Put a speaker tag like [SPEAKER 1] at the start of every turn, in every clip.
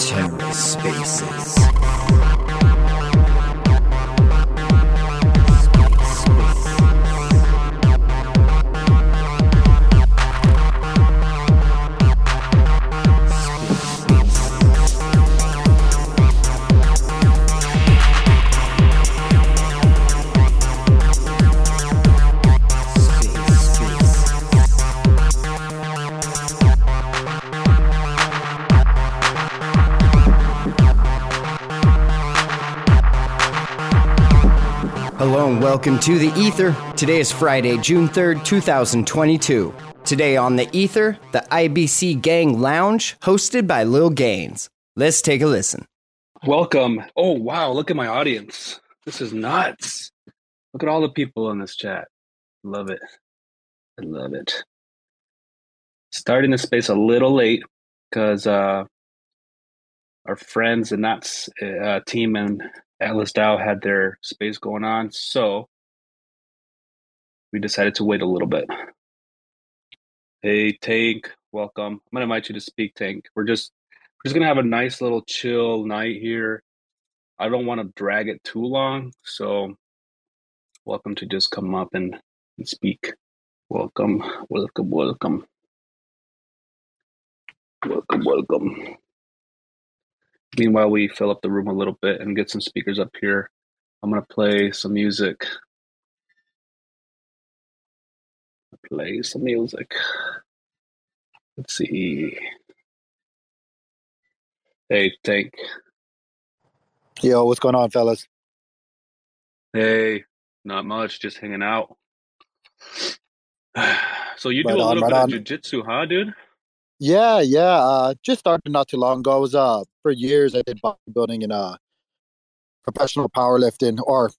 [SPEAKER 1] TerraSpaces. Welcome to the Ether. Today is Friday, June 3rd, 2022. Today on the Ether, the IBC Gang Lounge, hosted by Lil Gainzz. Let's take a listen.
[SPEAKER 2] Welcome. Oh, wow. Look at my audience. This is nuts. Look at all the people in this chat. Love it. I love it. Starting the space a little late because uh, our friends and that uh, team and Atlas DAO had their space going on. So we decided to wait a little bit. Hey, Tank, welcome. I'm gonna invite you to speak, Tank. We're just we're just gonna have a nice little chill night here. I don't want to drag it too long, so welcome to just come up and, and speak. Welcome, welcome, welcome, welcome, welcome. Meanwhile, we fill up the room a little bit and get some speakers up here. I'm gonna play some music. Play some music. Let's see. Hey, Tank.
[SPEAKER 3] Yo, what's going on, fellas?
[SPEAKER 2] Hey, not much, just hanging out. So you do a
[SPEAKER 3] on,
[SPEAKER 2] little
[SPEAKER 3] right
[SPEAKER 2] bit
[SPEAKER 3] on.
[SPEAKER 2] of jujitsu, huh, dude?
[SPEAKER 3] Yeah, yeah. Uh, just started not too long ago. I was uh for years I did bodybuilding and uh professional powerlifting or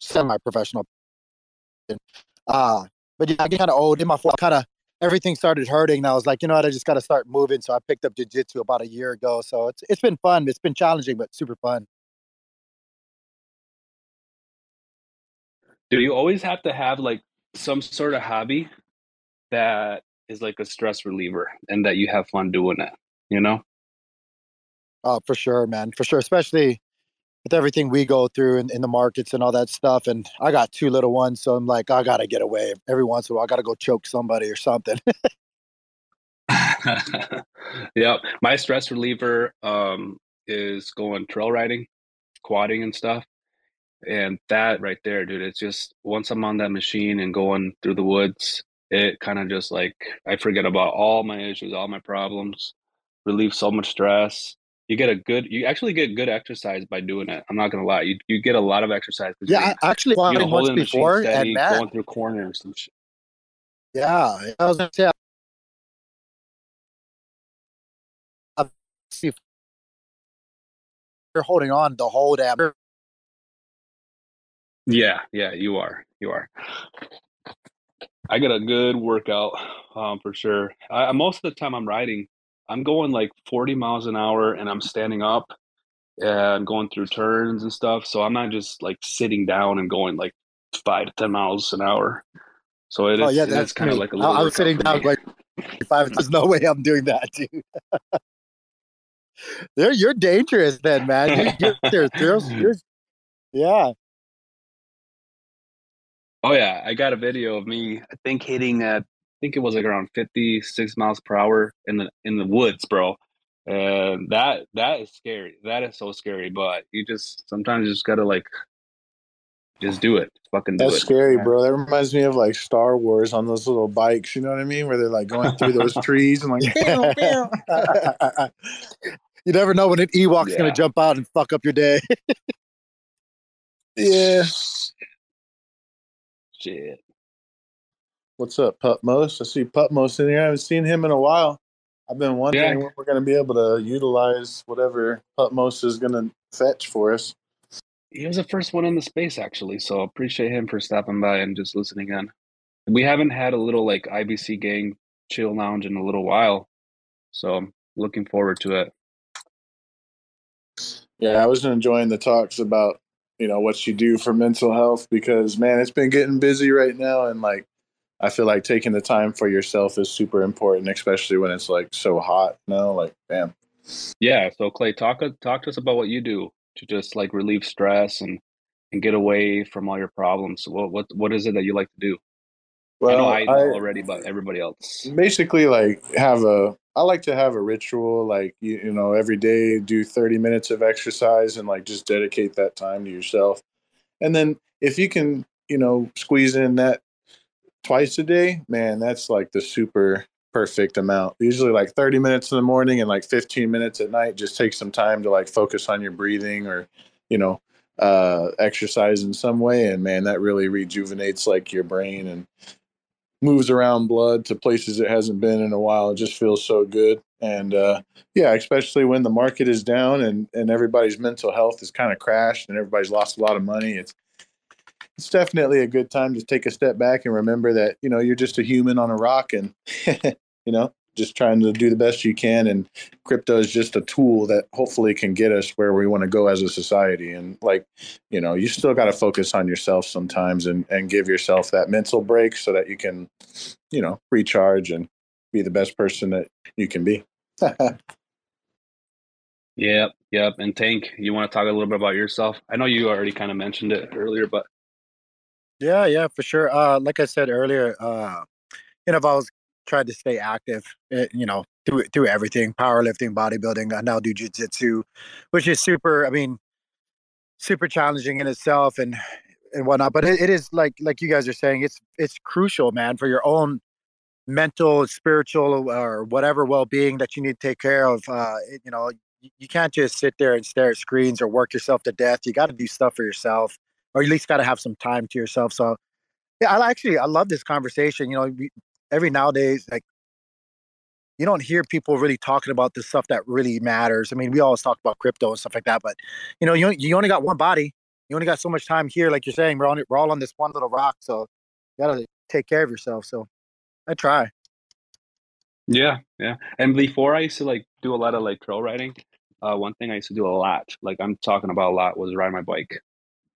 [SPEAKER 3] semi-professional. Uh, but yeah, I get kind of old in my kind of everything started hurting. And I was like, you know what, I just got to start moving. So I picked up jujitsu about a year ago. So it's it's been fun. It's been challenging, but super fun.
[SPEAKER 2] Do you always have to have like some sort of hobby that is like a stress reliever and that you have fun doing it, you know?
[SPEAKER 3] Uh, for sure, man, for sure. Especially with everything we go through in, in the markets and all that stuff. And I got two little ones, so I'm like, I gotta get away. Every once in a while, I gotta go choke somebody or something.
[SPEAKER 2] yeah. My stress reliever um, is going trail riding, quadding and stuff. And that right there, dude, it's just once I'm on that machine and going through the woods, it kind of just like I forget about all my issues, all my problems, relieve so much stress. You get a good, you actually get good exercise by doing it. I'm not gonna lie, you you get a lot of exercise.
[SPEAKER 3] yeah, I actually
[SPEAKER 2] you know, holding
[SPEAKER 3] before,
[SPEAKER 2] steady,
[SPEAKER 3] and
[SPEAKER 2] going through corners and shit.
[SPEAKER 3] yeah, I was gonna say, I see if you're holding on the whole damn.
[SPEAKER 2] Yeah, yeah, you are. You are. I get a good workout, um, for sure. I, most of the time I'm riding, I'm going like 40 miles an hour and I'm standing up and going through turns and stuff. So I'm not just like sitting down and going like five to 10 miles an hour. So it
[SPEAKER 3] Oh
[SPEAKER 2] is,
[SPEAKER 3] yeah, that's
[SPEAKER 2] kind of like a little
[SPEAKER 3] I was
[SPEAKER 2] workout
[SPEAKER 3] sitting down like five. There's no way I'm doing that, dude. You're you're dangerous, then, man. You, you're, you're, you're, yeah.
[SPEAKER 2] Oh yeah, I got a video of me. I think hitting at, I think it was like around 56 miles per hour in the in the woods, bro. And that that is scary. That is so scary. But you just sometimes you just gotta like just do it. Fucking do
[SPEAKER 4] That's
[SPEAKER 2] it.
[SPEAKER 4] scary, bro. That reminds me of like Star Wars on those little bikes. You know what I mean? Where they're like going through those trees and like. "Pew, pew."
[SPEAKER 3] you never know when an Ewok's
[SPEAKER 2] Yeah.
[SPEAKER 3] gonna jump out and fuck up your day.
[SPEAKER 4] yeah.
[SPEAKER 2] Shit.
[SPEAKER 4] What's up, Putmos? I see Putmos in here. I haven't seen him in a while. I've been wondering
[SPEAKER 2] Yeah.
[SPEAKER 4] when we're going to be able to utilize whatever Putmos is going to fetch for us.
[SPEAKER 2] He was the first one in the space actually, so appreciate him for stopping by and just listening in. We haven't had a little like IBC gang chill lounge in a little while. So I'm looking forward to it.
[SPEAKER 4] Yeah, I was enjoying the talks about you know what you do for mental health because man, it's been getting busy right now, and like I feel like taking the time for yourself is super important, especially when it's like so hot. Know, like bam.
[SPEAKER 2] Yeah. So Clay, talk uh, talk to us about what you do to just like relieve stress and and get away from all your problems. What what what is it that you like to do? Well, I know I, I already, but everybody else.
[SPEAKER 4] Basically, like have a. I like to have a ritual, like you, you know, every day do thirty minutes of exercise and like just dedicate that time to yourself. And then if you can, you know, squeeze in that twice a day, man, that's like the super perfect amount. Usually like 30 minutes in the morning and like 15 minutes at night. Just take some time to like focus on your breathing or, you know, uh, exercise in some way. And man, that really rejuvenates like your brain and moves around blood to places it hasn't been in a while. It just feels so good. And uh, yeah, especially when the market is down and, and everybody's mental health is kind of crashed and everybody's lost a lot of money. It's it's definitely a good time to take a step back and remember that you know you're just a human on a rock and you know just trying to do the best you can and crypto is just a tool that hopefully can get us where we want to go as a society. And like you know you still got to focus on yourself sometimes and and give yourself that mental break so that you can you know recharge and be the best person that you can be.
[SPEAKER 2] Yep yep. And tank you want to talk a little bit about yourself? I know you already kind of mentioned it earlier but
[SPEAKER 3] yeah yeah for sure. Uh like i said earlier uh you know if i was tried to stay active, eh, you know, through through everything, powerlifting, bodybuilding. I now do jujitsu, which is super. I mean, super challenging in itself and and whatnot. But it, it is like like you guys are saying, it's it's crucial, man, for your own mental, spiritual, or whatever well being that you need to take care of. Uh, it, you know, you, can't just sit there and stare at screens or work yourself to death. You got to do stuff for yourself, or at least got to have some time to yourself. So yeah, I actually I love this conversation. You know, we, every nowadays, like you don't hear people really talking about the stuff that really matters. I mean, we always talk about crypto and stuff like that, but you know, you you only got one body. You only got so much time here, like you're saying. We're on we're all on this one little rock, so you gotta take care of yourself. So I try.
[SPEAKER 2] Yeah, yeah. And before I used to like do a lot of like trail riding. Uh, one thing I used to do a lot, like I'm talking about a lot, was ride my bike.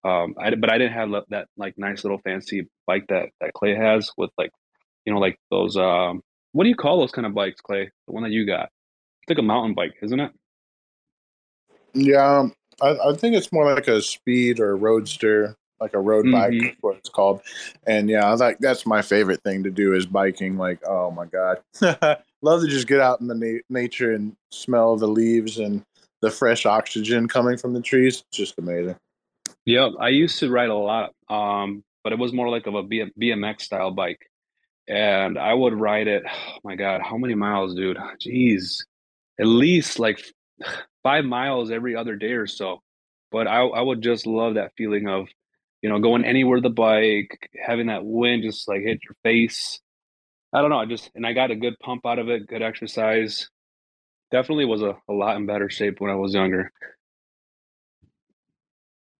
[SPEAKER 2] Um, I but I didn't have that like nice little fancy bike that that Clay has with like you know, like those um what do you call those kind of bikes, Clay? The one that you got. It's like a mountain bike, isn't it?
[SPEAKER 4] Yeah, um, I, I think it's more like a speed or a roadster, like a road mm-hmm. bike, what it's called. And yeah, I like that's my favorite thing to do is biking. Like, oh my god, love to just get out in the na- nature and smell the leaves and the fresh oxygen coming from the trees. It's just amazing.
[SPEAKER 2] Yeah, I used to ride a lot, um, but it was more like of a BMX style bike and I would ride it. Oh my God, how many miles, dude? Jeez, at least like five miles every other day or so. But I, I would just love that feeling of, you know, going anywhere the bike, having that wind just like hit your face. I don't know. I just and I got a good pump out of it, good exercise. Definitely was a, a lot in better shape when I was younger.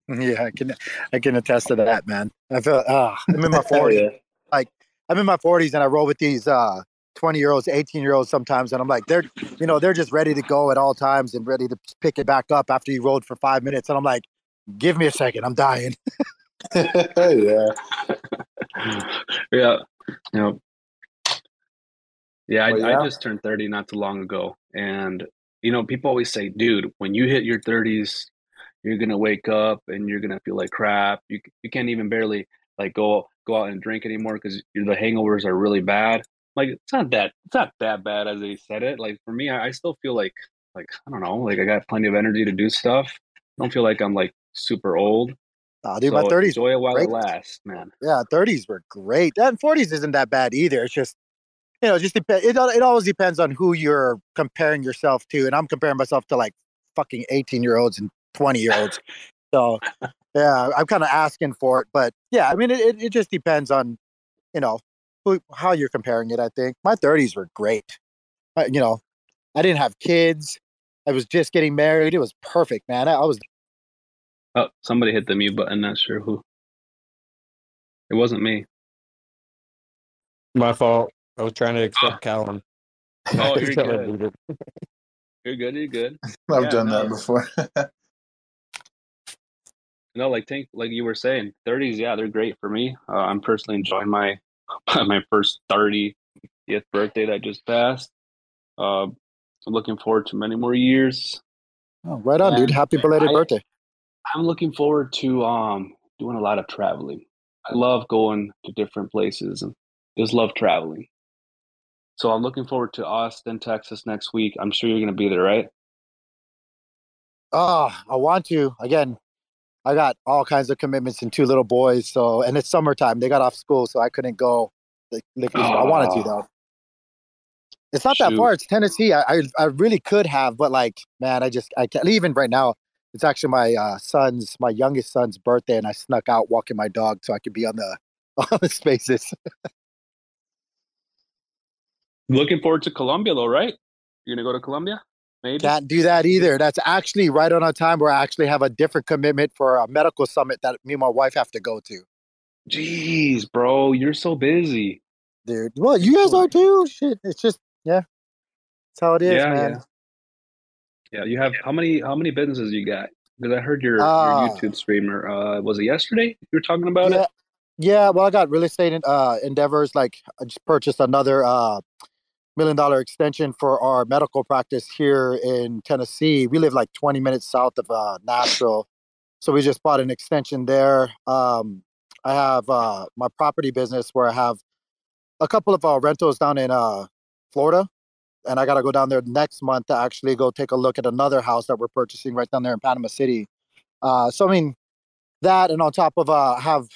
[SPEAKER 3] Yeah, I can I can attest to that, man. I feel ah, I'm in my 40s. Like I'm in my 40s and I roll with these uh, 20 year olds, 18 year olds sometimes, and I'm like, they're, you know, they're just ready to go at all times and ready to pick it back up after you rolled for five minutes. And I'm like, give me a second, I'm dying.
[SPEAKER 4] yeah.
[SPEAKER 2] yeah. Yeah. Yeah, I, well, yeah, I just turned 30 not too long ago. And, you know, people always say, dude, when you hit your 30s, you're going to wake up and you're going to feel like crap. You, you can't even barely like go go out and drink anymore because the hangovers are really bad. Like it's not that it's not that bad as they said it. Like for me, I, I still feel like like I don't know, like I got plenty of energy to do stuff. I don't feel like I'm like super old.
[SPEAKER 3] Dude, so my thirties
[SPEAKER 2] enjoy it while great. it lasts, man.
[SPEAKER 3] Yeah, thirties were great. And forties isn't that bad either. It's just you know, it just depends. It it always depends on who you're comparing yourself to, and I'm comparing myself to like fucking eighteen year olds and twenty year olds. So yeah, I'm kind of asking for it, but yeah, I mean, it, it just depends on, you know, who, how you're comparing it. I think my 30s were great. I, you know, I didn't have kids. I was just getting married. It was perfect, man. I, I was.
[SPEAKER 2] Oh, somebody hit the mute button. Not sure who. It wasn't me.
[SPEAKER 5] My fault. I was trying to ah. accept oh. Callum.
[SPEAKER 2] Oh, you're good. you're good. You're good.
[SPEAKER 4] I've yeah, done no. that before.
[SPEAKER 2] no, like think like you were saying, 30s, yeah, they're great for me. Uh, I'm personally enjoying my my first 30th birthday that just passed. Uh, I'm looking forward to many more years.
[SPEAKER 3] Oh, right on, dude! Happy belated
[SPEAKER 2] I,
[SPEAKER 3] birthday.
[SPEAKER 2] I'm looking forward to um doing a lot of traveling. I love going to different places and just love traveling. So I'm looking forward to Austin, Texas next week. I'm sure you're going to be there, right?
[SPEAKER 3] Oh, I want to. Again, I got all kinds of commitments and two little boys. So, and it's summertime. They got off school, so I couldn't go. Like, like oh. I wanted to though. It's not Shoot. that far. It's Tennessee. I, I, I really could have, but like, man, I just I can't. Even right now, it's actually my uh, son's, my youngest son's birthday, and I snuck out walking my dog so I could be on the on the spaces.
[SPEAKER 2] Looking forward to Colombia, though, right? You're gonna go to Colombia? Maybe.
[SPEAKER 3] Can't do that either. That's actually right on a time where I actually have a different commitment for a medical summit that me and my wife have to go to.
[SPEAKER 2] Jeez, bro, you're so busy,
[SPEAKER 3] dude. Well, you guys are too. Shit, it's just yeah, that's how it is, yeah, man.
[SPEAKER 2] Yeah. yeah, you have how many how many businesses you got? Because I heard your, uh, your YouTube streamer. Uh, was it yesterday you were talking about
[SPEAKER 3] yeah,
[SPEAKER 2] it?
[SPEAKER 3] Yeah, well, I got real estate uh, endeavors. Like, I just purchased another uh, million dollar extension for our medical practice here in Tennessee. We live like 20 minutes south of uh, Nashville. So we just bought an extension there. Um, I have uh, my property business where I have a couple of uh, rentals down in uh, Florida. And I got to go down there next month to actually go take a look at another house that we're purchasing right down there in Panama City. Uh, so, I mean, that and on top of uh, have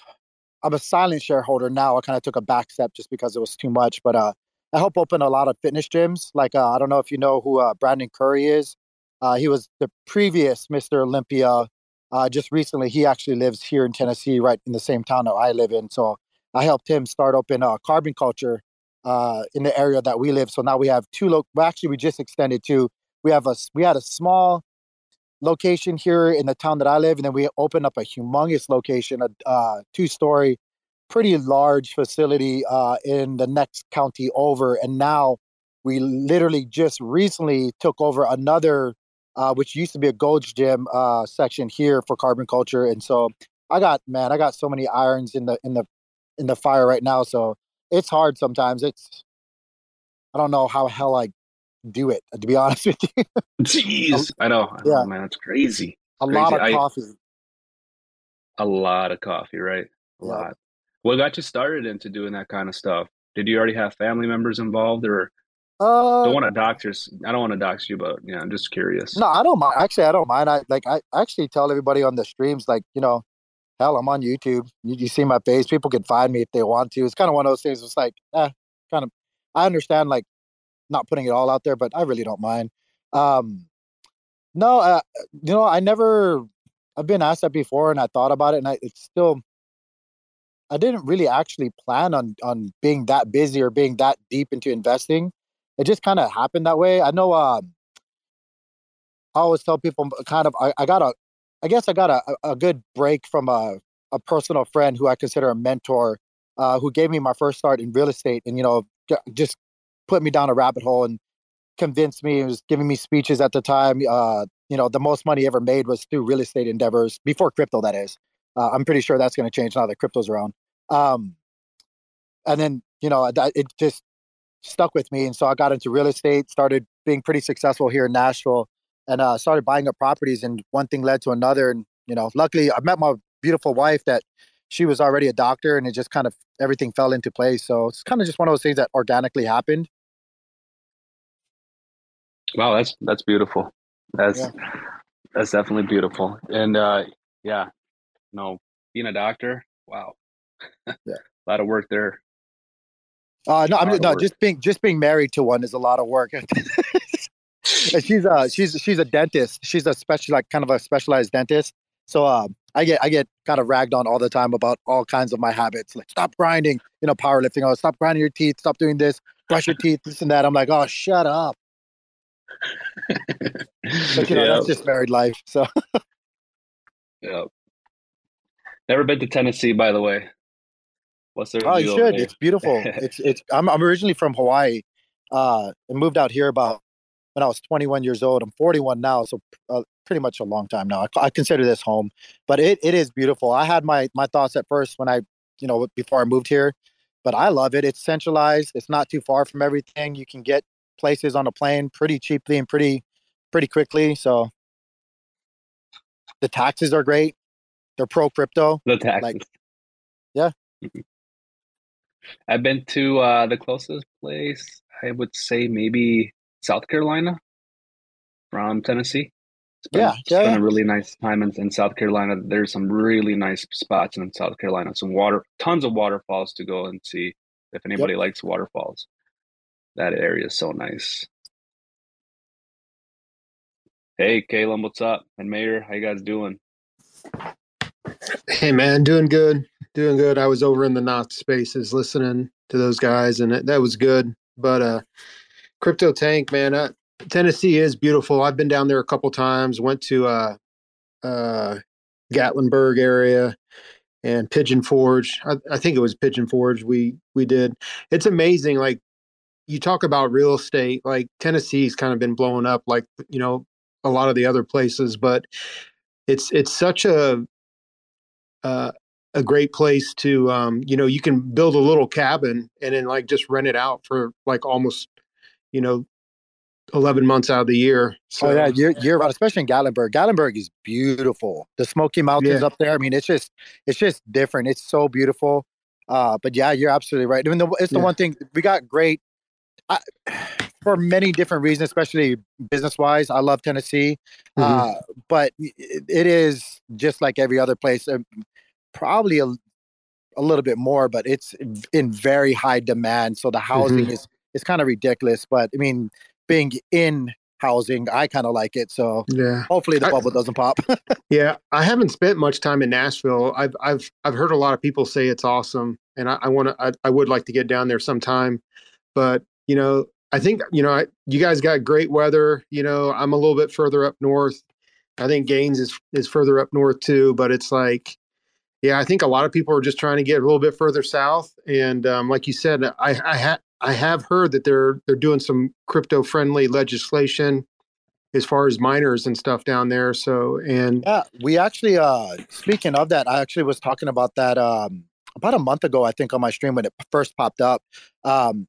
[SPEAKER 3] I'm a silent shareholder now. I kind of took a back step just because it was too much. But uh, I help open a lot of fitness gyms. Like uh, I don't know if you know who uh, Brandon Curry is. Uh, he was the previous Mr. Olympia. Uh, just recently, he actually lives here in Tennessee, right in the same town that I live in. So I helped him start open uh, carbon culture uh, in the area that we live. So now we have two. Lo- actually, we just extended to. We have a we had a small location here in the town that I live, and then we opened up a humongous location, a two story pretty large facility uh, in the next county over. And now we literally just recently took over another, uh, which used to be a Gold's Gym uh, section here for carbon culture. And so I got, man, I got so many irons in the in the in the fire right now. So it's hard sometimes. It's I don't know how hell I do it to be honest with you.
[SPEAKER 2] Jeez, I know. yeah, man, it's crazy.
[SPEAKER 3] A crazy. lot of coffee.
[SPEAKER 2] A lot of coffee, right? A yeah. lot. What got you started into doing that kind of stuff? Did you already have family members involved, or uh, don't want to doctors? I don't want to dox you, but yeah, I'm just curious.
[SPEAKER 3] No, I don't mind. Actually, I don't mind. I like I actually tell everybody on the streams, like you know, hell, I'm on YouTube. You, you see my face. People can find me if they want to. It's kind of one of those things. It's like, eh, kind of. I understand, like, not putting it all out there, but I really don't mind. Um, no, uh, you know, I never. I've been asked that before, and I thought about it, and I, it's still I didn't really actually plan on on being that busy or being that deep into investing. It just kind of happened that way. I know. Uh, I always tell people, kind of, I, I got a, I guess I got a, a good break from a a personal friend who I consider a mentor, uh, who gave me my first start in real estate, and you know, just put me down a rabbit hole and convinced me. He was giving me speeches at the time. Uh, you know, the most money ever made was through real estate endeavors before crypto. That is. Uh, I'm pretty sure that's going to change now that crypto's around. Um, and then, you know, it just stuck with me. And so I got into real estate, started being pretty successful here in Nashville, and uh, started buying up properties. And one thing led to another. And, you know, luckily I met my beautiful wife that she was already a doctor and it just kind of everything fell into place. So it's kind of just one of those things that organically happened.
[SPEAKER 2] Wow, that's that's beautiful. That's yeah. that's definitely beautiful. And uh yeah, you know, being a doctor, wow, yeah. a lot of work there.
[SPEAKER 3] Uh, no, I'm no just being just being married to one is a lot of work. she's uh she's she's a dentist. She's a special like kind of a specialized dentist. So uh, I get I get kind of ragged on all the time about all kinds of my habits, like stop grinding, you know, powerlifting. Oh, stop grinding your teeth, stop doing this, brush your teeth, this and that. I'm like, oh, shut up. but you know, that's just married life. So.
[SPEAKER 2] yeah. Never been to Tennessee, by the way.
[SPEAKER 3] What's there? Oh, you should. It's beautiful. it's it's. I'm I'm originally from Hawaii, uh, and moved out here about when I was 21 years old. I'm 41 now, so uh, pretty much a long time now. I, I, consider this home, but it, it is beautiful. I had my my thoughts at first when I, you know, before I moved here, but I love it. It's centralized. It's not too far from everything. You can get places on a plane pretty cheaply and pretty pretty quickly. So the taxes are great. They're pro crypto.
[SPEAKER 2] The taxes.
[SPEAKER 3] Like, yeah.
[SPEAKER 2] I've been to uh, the closest place. I would say maybe South Carolina from Tennessee. Spent,
[SPEAKER 3] Yeah, yeah,
[SPEAKER 2] spent
[SPEAKER 3] yeah.
[SPEAKER 2] a really nice time in, in South Carolina. There's some really nice spots in South Carolina. Some water, tons of waterfalls to go and see. If anybody likes waterfalls, that area is so nice. Hey, Caleb, what's up? And Mayor, how you guys doing?
[SPEAKER 6] Hey man, doing good, doing good. I was over in the Knots spaces listening to those guys, and it, that was good. But uh, crypto tank, man, uh, Tennessee is beautiful. I've been down there a couple times. Went to uh, uh, Gatlinburg area and Pigeon Forge. I, I think it was Pigeon Forge. We we did. It's amazing. Like you talk about real estate, like Tennessee's kind of been blowing up, like you know a lot of the other places, but it's it's such a uh, a great place to um, you know you can build a little cabin and then like just rent it out for like almost you know 11 months out of the year so
[SPEAKER 3] oh yeah, you're right especially in Gatlinburg. Gatlinburg is beautiful. The Smoky Mountains
[SPEAKER 6] Yeah.
[SPEAKER 3] up there. I mean, it's just it's just different. It's so beautiful. Uh, but yeah, you're absolutely right. I mean, the, it's the
[SPEAKER 6] Yeah.
[SPEAKER 3] one thing we got great I, for many different reasons, especially business wise. I love Tennessee,
[SPEAKER 6] Mhm.
[SPEAKER 3] uh, but it, is just like every other place. Uh, probably a, a little bit more, but it's in very high demand. So the housing is is kind of ridiculous. But I mean, being in housing, I kind of like it. So
[SPEAKER 6] yeah
[SPEAKER 3] hopefully the
[SPEAKER 6] I-
[SPEAKER 3] bubble doesn't pop.
[SPEAKER 6] yeah i haven't spent much time in nashville i've i've i've heard a lot of people say it's awesome and i, I want to I, I would like to get down there sometime but you know i think you know I, you guys got great weather you know i'm a little bit further up north i think Gainzz is is further up north too but it's like yeah i think a lot of people are just trying to get a little bit further south and um, like you said i i i have heard that they're they're doing some crypto friendly legislation as far as miners and stuff down there so and
[SPEAKER 3] yeah, we actually. uh Speaking of that, I actually was talking about that um about a month ago. I think on my stream when it first popped up. Um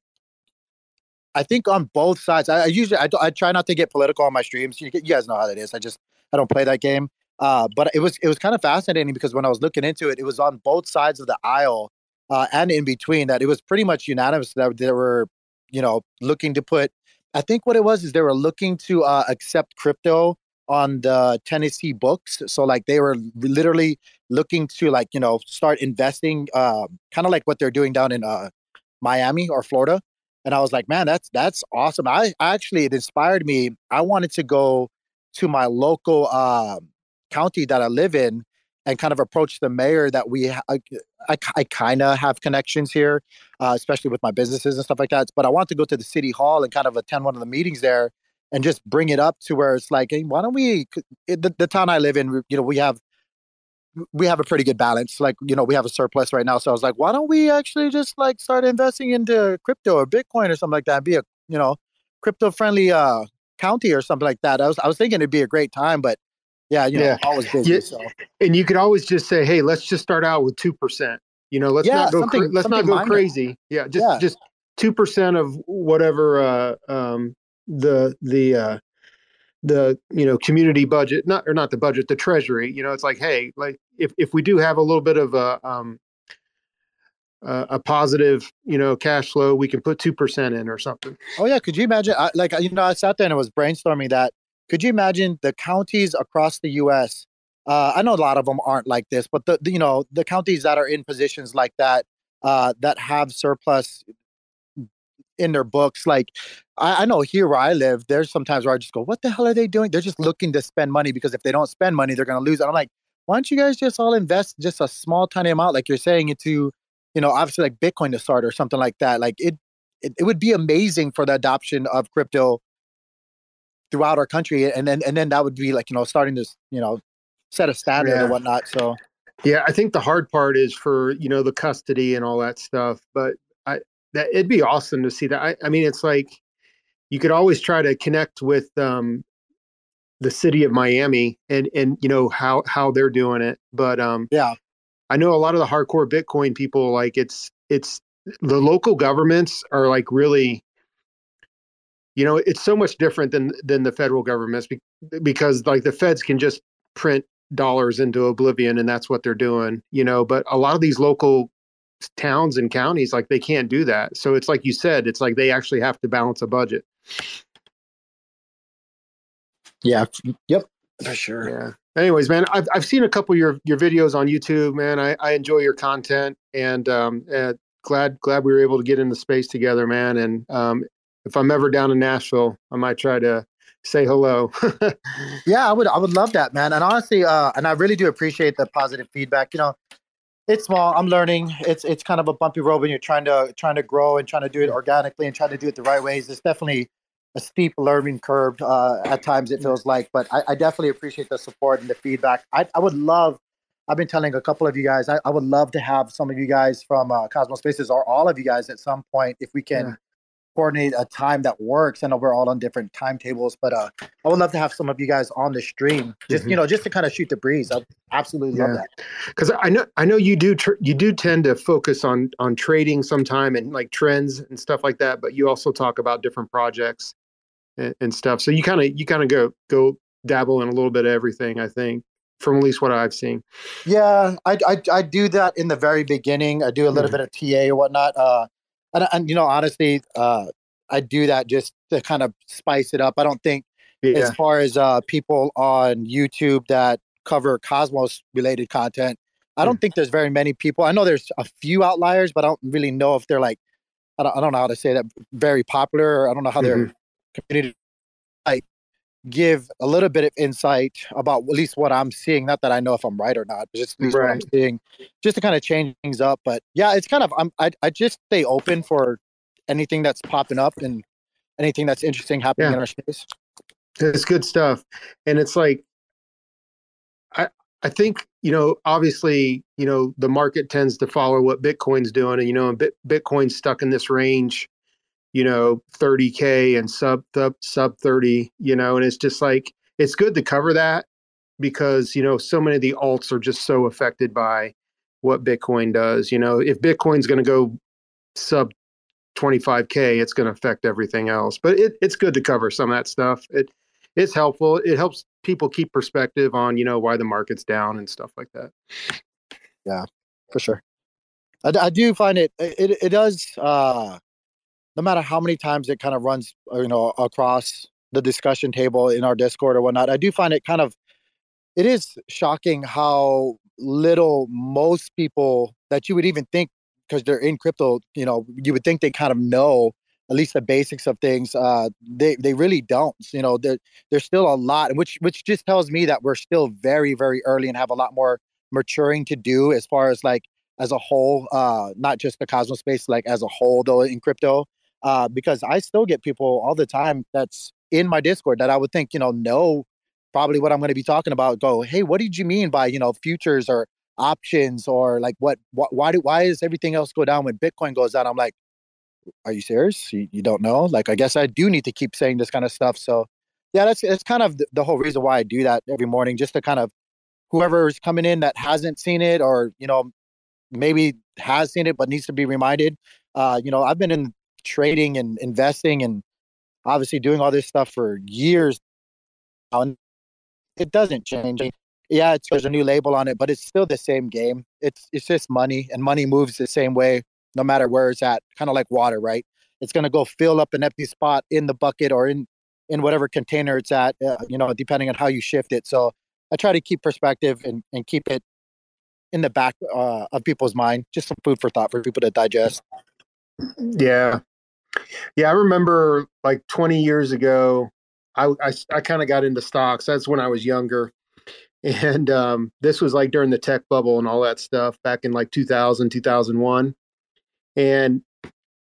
[SPEAKER 3] I think on both sides. I, I usually I, I try not to get political on my streams. You, you guys know how that is. I just I don't play that game. Uh, but it was it was kind of fascinating because when I was looking into it, it was on both sides of the aisle uh, and in between that it was pretty much unanimous that they were you know looking to put. I think what it was is they were looking to uh, accept crypto on the Tennessee books. So like they were literally looking to like you know start investing, uh, kind of like what they're doing down in uh, Miami or Florida. And I was like, man, that's that's awesome. I actually it inspired me. I wanted to go to my local uh, county that I live in and kind of approach the mayor that we I, I, I kind of have connections here, uh, especially with my businesses and stuff like that. But I want to go to the city hall and kind of attend one of the meetings there and just bring it up to where it's like, hey, why don't we? The, the town I live in, you know, we have we have a pretty good balance. Like, you know, we have a surplus right now. So I was like, why don't we actually just like start investing into crypto or Bitcoin or something like that? Be a, you know, crypto friendly uh county or something like that. I was I was thinking it'd be a great time, but yeah, you know,
[SPEAKER 6] Yeah.
[SPEAKER 3] always busy.
[SPEAKER 6] Yeah.
[SPEAKER 3] So
[SPEAKER 6] and you could always just say, "Hey, let's just start out with two percent." You know, let's
[SPEAKER 3] Yeah,
[SPEAKER 6] not go. Cra- let's not go
[SPEAKER 3] minor.
[SPEAKER 6] crazy. Yeah, just
[SPEAKER 3] Yeah.
[SPEAKER 6] just two percent of whatever uh, um, the the uh, the you know community budget, not or not the budget, the treasury. You know, it's like, hey, like if if we do have a little bit of a um, a, a positive, you know, cash flow, we can put two percent in or something.
[SPEAKER 3] Oh yeah, could you imagine? I, like you know, I sat there and I was brainstorming that. Could you imagine the counties across the U.S. Uh, I know a lot of them aren't like this, but the, the you know the counties that are in positions like that uh, that have surplus in their books. Like I, I know here where I live, there's sometimes where I just go, "What the hell are they doing?" They're just looking to spend money because if they don't spend money, they're going to lose. And I'm like, why don't you guys just all invest just a small tiny amount, like you're saying, into you know obviously like Bitcoin to start or something like that. Like it it, it would be amazing for the adoption of crypto throughout our country and then and then that would be like you know starting this, you know set a standard
[SPEAKER 6] Yeah.
[SPEAKER 3] or whatnot so
[SPEAKER 6] Yeah, I think the hard part is for you know the custody and all that stuff. But that it'd be awesome to see that. I, I mean, it's like you could always try to connect with um, the city of Miami and and you know how how they're doing it. But um,
[SPEAKER 3] yeah
[SPEAKER 6] I know a lot of the hardcore Bitcoin people like it's it's the local governments are like really you know it's so much different than than the federal governments because like the feds can just print dollars into oblivion and that's what they're doing you know but a lot of these local towns and counties like they can't do that. So it's like you said it's like they actually have to balance a budget.
[SPEAKER 3] Yeah yep. For sure.
[SPEAKER 6] Yeah. Anyways man i've, I've seen a couple of your your videos on youtube man. I, I enjoy your content and um uh, glad glad we were able to get in the space together man. And um if i'm ever down in nashville i might try to say hello.
[SPEAKER 3] yeah, I would I would love that, man. And honestly, uh, and I really do appreciate the positive feedback. You know, it's small. I'm learning. It's it's kind of a bumpy road when you're trying to trying to grow and trying to do it organically and trying to do it the right ways. It's definitely a steep learning curve uh, at times. It feels like, but I, I, definitely appreciate the support and the feedback. I, I would love. I've been telling a couple of you guys. I, I would love to have some of you guys from uh, Cosmos Spaces or all of you guys at some point, if we can. Yeah coordinate a time that works. I know we're all on different timetables, but uh, I would love to have some of you guys on the stream, just mm-hmm. you know, just to kind of shoot the breeze. I absolutely yeah. love that.
[SPEAKER 6] Because I know I know you do tr- you do tend to focus on on trading sometime and like trends and stuff like that, but you also talk about different projects and, and stuff. So you kind of you kind of go go dabble in a little bit of everything. I think. From at least what I've seen,
[SPEAKER 3] yeah, I, I, I do that in the very beginning. I do a little mm-hmm. bit of TA or whatnot. Uh, and, and you know, honestly, uh, I do that just to kind of spice it up. I don't think, yeah. as far as uh, people on YouTube that cover Cosmos related content, I don't mm. think there's very many people. I know there's a few outliers, but I don't really know if they're like, I don't, I don't know how to say that, very popular. Or I don't know how mm-hmm. their community give a little bit of insight about at least what I'm seeing. Not that I know if I'm right or not, but just right. what I'm seeing, just to kind of change things up. But yeah, it's kind of I'm I, I just stay open for anything that's popping up and anything that's interesting happening yeah. in our space.
[SPEAKER 6] It's good stuff, and it's like I I think you know obviously you know the market tends to follow what Bitcoin's doing, and you know Bit, Bitcoin's stuck in this range you know 30k and sub sub sub 30 you know and it's just like it's good to cover that because you know so many of the alts are just so affected by what bitcoin does you know. If bitcoin's going to go sub 25k it's going to affect everything else but it, it's good to cover some of that stuff. It it's helpful. It helps people keep perspective on you know why the market's down and stuff like that.
[SPEAKER 3] Yeah for sure. I, I do find it it, it does uh no matter how many times it kind of runs, uh, you know, across the discussion table in our Discord or whatnot, I do find it kind of, it is shocking how little most people that you would even think because they're in crypto, you know, you would think they kind of know at least the basics of things. Uh, they they really don't. You know, there there's still a lot, which which just tells me that we're still very very early and have a lot more maturing to do as far as like as a whole, uh, not just the Cosmos space, like as a whole though in crypto uh, because I still get people all the time that's in my Discord that I would think, you know, know probably what I'm going to be talking about. Go, hey, what did you mean by, you know, futures or options or like what, why do, why is everything else go down when Bitcoin goes down? I'm like, are you serious? You, you don't know? Like, I guess I do need to keep saying this kind of stuff. So, yeah, that's that's kind of the, the whole reason why I do that every morning, just to kind of whoever's coming in that hasn't seen it or you know maybe has seen it but needs to be reminded. Uh, you know, I've been in trading and investing and obviously doing all this stuff for years. And it doesn't change. Yeah, there's a new label on it, but it's still the same game. It's it's just money, and money moves the same way no matter where it's at. Kind of like water, right? It's gonna go fill up an empty spot in the bucket or in in whatever container it's at. Uh, you know, depending on how you shift it. So I try to keep perspective and and keep it in the back uh, of people's mind. Just some food for thought for people to digest.
[SPEAKER 6] Yeah, yeah, I remember like 20 years ago, I I, I kind of got into stocks. That's when I was younger, and um, this was like during the tech bubble and all that stuff back in like 2000, 2001, and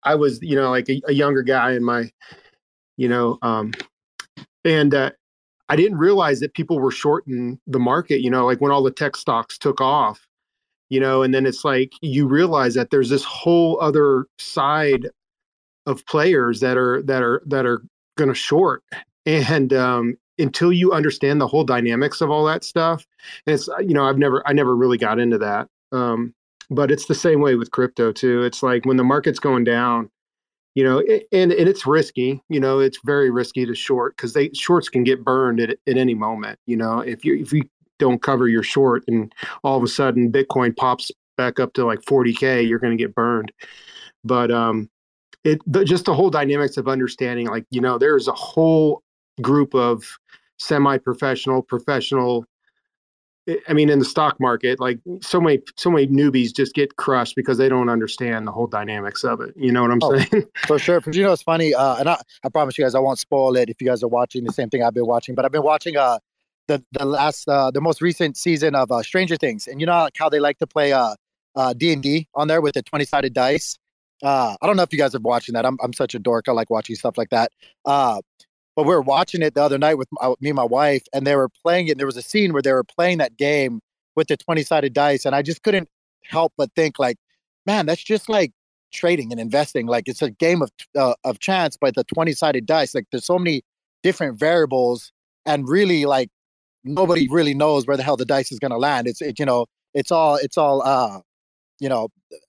[SPEAKER 6] I was you know like a, a younger guy in my, you know, um, and uh, I didn't realize that people were shorting the market. You know, like when all the tech stocks took off, you know, and then it's like you realize that there's this whole other side of players that are that are that are going to short and um, until you understand the whole dynamics of all that stuff and it's you know i've never i never really got into that um, but it's the same way with crypto too. It's like when the market's going down, you know, it, and and it's risky. You know, it's very risky to short because they shorts can get burned at at any moment. You know, if you if you don't cover your short and all of a sudden Bitcoin pops back up to like 40k, you're going to get burned. But um, it but just the whole dynamics of understanding, like you know, there's a whole group of semi-professional, professional I mean, in the stock market, like so many, so many newbies just get crushed because they don't understand the whole dynamics of it. You know what I'm oh, saying?
[SPEAKER 3] For sure. But you know, it's funny. Uh, and I, I promise you guys, I won't spoil it if you guys are watching the same thing I've been watching. But I've been watching uh, the the last, uh, the most recent season of uh, Stranger Things, and you know how they like to play uh, uh, D and D on there with the twenty sided dice. Uh, I don't know if you guys are watching that. I'm I'm such a dork. I like watching stuff like that. Uh, but we were watching it the other night with my, me and my wife, and they were playing it. And there was a scene where they were playing that game with the 20 sided dice. And I just couldn't help but think, like, man, that's just like trading and investing. Like, it's a game of, uh, of chance, but the 20 sided dice, like, there's so many different variables. And really, like, nobody really knows where the hell the dice is going to land. It's, it, you know, it's all, it's all, uh, you know,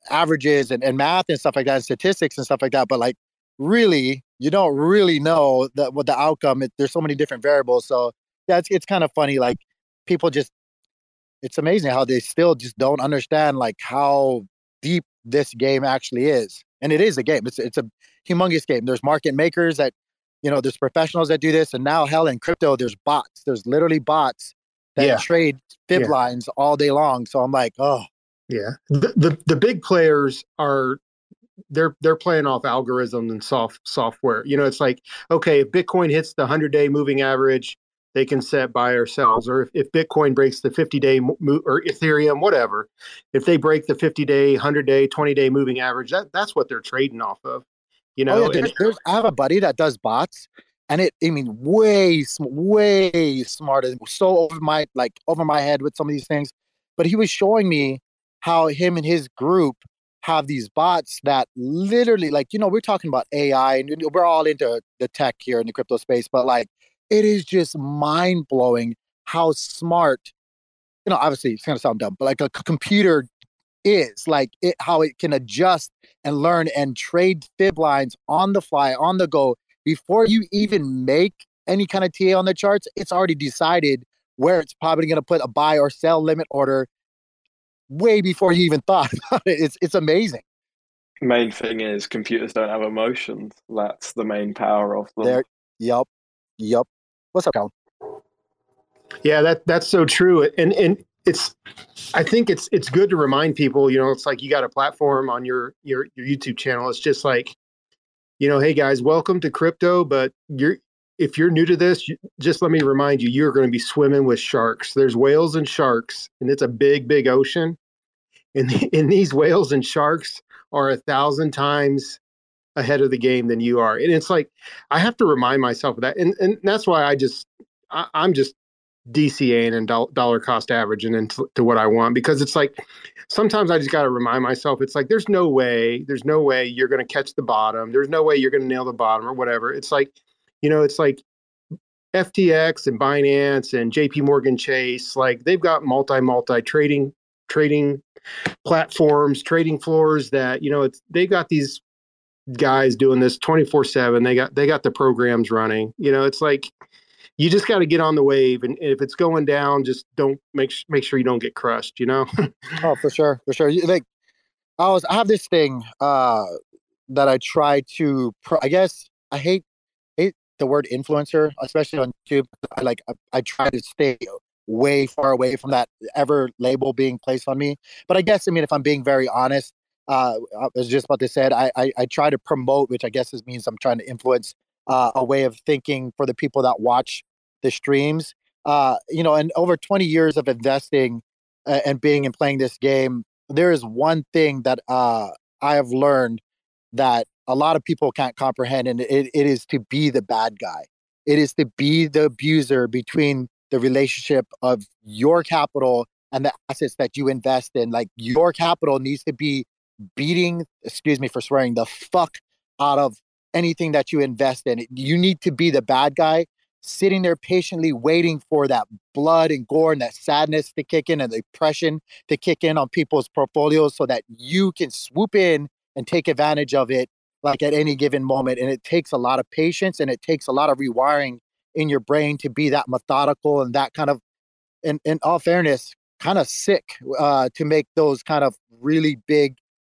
[SPEAKER 3] averages and, and math and stuff like that, and statistics and stuff like that. But like, really you don't really know that what the outcome. It, there's so many different variables. So yeah, it's it's kind of funny. Like people just, it's amazing how they still just don't understand like how deep this game actually is. And it is a game. It's it's a humongous game. There's market makers that, you know, there's professionals that do this, and now hell in crypto, there's bots. There's literally bots that yeah. trade fib yeah. lines all day long. So I'm like, oh.
[SPEAKER 6] Yeah. The, the the big players are they're they're playing off algorithms and soft software. You know, it's like okay, if Bitcoin hits the hundred day moving average, they can set buy or sells. Or if, if Bitcoin breaks the fifty day mo- or Ethereum, whatever, if they break the fifty day, hundred day, twenty day moving average, that that's what they're trading off of. You know,
[SPEAKER 3] oh, yeah, there's, there's, I have a buddy that does bots, and it I mean way way smarter, so over my like over my head with some of these things. But he was showing me how him and his group have these bots that literally like you know we're talking about ai and we're all into the tech here in the crypto space but like it is just mind blowing how smart you know obviously it's going to sound dumb but like a computer is like it how it can adjust and learn and trade fib lines on the fly on the go before you even make any kind of TA on the charts it's already decided where it's probably going to put a buy or sell limit order way before you even thought about it. It's it's amazing.
[SPEAKER 7] Main thing is computers don't have emotions. That's the main power of them.
[SPEAKER 3] There, yep, yep. What's up, Colin?
[SPEAKER 6] Yeah, that that's so true. And and it's I think it's it's good to remind people, you know, it's like you got a platform on your your your YouTube channel. It's just like, you know, hey guys, welcome to crypto, but you're if you're new to this, just let me remind you, you're going to be swimming with sharks. There's whales and sharks, and it's a big, big ocean. And, and these whales and sharks are a thousand times ahead of the game than you are. And it's like, I have to remind myself of that. And, and that's why I just, I, am just DCAing and do- dollar cost averaging into to what I want because it's like, sometimes I just got to remind myself, it's like, there's no way, there's no way you're going to catch the bottom. There's no way you're going to nail the bottom or whatever. It's like, you know, it's like FTX and Binance and JP Morgan Chase, like they've got multi multi trading trading platforms, trading floors that, you know, it's they got these guys doing this 24/7. They got they got the programs running. You know, it's like you just got to get on the wave and if it's going down just don't make make sure you don't get crushed, you know?
[SPEAKER 3] oh, for sure. For sure. Like I was I have this thing uh that I try to pro- I guess I hate hate the word influencer, especially on YouTube. I like I, I try to stay way far away from that ever label being placed on me. But I guess I mean if I'm being very honest, uh, I was just about to say. I, I, I try to promote, which I guess is, means I'm trying to influence uh, a way of thinking for the people that watch the streams. Uh, you know, and over 20 years of investing uh, and being and playing this game, there is one thing that uh, I have learned that a lot of people can't comprehend, and it, it is to be the bad guy. It is to be the abuser between the relationship of your capital and the assets that you invest in. Like your capital needs to be beating, excuse me for swearing, the fuck out of anything that you invest in. You need to be the bad guy sitting there patiently waiting for that blood and gore and that sadness to kick in and the depression to kick in on people's portfolios so that you can swoop in and take advantage of it like at any given moment. And it takes a lot of patience and it takes a lot of rewiring in your brain to be that methodical and that kind of, in, in all fairness, kind of sick uh, to make those kind of really big,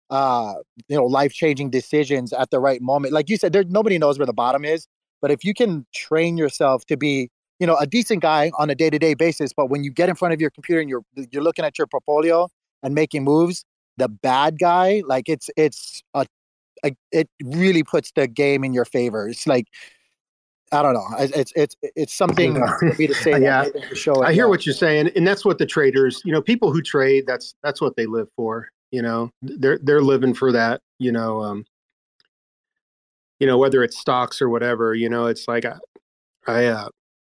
[SPEAKER 3] uh, you know, life changing decisions at the right moment. Like you said, there nobody knows where the bottom is. But if you can train yourself to be, you know, a decent guy on a day-to-day basis, but when you get in front of your computer and you're you're looking at your portfolio and making moves, the bad guy, like it's it's a, a it really puts the game in your favor. It's like I don't know. It's it's it's something for me to say.
[SPEAKER 6] yeah, show I hear what you're saying, and that's what the traders, you know, people who trade, that's that's what they live for. You know, they're they're living for that. You know, um, you know whether it's stocks or whatever you know it's like i, I uh,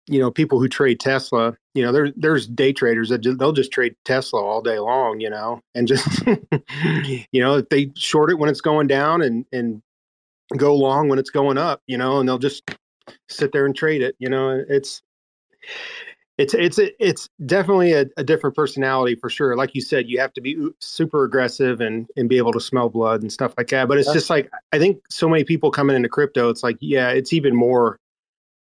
[SPEAKER 6] you know people who trade tesla you know there, there's day traders that just, they'll just trade tesla all day long you know and just you know if they short it when it's going down and and go long when it's going up you know and they'll just sit there and trade it you know it's it's it's it's definitely a, a, different personality for sure. Like you said, you have to be super aggressive and and be able to smell blood and stuff like that. But it's just like I think so many people coming into crypto. It's like yeah, it's even more.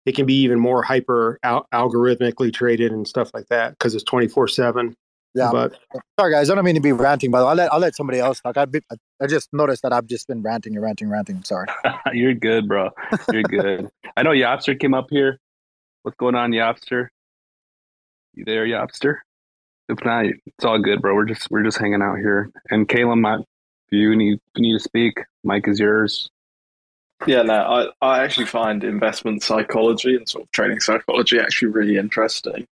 [SPEAKER 6] It can be even more hyper al- algorithmically traded and stuff like that because it's twenty four seven.
[SPEAKER 3] Yeah. But sorry guys, I don't mean to be ranting, but I'll let I'll let somebody else talk. I I just noticed that I've just been ranting and ranting, and ranting. I'm sorry.
[SPEAKER 2] You're good, bro. You're good. I know Yawpster came up here. What's going on, Yawpster? You there, Yawpster? If not, it's all good, bro. We're just we're just hanging out here. And Caleb, if you need you need to speak, Mike is yours.
[SPEAKER 8] Yeah, no, I, I actually find investment psychology and sort of trading psychology actually really interesting.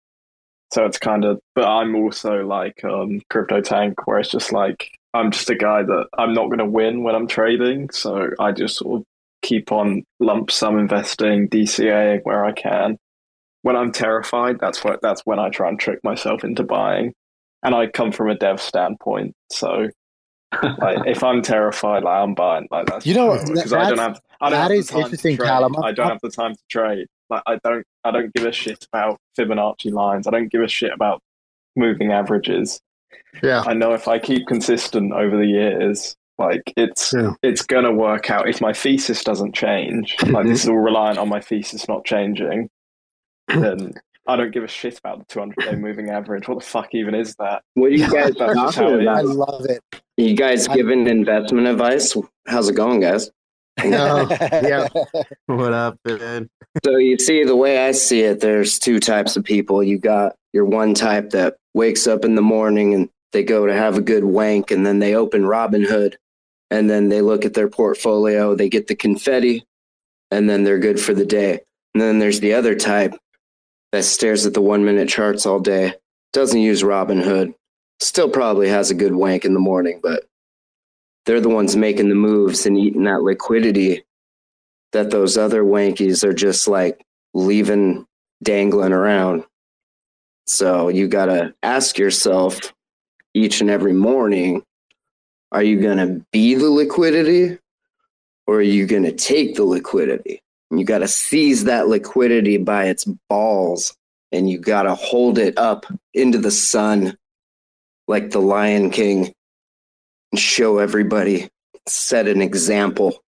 [SPEAKER 8] So it's kind of, but I'm also like um, Crypto Tank, where it's just like I'm just a guy that I'm not going to win when I'm trading, so I just sort of keep on lump sum investing, DCA where I can, when I'm terrified, that's what that's when I try and trick myself into buying. And I come from a dev standpoint, so like if I'm terrified, like I'm buying. Like that's
[SPEAKER 3] you know because
[SPEAKER 8] I don't have I don't that have is interesting, Callum. I don't have the time to trade. Like I don't I don't give a shit about Fibonacci lines. I don't give a shit about moving averages.
[SPEAKER 6] Yeah,
[SPEAKER 8] I know if I keep consistent over the years, like it's yeah. it's gonna work out. If my thesis doesn't change, like this is all reliant on my thesis not changing then I don't give a shit about the 200 day moving average. What the fuck even is that?
[SPEAKER 1] What are you guys?
[SPEAKER 3] I love it.
[SPEAKER 1] You guys giving investment advice? How's it going, guys?
[SPEAKER 6] No, yeah. What up, man?
[SPEAKER 1] So you see, the way I see it, there's two types of people. You got your one type that wakes up in the morning and they go to have a good wank, and then they open Robinhood, and then they look at their portfolio, they get the confetti, and then they're good for the day. And then there's the other type that stares at the one minute charts all day, doesn't use Robinhood, still probably has a good wank in the morning, but they're the ones making the moves and eating that liquidity that those other wankies are just like leaving dangling around. So you got to ask yourself each and every morning are you going to be the liquidity or are you going to take the liquidity? You got to seize that liquidity by its balls and you got to hold it up into the sun like the Lion King show everybody, set an example.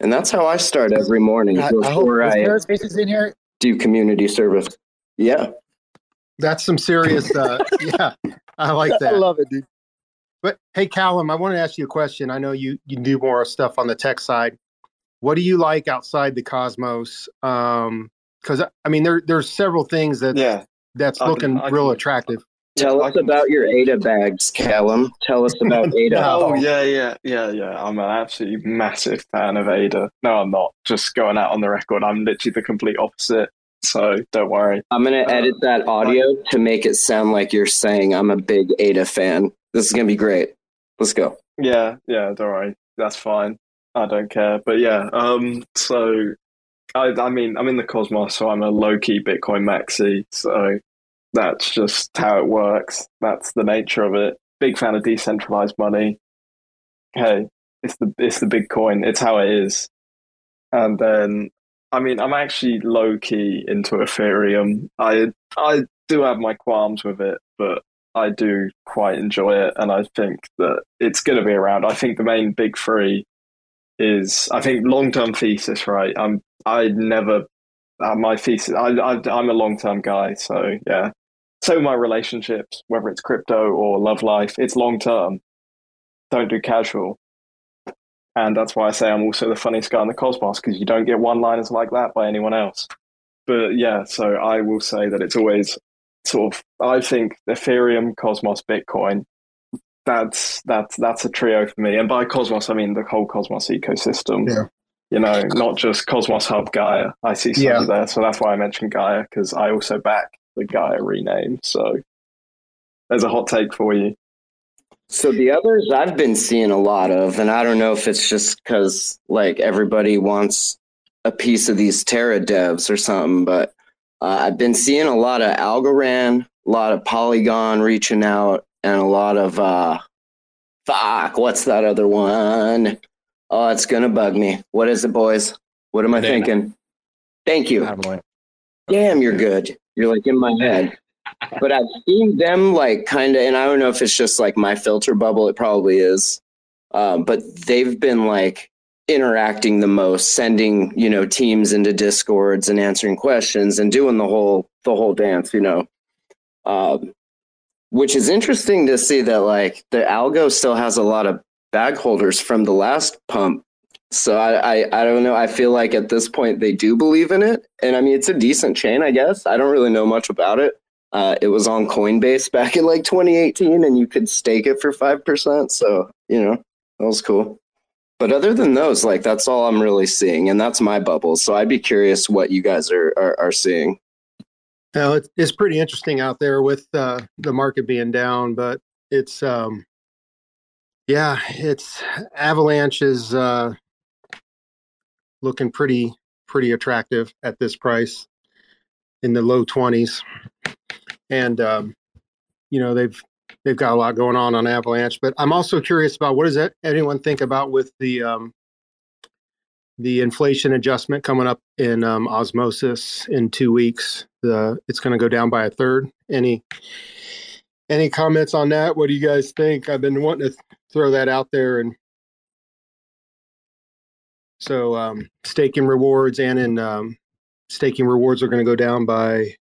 [SPEAKER 1] And that's how I start every morning
[SPEAKER 3] I, before I, hope, I in here.
[SPEAKER 1] do community service. Yeah.
[SPEAKER 6] That's some serious, uh, yeah, I like that. I
[SPEAKER 3] love it, dude.
[SPEAKER 6] But hey, Callum, I want to ask you a question. I know you, you do more stuff on the tech side what do you like outside the cosmos um because i mean there there's several things that
[SPEAKER 8] yeah
[SPEAKER 6] that's I looking can, real can, attractive
[SPEAKER 1] tell us about your ada bags callum. Tell us about ada.
[SPEAKER 8] Oh yeah yeah yeah yeah. I'm an absolutely massive fan of ada. No i'm not. Just going out on the record. I'm literally the complete opposite so don't worry.
[SPEAKER 1] I'm going to uh, edit that audio to make it sound like you're saying i'm a big ada fan. This is going to be great. Let's go.
[SPEAKER 8] Yeah yeah don't worry. That's fine. I don't care. But yeah, um, so I, I mean, I'm in the Cosmos, so I'm a low key Bitcoin maxi. So that's just how it works. That's the nature of it. Big fan of decentralized money. Hey, it's the it's the Bitcoin. It's how it is. And then I mean, I'm actually low key into Ethereum. I I do have my qualms with it, but I do quite enjoy it, and I think that it's going to be around. I think the main big three is I think long term thesis. Right, I'm I never uh, my thesis. I, I I'm a long term guy, so yeah. So my relationships, whether it's crypto or love life, it's long term. Don't do casual. And that's why I say I'm also the funniest guy in the cosmos because you don't get one liners like that by anyone else. But yeah, so I will say that it's always sort of, I think Ethereum, Cosmos, Bitcoin, that's, that's, that's a trio for me. And by Cosmos, I mean the whole Cosmos ecosystem.
[SPEAKER 6] Yeah.
[SPEAKER 8] You know, not just Cosmos Hub Gaia. I see something
[SPEAKER 6] Yeah.
[SPEAKER 8] there. So that's why I mentioned Gaia because I also back the guy renamed. So there's a hot take for you.
[SPEAKER 1] So the others I've been seeing a lot of, and I don't know if it's just because like everybody wants a piece of these Terra devs or something, but uh, I've been seeing a lot of Algorand, a lot of Polygon reaching out, and a lot of uh, fuck. What's that other one? Oh, it's gonna bug me. What is it, boys? What am I
[SPEAKER 2] Cardano.
[SPEAKER 1] thinking? Thank you. Damn, you're good. You're like in my head. But I've seen them like kind of, and I don't know if it's just like my filter bubble. It probably is. Um, but they've been like interacting the most, sending you know teams into discords and answering questions and doing the whole the whole dance. You know, um, which is interesting to see that like the algo still has a lot of bag holders from the last pump so I, I I don't know. I feel like at this point they do believe in it, and I mean it's a decent chain, I guess. I don't really know much about it. Uh, it was on Coinbase back in like 2018, and you could stake it for five percent. So you know that was cool. But other than those, like that's all I'm really seeing, and that's my bubble. So I'd be curious what you guys are are, are seeing.
[SPEAKER 6] Now it's it's pretty interesting out there with uh, the market being down, but it's um, yeah, it's Avalanche is uh, looking pretty pretty attractive at this price in the low twenties, and um, you know they've they've got a lot going on on Avalanche. But I'm also curious about what does that, anyone think about with the um, the inflation adjustment coming up in um, osmosis in two weeks. The it's going to go down by a third. Any any comments on that? What do you guys think? I've been wanting to throw that out there, and so um, staking rewards and in um, staking rewards are going to go down by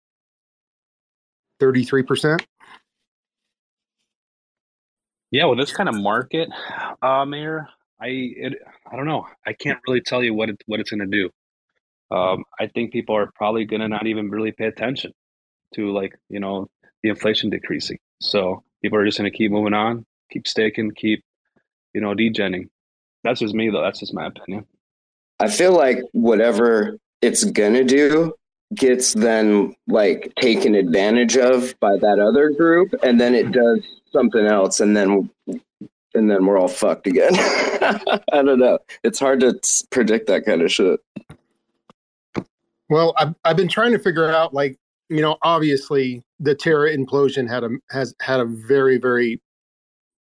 [SPEAKER 6] thirty three percent.
[SPEAKER 2] Yeah, well, this kind of market, uh, Mayor, I it, I don't know. I can't really tell you what it what it's going to do. Um, I think people are probably going to not even really pay attention to like you know the inflation decreasing. So people are just going to keep moving on, keep staking, keep you know degenning. That's just me though. That's just my opinion.
[SPEAKER 1] I feel like whatever it's gonna do gets then like taken advantage of by that other group, and then it does something else, and then and then we're all fucked again. I don't know. It's hard to predict that kind of shit.
[SPEAKER 6] Well, I've I've been trying to figure out like you know obviously the Terra implosion had a has had a very very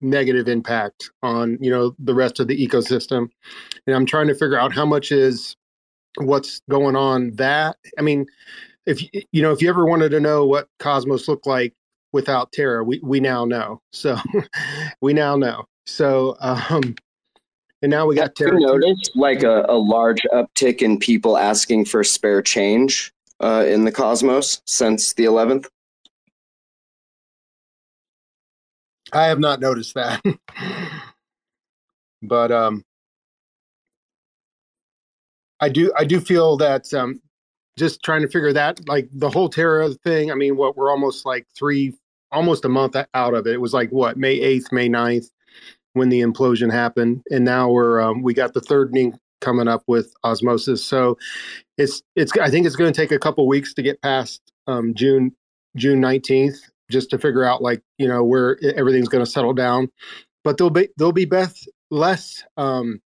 [SPEAKER 6] negative impact on you know the rest of the ecosystem, and I'm trying to figure out how much is what's going on that I mean if you know if you ever wanted to know what Cosmos looked like without Terra, we we now know. So we now know. So um and now we got
[SPEAKER 1] Have you
[SPEAKER 6] Terra.
[SPEAKER 1] noticed like a, a large uptick in people asking for spare change uh, in the Cosmos since the 11th?
[SPEAKER 6] I have not noticed that. but um I do I do feel that um just trying to figure that like the whole Terra thing, I mean what we're almost like 3 almost a month out of it. It was like what, May 8th, May 9th when the implosion happened and now we're um we got the thirdening coming up with osmosis. So it's it's I think it's going to take a couple weeks to get past um June June 19th just to figure out like you know where everything's going to settle down but there'll be there'll be best less um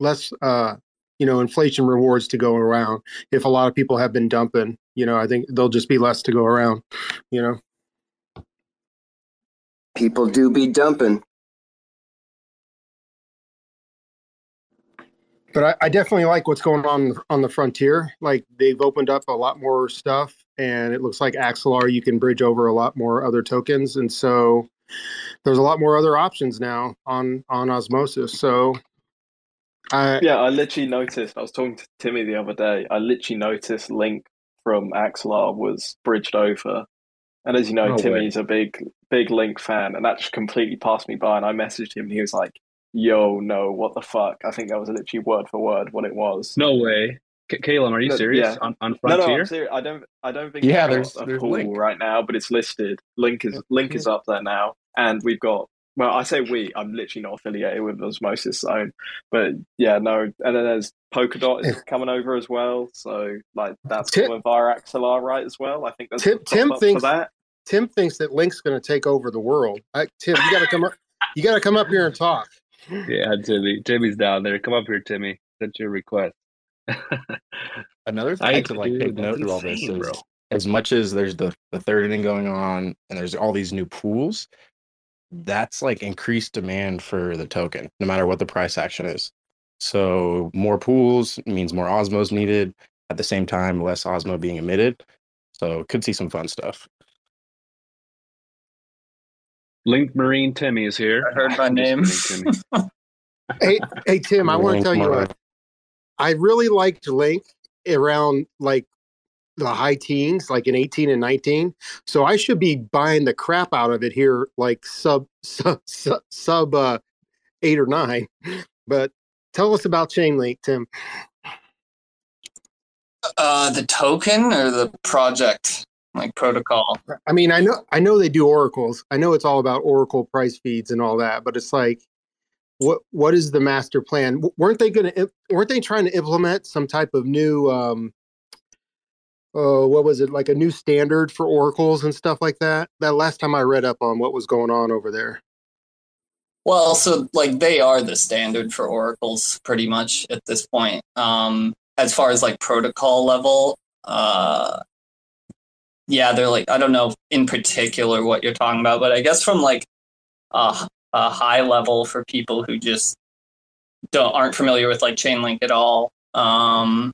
[SPEAKER 6] less uh you know inflation rewards to go around if a lot of people have been dumping you know i think there'll just be less to go around you know
[SPEAKER 1] People do be dumping.
[SPEAKER 6] but I, I definitely like what's going on on the frontier. Like they've opened up a lot more stuff, and it looks like Axelar you can bridge over a lot more other tokens, and so there's a lot more other options now on on Osmosis. So, I
[SPEAKER 7] yeah, I literally noticed. I was talking to Timmy the other day. I literally noticed Link from Axelar was bridged over, and as you know,
[SPEAKER 2] No way.
[SPEAKER 7] Timmy's a big big Link fan, and that just completely passed me by. And I messaged him, and he was like, "Yo, no, what the fuck?" I think that was literally word for word what it was.
[SPEAKER 2] No way. K- Caleb, are you
[SPEAKER 7] No,
[SPEAKER 2] serious?
[SPEAKER 7] yeah.
[SPEAKER 2] On, on
[SPEAKER 7] No, no, I'm serious. I don't. I don't think.
[SPEAKER 5] Yeah,
[SPEAKER 7] it's
[SPEAKER 5] there's-
[SPEAKER 7] a
[SPEAKER 5] there's
[SPEAKER 7] pool
[SPEAKER 5] Link.
[SPEAKER 7] right now, but it's listed. Link is Link is up there now, and we've got. Well, I say we. I'm literally not affiliated with Osmosis Zone, but yeah, no. And then there's Polkadot is coming over as well, so like that's
[SPEAKER 6] Tim-
[SPEAKER 7] coming via Axelar, right? As well, I think there's
[SPEAKER 6] Tim- Tim thinks-
[SPEAKER 7] for that.
[SPEAKER 6] Tim thinks that Link's going to take over the world. I, Tim, you got to come up. You got to come up here and talk.
[SPEAKER 2] Yeah, Timmy. Timmy's down there. Come up here, Timmy. That's your request.
[SPEAKER 5] Another thing
[SPEAKER 2] I
[SPEAKER 5] to like take note of all this is
[SPEAKER 2] bro.
[SPEAKER 5] as much as there's the, the thirdening going on and there's all these new pools, that's like increased demand for the token, no matter what the price action is. So more pools means more osmos needed. At the same time, less osmo being emitted. So could see some fun stuff.
[SPEAKER 2] Link Marine Timmy is here.
[SPEAKER 9] I heard my name.
[SPEAKER 6] Hey, hey, Tim, I want to
[SPEAKER 5] Link
[SPEAKER 6] tell you
[SPEAKER 5] Mar-
[SPEAKER 6] what. I really liked Link around like the high teens, like in 18 and 19. So I should be buying the crap out of it here, like sub sub sub, sub uh, eight or nine. But tell us about Chainlink, Tim.
[SPEAKER 9] Uh, the token or the project, like protocol.
[SPEAKER 6] I mean, I know I know they do oracles. I know it's all about oracle price feeds and all that, but it's like what what is the master plan? W- weren't they going to weren't they trying to implement some type of new um uh what was it? Like a new standard for oracles and stuff like that? That last time I read up on what was going on over there.
[SPEAKER 9] Well, so like they are the standard for oracles pretty much at this point. Um, as far as like protocol level, uh, yeah, they're like I don't know in particular what you're talking about, but I guess from like a, a high level for people who just don't aren't familiar with like Chainlink at all. Um,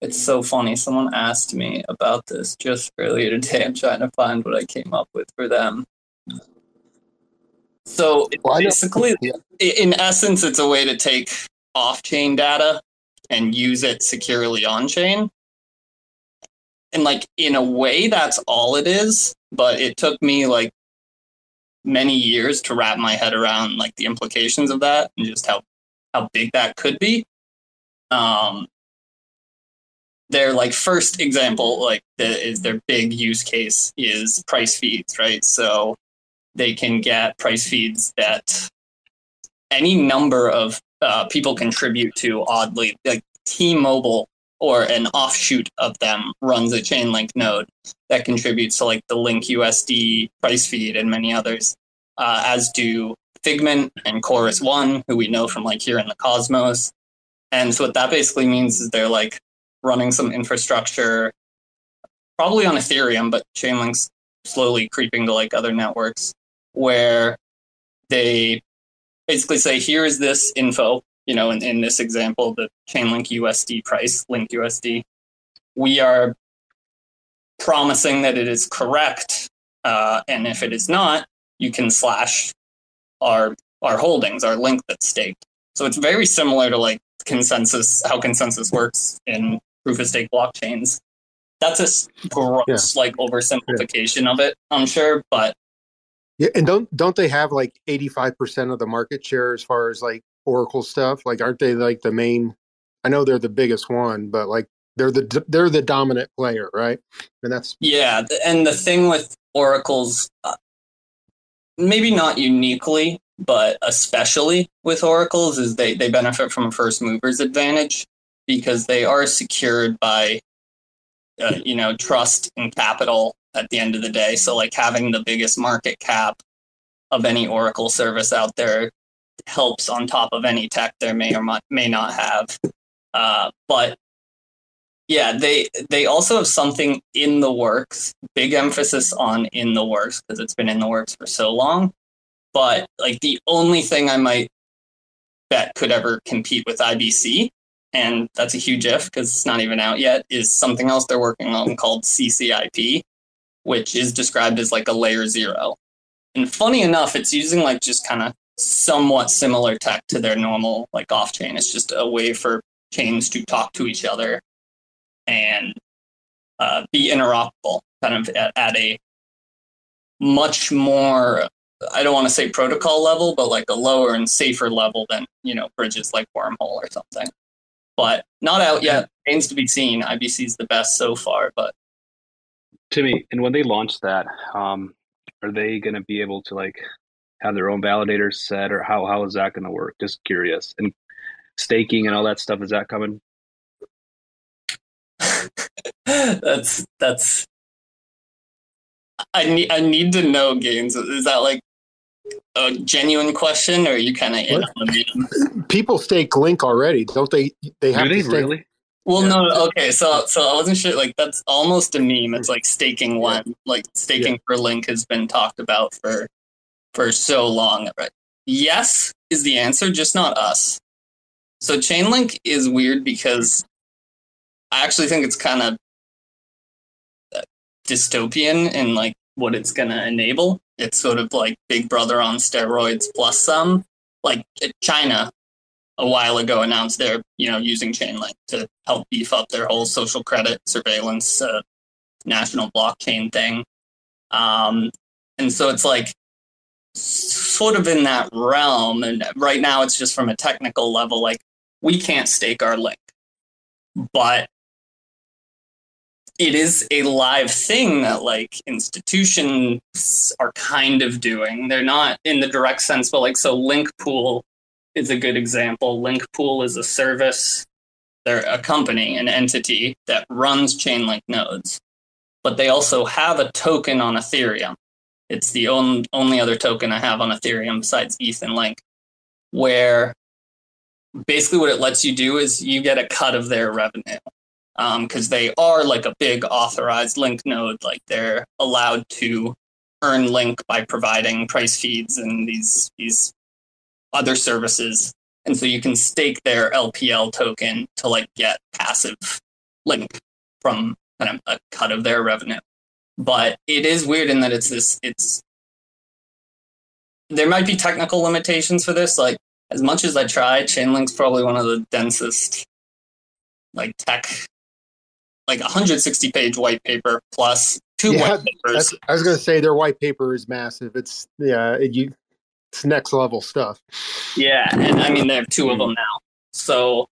[SPEAKER 9] it's so funny. Someone asked me about this just earlier today. I'm trying to find what I came up with for them. So
[SPEAKER 6] Well,
[SPEAKER 9] basically,
[SPEAKER 6] yeah.
[SPEAKER 9] in essence, it's a way to take off-chain data and use it securely on-chain. And like in a way, that's all it is. But it took me like many years to wrap my head around like the implications of that and just how how big that could be. Um, their like first example, like the, is their big use case is price feeds, right? So they can get price feeds that any number of uh, people contribute to. Oddly, like T-Mobile or an offshoot of them runs a Chainlink node that contributes to like the Link USD price feed and many others, uh, as do Figment and Chorus One, who we know from like here in the Cosmos. And so what that basically means is they're like running some infrastructure, probably on Ethereum, but Chainlink's slowly creeping to like other networks where they basically say, here is this info, you know, in, in this example, the Chainlink USD price, Link USD. We are promising that it is correct. Uh, and if it is not, you can slash our our holdings, our link that's staked. So it's very similar to like consensus, how consensus works in proof of stake blockchains. That's a gross like oversimplification of it, I'm sure, but
[SPEAKER 6] Yeah, and don't don't they have like 85% of the market share as far as like Oracle stuff? Like aren't they like the main I know they're the biggest one, but like they're the they're the dominant player, right? And that's
[SPEAKER 9] Yeah, and the thing with oracles, uh, maybe not uniquely, but especially with oracles, is they they benefit from a first mover's advantage because they are secured by, uh, you know, trust and capital at the end of the day. So like having the biggest market cap of any oracle service out there helps on top of any tech they may or may not have. Uh, but yeah, they they also have something in the works. Big emphasis on in the works because it's been in the works for so long. But like the only thing I might bet could ever compete with IBC, and that's a huge if because it's not even out yet, is something else they're working on called CCIP, which is described as like a layer zero. And funny enough, it's using like just kind of somewhat similar tech to their normal like off chain. It's just a way for chains to talk to each other and uh, be interoperable, kind of at, at a much more I don't want to say protocol level, but like a lower and safer level than you know bridges like Wormhole or something. But not out yet. Remains to be seen. IBC is the best so far, but
[SPEAKER 2] Timmy, and when they launch that, um, are they going to be able to like have their own validators set, or how how is that going to work? Just curious. And staking and all that stuff is that coming?
[SPEAKER 9] that's that's. I need I need to know Gainzz. Is that like a genuine question, or are you kind of in on the?
[SPEAKER 6] People stake Link already, don't they? They have
[SPEAKER 2] Do they
[SPEAKER 6] to stake.
[SPEAKER 2] really?
[SPEAKER 9] Well, no, okay, so so I wasn't sure. Like that's almost a meme. It's like staking one, like staking for Link has been talked about for for so long. Right? Yes is the answer, just not us. So Chainlink is weird because I actually think it's kind of dystopian in like what it's gonna enable. It's sort of like Big Brother on steroids plus some. Like China a while ago announced they're you know using Chainlink to help beef up their whole social credit surveillance uh, national blockchain thing. Um, and so it's like sort of in that realm. And right now it's just from a technical level, like we can't stake our link, but it is a live thing that like institutions are kind of doing. They're not in the direct sense, but like so Link Pool is a good example. Link Pool is a service, they're a company, an entity that runs Chainlink nodes, but they also have a token on Ethereum. It's the on, only other token I have on Ethereum besides ETH and Link, where basically what it lets you do is you get a cut of their revenue because um, they are like a big authorized link node. Like they're allowed to earn link by providing price feeds and these these other services, and so you can stake their LPL token to like get passive link from kind of a cut of their revenue. But it is weird in that it's this. It's there might be technical limitations for this. Like as much as I try, Chainlink's probably one of the densest like tech like 160 page white paper plus two
[SPEAKER 6] Yeah,
[SPEAKER 9] white papers.
[SPEAKER 6] I was going to say their white paper is massive. It's yeah, it, you, it's next level stuff.
[SPEAKER 9] Yeah, and I mean they have two of hmm. them now. So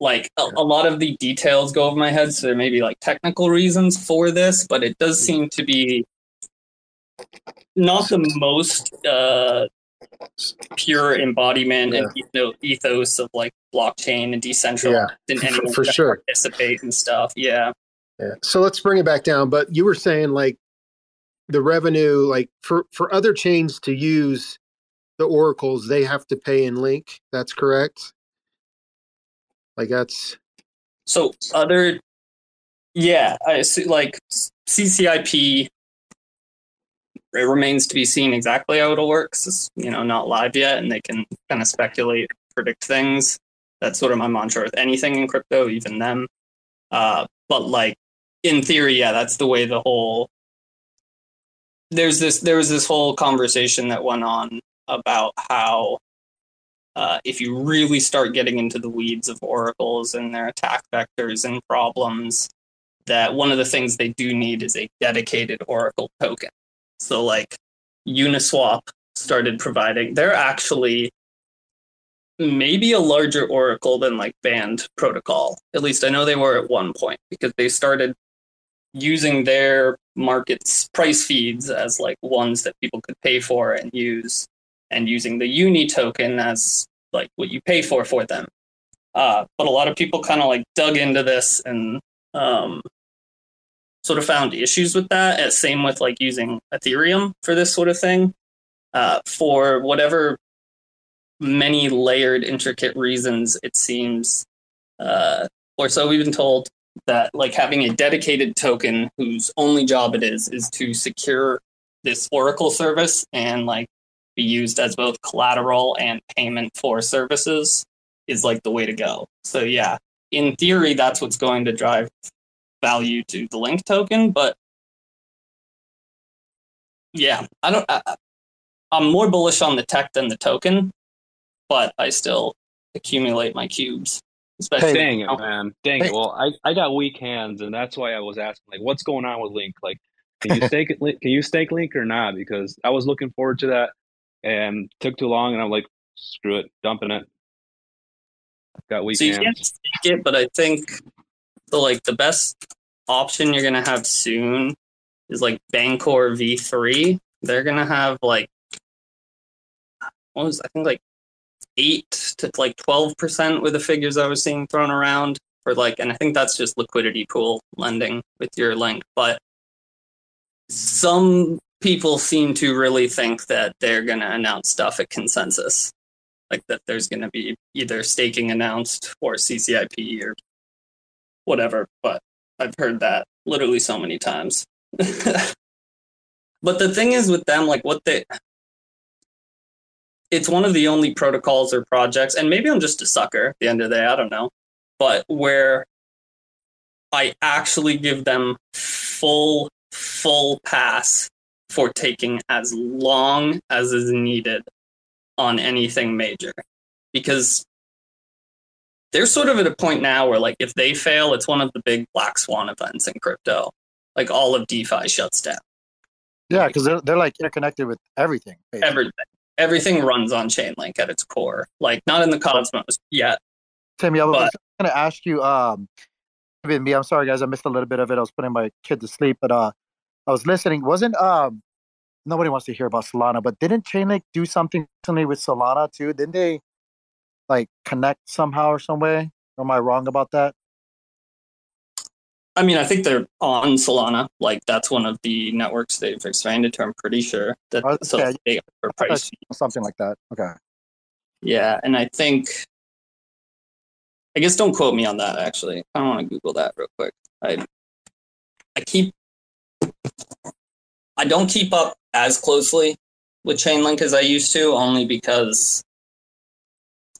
[SPEAKER 9] like a, a lot of the details go over my head, so there may be like technical reasons for this, but it does seem to be not the most uh, pure embodiment and etho- ethos of like blockchain and decentralized and
[SPEAKER 6] for-
[SPEAKER 9] anyone
[SPEAKER 6] for sure.
[SPEAKER 9] participate and stuff. Yeah.
[SPEAKER 6] Yeah. So let's bring it back down. But you were saying like the revenue, like for for other chains to use the oracles, they have to pay in link. That's correct. Like that's
[SPEAKER 9] So other, yeah, I see, like CCIP. It remains to be seen exactly how it'll work. It's you know not live yet, and they can kind of speculate, predict things. That's sort of my mantra with anything in crypto, even them. Uh, but like in theory, yeah, that's the way the whole. There's this. There was this whole conversation that went on about how uh, if you really start getting into the weeds of oracles and their attack vectors and problems, that one of the things they do need is a dedicated oracle token. So, like Uniswap started providing, they're actually maybe a larger oracle than like Band Protocol. At least I know they were at one point because they started using their market's price feeds as like ones that people could pay for and use and using the uni token as like what you pay for for them. Uh, but a lot of people kind of like dug into this and um, sort of found issues with that. Uh, same with like using ethereum for this sort of thing. Uh, for whatever many layered intricate reasons it seems uh, or so we've been told that like having a dedicated token whose only job it is is to secure this oracle service and like be used as both collateral and payment for services is like the way to go. So yeah, in theory, that's what's going to drive value to the link token. But yeah, I don't. I, I'm more bullish on the tech than the token, but I still accumulate my cubes. Especially
[SPEAKER 2] Dang it, oh, man. Dang it. Well, I, I got weak hands, and that's why I was asking, like, what's going on with Link? Like, can you stake it? Can you stake Link or not? Because I was looking forward to that, and took too long, and I'm like, screw it, dumping it. Got weak
[SPEAKER 9] so you can't stake it, but I think the like the best option you're gonna have soon is like Bancor V3. They're gonna have like what was I think like eight to like twelve percent with the figures I was seeing thrown around for like, and I think that's just liquidity pool lending with your link. But some people seem to really think that they're gonna announce stuff at consensus, like that there's gonna be either staking announced or CCIP or whatever. But I've heard that literally so many times. but the thing is with them, like what they it's one of the only protocols or projects, and maybe I'm just a sucker at the end of the day, I don't know, but where I actually give them full, full pass for taking as long as is needed on anything major. Because they're sort of at a point now where, like, if they fail, it's one of the big black swan events in crypto. Like, all of DeFi shuts down.
[SPEAKER 3] Yeah, because they're they're like interconnected with everything. basically.
[SPEAKER 9] Everything. Everything runs on Chainlink at its core. Like, not in the Cosmos yet.
[SPEAKER 3] Timmy, I was
[SPEAKER 9] But-
[SPEAKER 3] going to ask you. Um, I'm sorry, guys. I missed a little bit of it. I was putting my kid to sleep, but uh, I was listening. Wasn't um, nobody wants to hear about Solana, but didn't Chainlink do something recently with Solana too? Didn't they like connect somehow or some way? Am I wrong about that?
[SPEAKER 9] I mean, I think they're on Solana. Like that's one of the networks they've expanded to. I'm pretty sure that
[SPEAKER 3] Oh,
[SPEAKER 9] so they offer
[SPEAKER 3] I thought
[SPEAKER 9] price.
[SPEAKER 3] Something like that. Okay.
[SPEAKER 9] Yeah, and I think I guess don't quote me on that. Actually, I want to Google that real quick. I I keep I don't keep up as closely with Chainlink as I used to, only because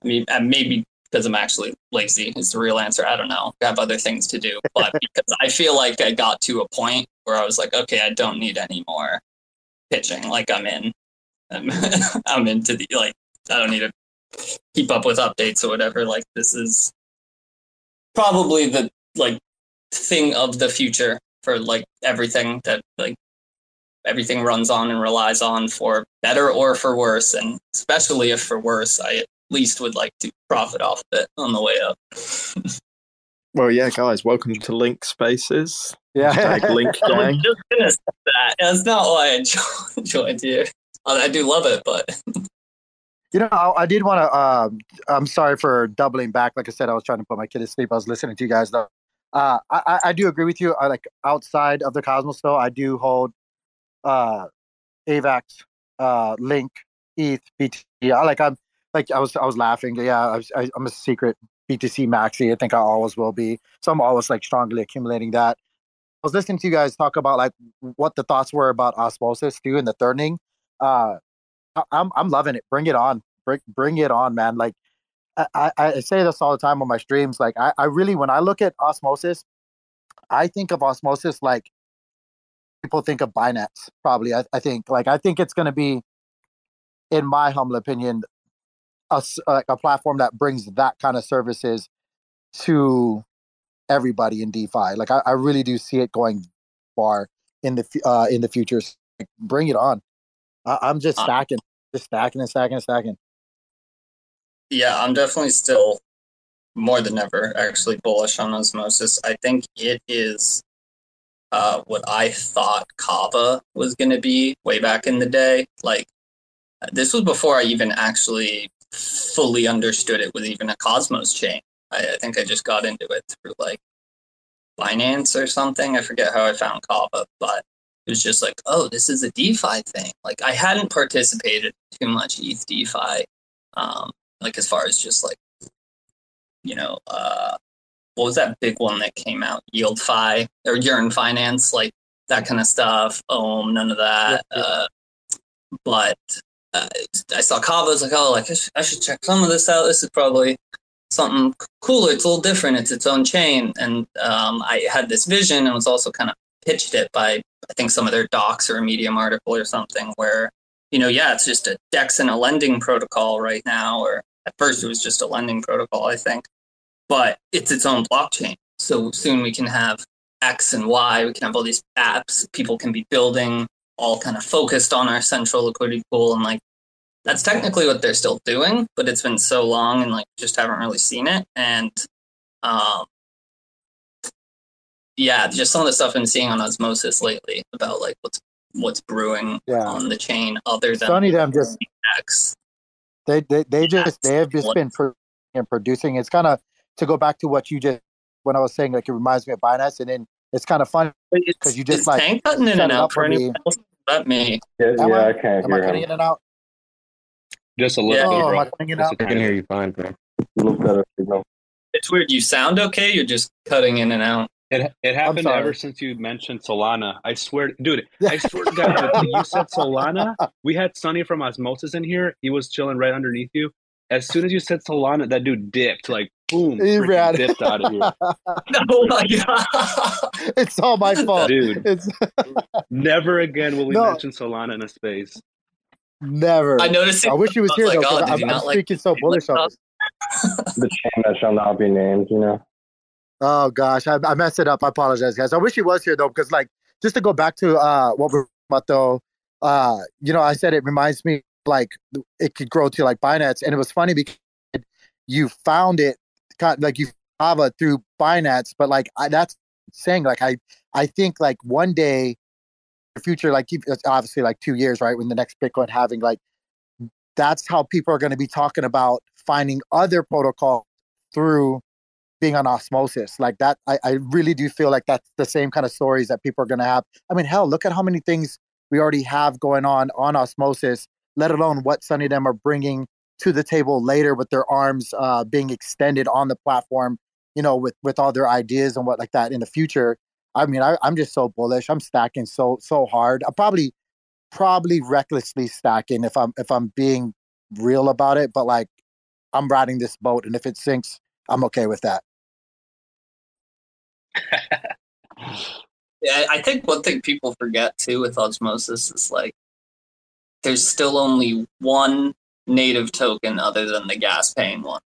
[SPEAKER 9] I mean maybe because I'm actually lazy is the real answer. I don't know. I have other things to do, but because I feel like I got to a point where I was like, okay, I don't need any more pitching. Like I'm in, I'm, I'm into the like I don't need to keep up with updates or whatever. Like this is probably the like thing of the future for like everything that like everything runs on and relies on for better or for worse, and especially if for worse, I at least would like to profit off of it on the way up.
[SPEAKER 8] Well, yeah, guys, welcome to Link Spaces.
[SPEAKER 3] Yeah.
[SPEAKER 8] Hashtag Link
[SPEAKER 9] I was
[SPEAKER 8] Gang.
[SPEAKER 9] just gonna say that. That's not why I joined here. I I do love it, but
[SPEAKER 3] You know, I, I did want to. Um, I'm sorry for doubling back. Like I said, I was trying to put my kid to sleep. I was listening to you guys though. Uh, I, I- do agree with you. I like outside of the Cosmos though. I do hold uh, AVAX, uh, Link, ETH, BTC. I like. I'm like I was. I was laughing. Yeah, I was, I, I'm a secret BTC maxi. I think I always will be. So I'm always like strongly accumulating that. I was listening to you guys talk about like what the thoughts were about osmosis too and the thirding. Uh, I- I'm I'm loving it. Bring it on. Bring bring it on, man. Like I, I, say this all the time on my streams. Like I, I really when I look at osmosis, I think of osmosis like people think of Binance. Probably. I, I think like I think it's gonna be, in my humble opinion, a like a platform that brings that kind of services to everybody in DeFi. Like I, I really do see it going far in the uh in the future. Like, bring it on. I, I'm just
[SPEAKER 9] Uh,
[SPEAKER 3] stacking, just stacking and stacking and stacking.
[SPEAKER 9] Yeah, I'm definitely still more than ever actually bullish on osmosis. I think it is uh, what I thought Kava was going to be way back in the day. Like this was before I even actually fully understood it was even a Cosmos chain. I, I think I just got into it through like Binance or something. I forget how I found Kava, but it was just like, oh, this is a DeFi thing. Like I hadn't participated too much ETH DeFi, um, like as far as just like, you know, uh, what was that big one that came out? YieldFi or Yearn Finance, like that kind of stuff. Um, none of that.
[SPEAKER 3] Yeah, yeah.
[SPEAKER 9] Uh, but uh, I saw Kava. I was like, oh, like I should, I should check some of this out. This is probably something cooler. It's a little different. It's its own chain. And um, I had this vision and was also kind of pitched it by I think some of their docs or a Medium article or something where you know yeah it's just a Dex and a lending protocol right now or at first it was just a lending protocol I think. But it's its own blockchain. So soon we can have X and Y we can have all these apps people can be building all kind of focused on our central liquidity pool and like that's technically what they're still doing but it's been so long and like just haven't really seen it. And um yeah, just some of the stuff I'm seeing on Osmosis lately about like what's what's brewing
[SPEAKER 3] Yeah.
[SPEAKER 9] on the chain other than
[SPEAKER 3] Sunny them just
[SPEAKER 9] X.
[SPEAKER 3] they they, they just they have just been pro- and producing. It's kind of to go back to what you just when I was saying like it reminds me of Binance, and then it's kind of fun because you just
[SPEAKER 9] Is
[SPEAKER 3] like
[SPEAKER 9] Tank cutting in and
[SPEAKER 3] it
[SPEAKER 9] out for
[SPEAKER 3] for me.
[SPEAKER 9] anyone else? That me.
[SPEAKER 10] Yeah,
[SPEAKER 3] Am
[SPEAKER 10] yeah,
[SPEAKER 3] I-
[SPEAKER 10] I can't
[SPEAKER 3] Am I
[SPEAKER 10] hear
[SPEAKER 3] cutting
[SPEAKER 10] him.
[SPEAKER 3] in and out?
[SPEAKER 2] Just a little
[SPEAKER 9] Yeah.
[SPEAKER 2] bit,
[SPEAKER 3] Oh, am. I cutting in and
[SPEAKER 2] Just
[SPEAKER 3] out?
[SPEAKER 2] a
[SPEAKER 5] I can hear you fine, man.
[SPEAKER 10] A little better signal.
[SPEAKER 9] It's weird. You sound okay. You're just cutting in and out.
[SPEAKER 2] It it happened ever since you mentioned Solana. I swear, dude. I swear to God, you said Solana, we had Sunny from Osmosis in here. He was chilling right underneath you. As soon as you said Solana, that dude dipped, like boom,
[SPEAKER 3] He
[SPEAKER 2] freaking
[SPEAKER 3] ran.
[SPEAKER 2] dipped out of here,
[SPEAKER 9] Oh my god.
[SPEAKER 3] it's all my fault.
[SPEAKER 2] dude.
[SPEAKER 3] It's
[SPEAKER 2] Never again will we
[SPEAKER 3] No.
[SPEAKER 2] mention Solana in a space.
[SPEAKER 3] never.
[SPEAKER 9] I noticed. It,
[SPEAKER 3] I wish he was
[SPEAKER 9] I
[SPEAKER 3] here
[SPEAKER 9] like,
[SPEAKER 3] though,
[SPEAKER 9] oh, did
[SPEAKER 3] I'm, I'm
[SPEAKER 9] not like?
[SPEAKER 3] speaking so bullish on this.
[SPEAKER 10] The chain that shall not be named, you know.
[SPEAKER 3] Oh gosh, I, I messed it up. I apologize, guys. I wish he was here though, because like just to go back to uh what we're about though, uh, you know, I said it reminds me like it could grow to like Binance, and it was funny because you found it like you Kava through Binance, but like I, that's saying like I I think like one day, the future like obviously like two years right when the next Bitcoin halving like that's how people are going to be talking about finding other protocol through being on osmosis like that I, I really do feel like that's the same kind of stories that people are going to have. I mean hell look at how many things we already have going on on osmosis let alone what sunny them are bringing to the table later with their arms uh, being extended on the platform you know with with all their ideas and what like that in the future. I mean I, i'm just so bullish. I'm stacking so so hard. I'm probably probably recklessly stacking if i'm if i'm being real about it but like i'm riding this boat and if it sinks i'm okay with that
[SPEAKER 9] Yeah, I think one thing people forget too with osmosis is like there's still only one native token other than the gas paying one.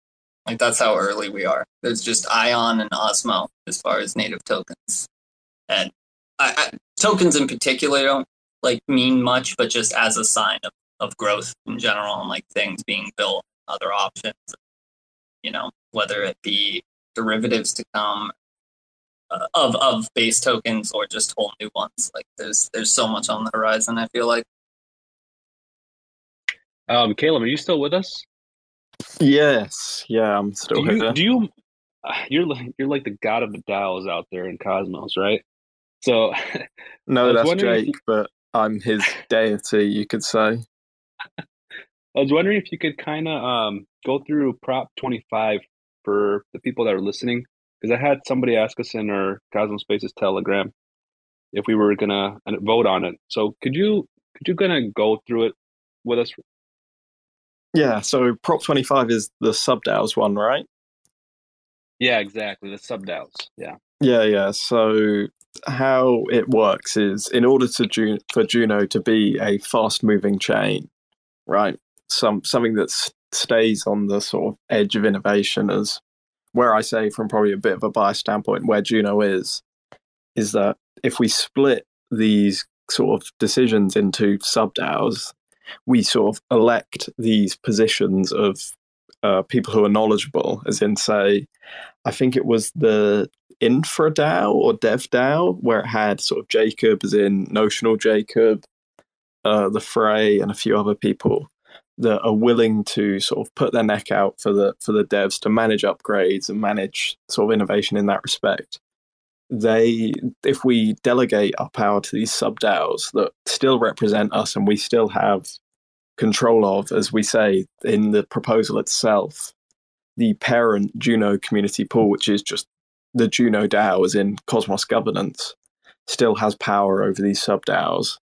[SPEAKER 9] Like that's how early we are. There's just Ion and Osmo as far as native tokens, and I, I, tokens in particular don't like mean much, but just as a sign of, of growth in general and like things being built, other options, you know, whether it be derivatives to come uh, of of base tokens or just whole new ones. Like there's there's so much on the horizon. I feel like.
[SPEAKER 2] Um, Caleb, are you still with us?
[SPEAKER 8] Yes, yeah, I'm still
[SPEAKER 2] do you,
[SPEAKER 8] here.
[SPEAKER 2] do you you're like you're like the god of the dials out there in Cosmos, right? So
[SPEAKER 8] no, that's
[SPEAKER 2] wondering if
[SPEAKER 8] Jake, but I'm his deity, you could say.
[SPEAKER 2] I was wondering if you could kind of um, go through Prop 25 for the people that are listening, because I had somebody ask us in our Cosmos Spaces Telegram if we were gonna vote on it. So could you could you of go through it with us?
[SPEAKER 8] Yeah, so Prop 25 is the subDAOs one, right?
[SPEAKER 2] Yeah, exactly. The sub DAOs. Yeah.
[SPEAKER 8] Yeah, yeah. So how it works is in order to Ju- for Juno to be a fast moving chain, right? Some something that stays on the sort of edge of innovation as where I say from probably a bit of a bias standpoint where Juno is is that if we split these sort of decisions into sub DAOs, we sort of elect these positions of uh, people who are knowledgeable, as in say, I think it was the infra DAO or dev DAO where it had sort of Jacob, as in notional Jacob, uh, the Fray, and a few other people that are willing to sort of put their neck out for the for the devs to manage upgrades and manage sort of innovation in that respect. They, if we delegate our power to these sub DAOs that still represent us and we still have control of, as we say in the proposal itself, the parent Juno community pool, which is just the Juno DAO, as in Cosmos governance, still has power over these sub DAOs.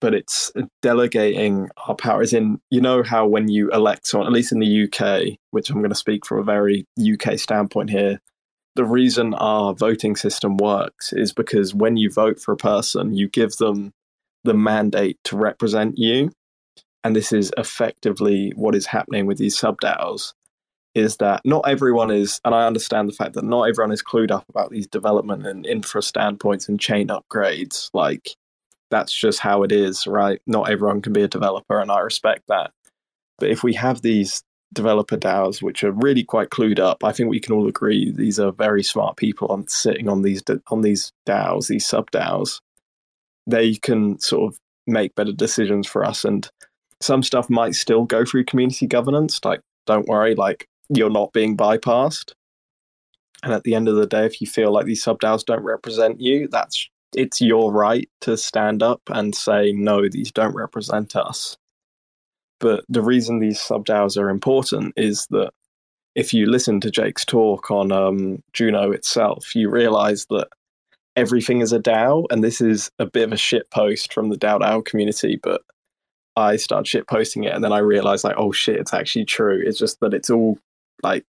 [SPEAKER 8] But it's delegating our powers in you know how when you elect someone at least in the uk which i'm going to speak from a very uk standpoint here the reason our voting system works is because when you vote for a person you give them the mandate to represent you and this is effectively what is happening with these sub DAOs is that not everyone is, and I understand the fact that not everyone is clued up about these development and infra standpoints and chain upgrades. Like, that's just how it is, right? Not everyone can be a developer, and I respect that. But if we have these developer DAOs, which are really quite clued up, I think we can all agree these are very smart people on sitting on these on these DAOs, these sub DAOs. They can sort of make better decisions for us, and some stuff might still go through community governance. Like, don't worry, like you're not being bypassed. And at the end of the day, if you feel like these sub DAOs don't represent you, that's it's your right to stand up and say no, these don't represent us. But the reason these sub DAOs are important is that if you listen to Jake's talk on um, Juno itself, you realize that everything is a DAO, and this is a bit of a shit post from the DAO DAO community, but I started shit posting it, and then I realized like, oh shit, it's actually true. It's just that it's all like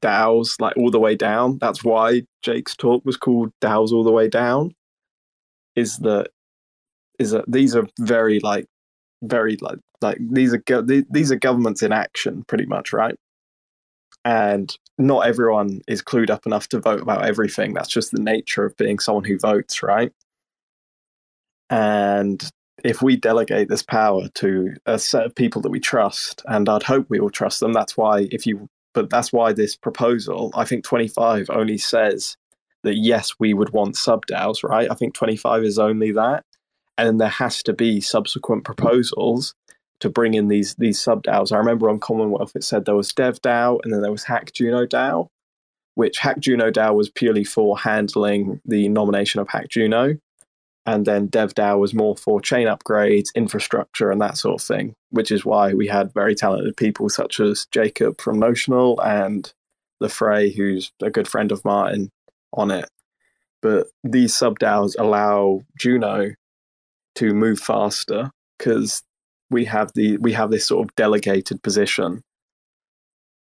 [SPEAKER 8] DAOs, like all the way down. That's why Jake's talk was called DAOs all the way down. Is that is that these are very like very like like these are these are governments in action, pretty much, right? And not everyone is clued up enough to vote about everything. That's just the nature of being someone who votes, right? And if we delegate this power to a set of people that we trust, and I'd hope we will trust them. That's why if you, but that's why this proposal, I think 25 only says that yes, we would want sub DAOs, right? I think 25 is only that, and there has to be subsequent proposals to bring in these these sub DAOs. I remember on Commonwealth it said there was Dev DAO and then there was Hack Juno DAO, which Hack Juno DAO was purely for handling the nomination of Hack Juno and then DevDAO was more for chain upgrades, infrastructure, and that sort of thing, which is why we had very talented people such as Jacob from Notional and the Frey, who's a good friend of mine, on it. But these sub DAOs allow Juno to move faster because we have the we have this sort of delegated position.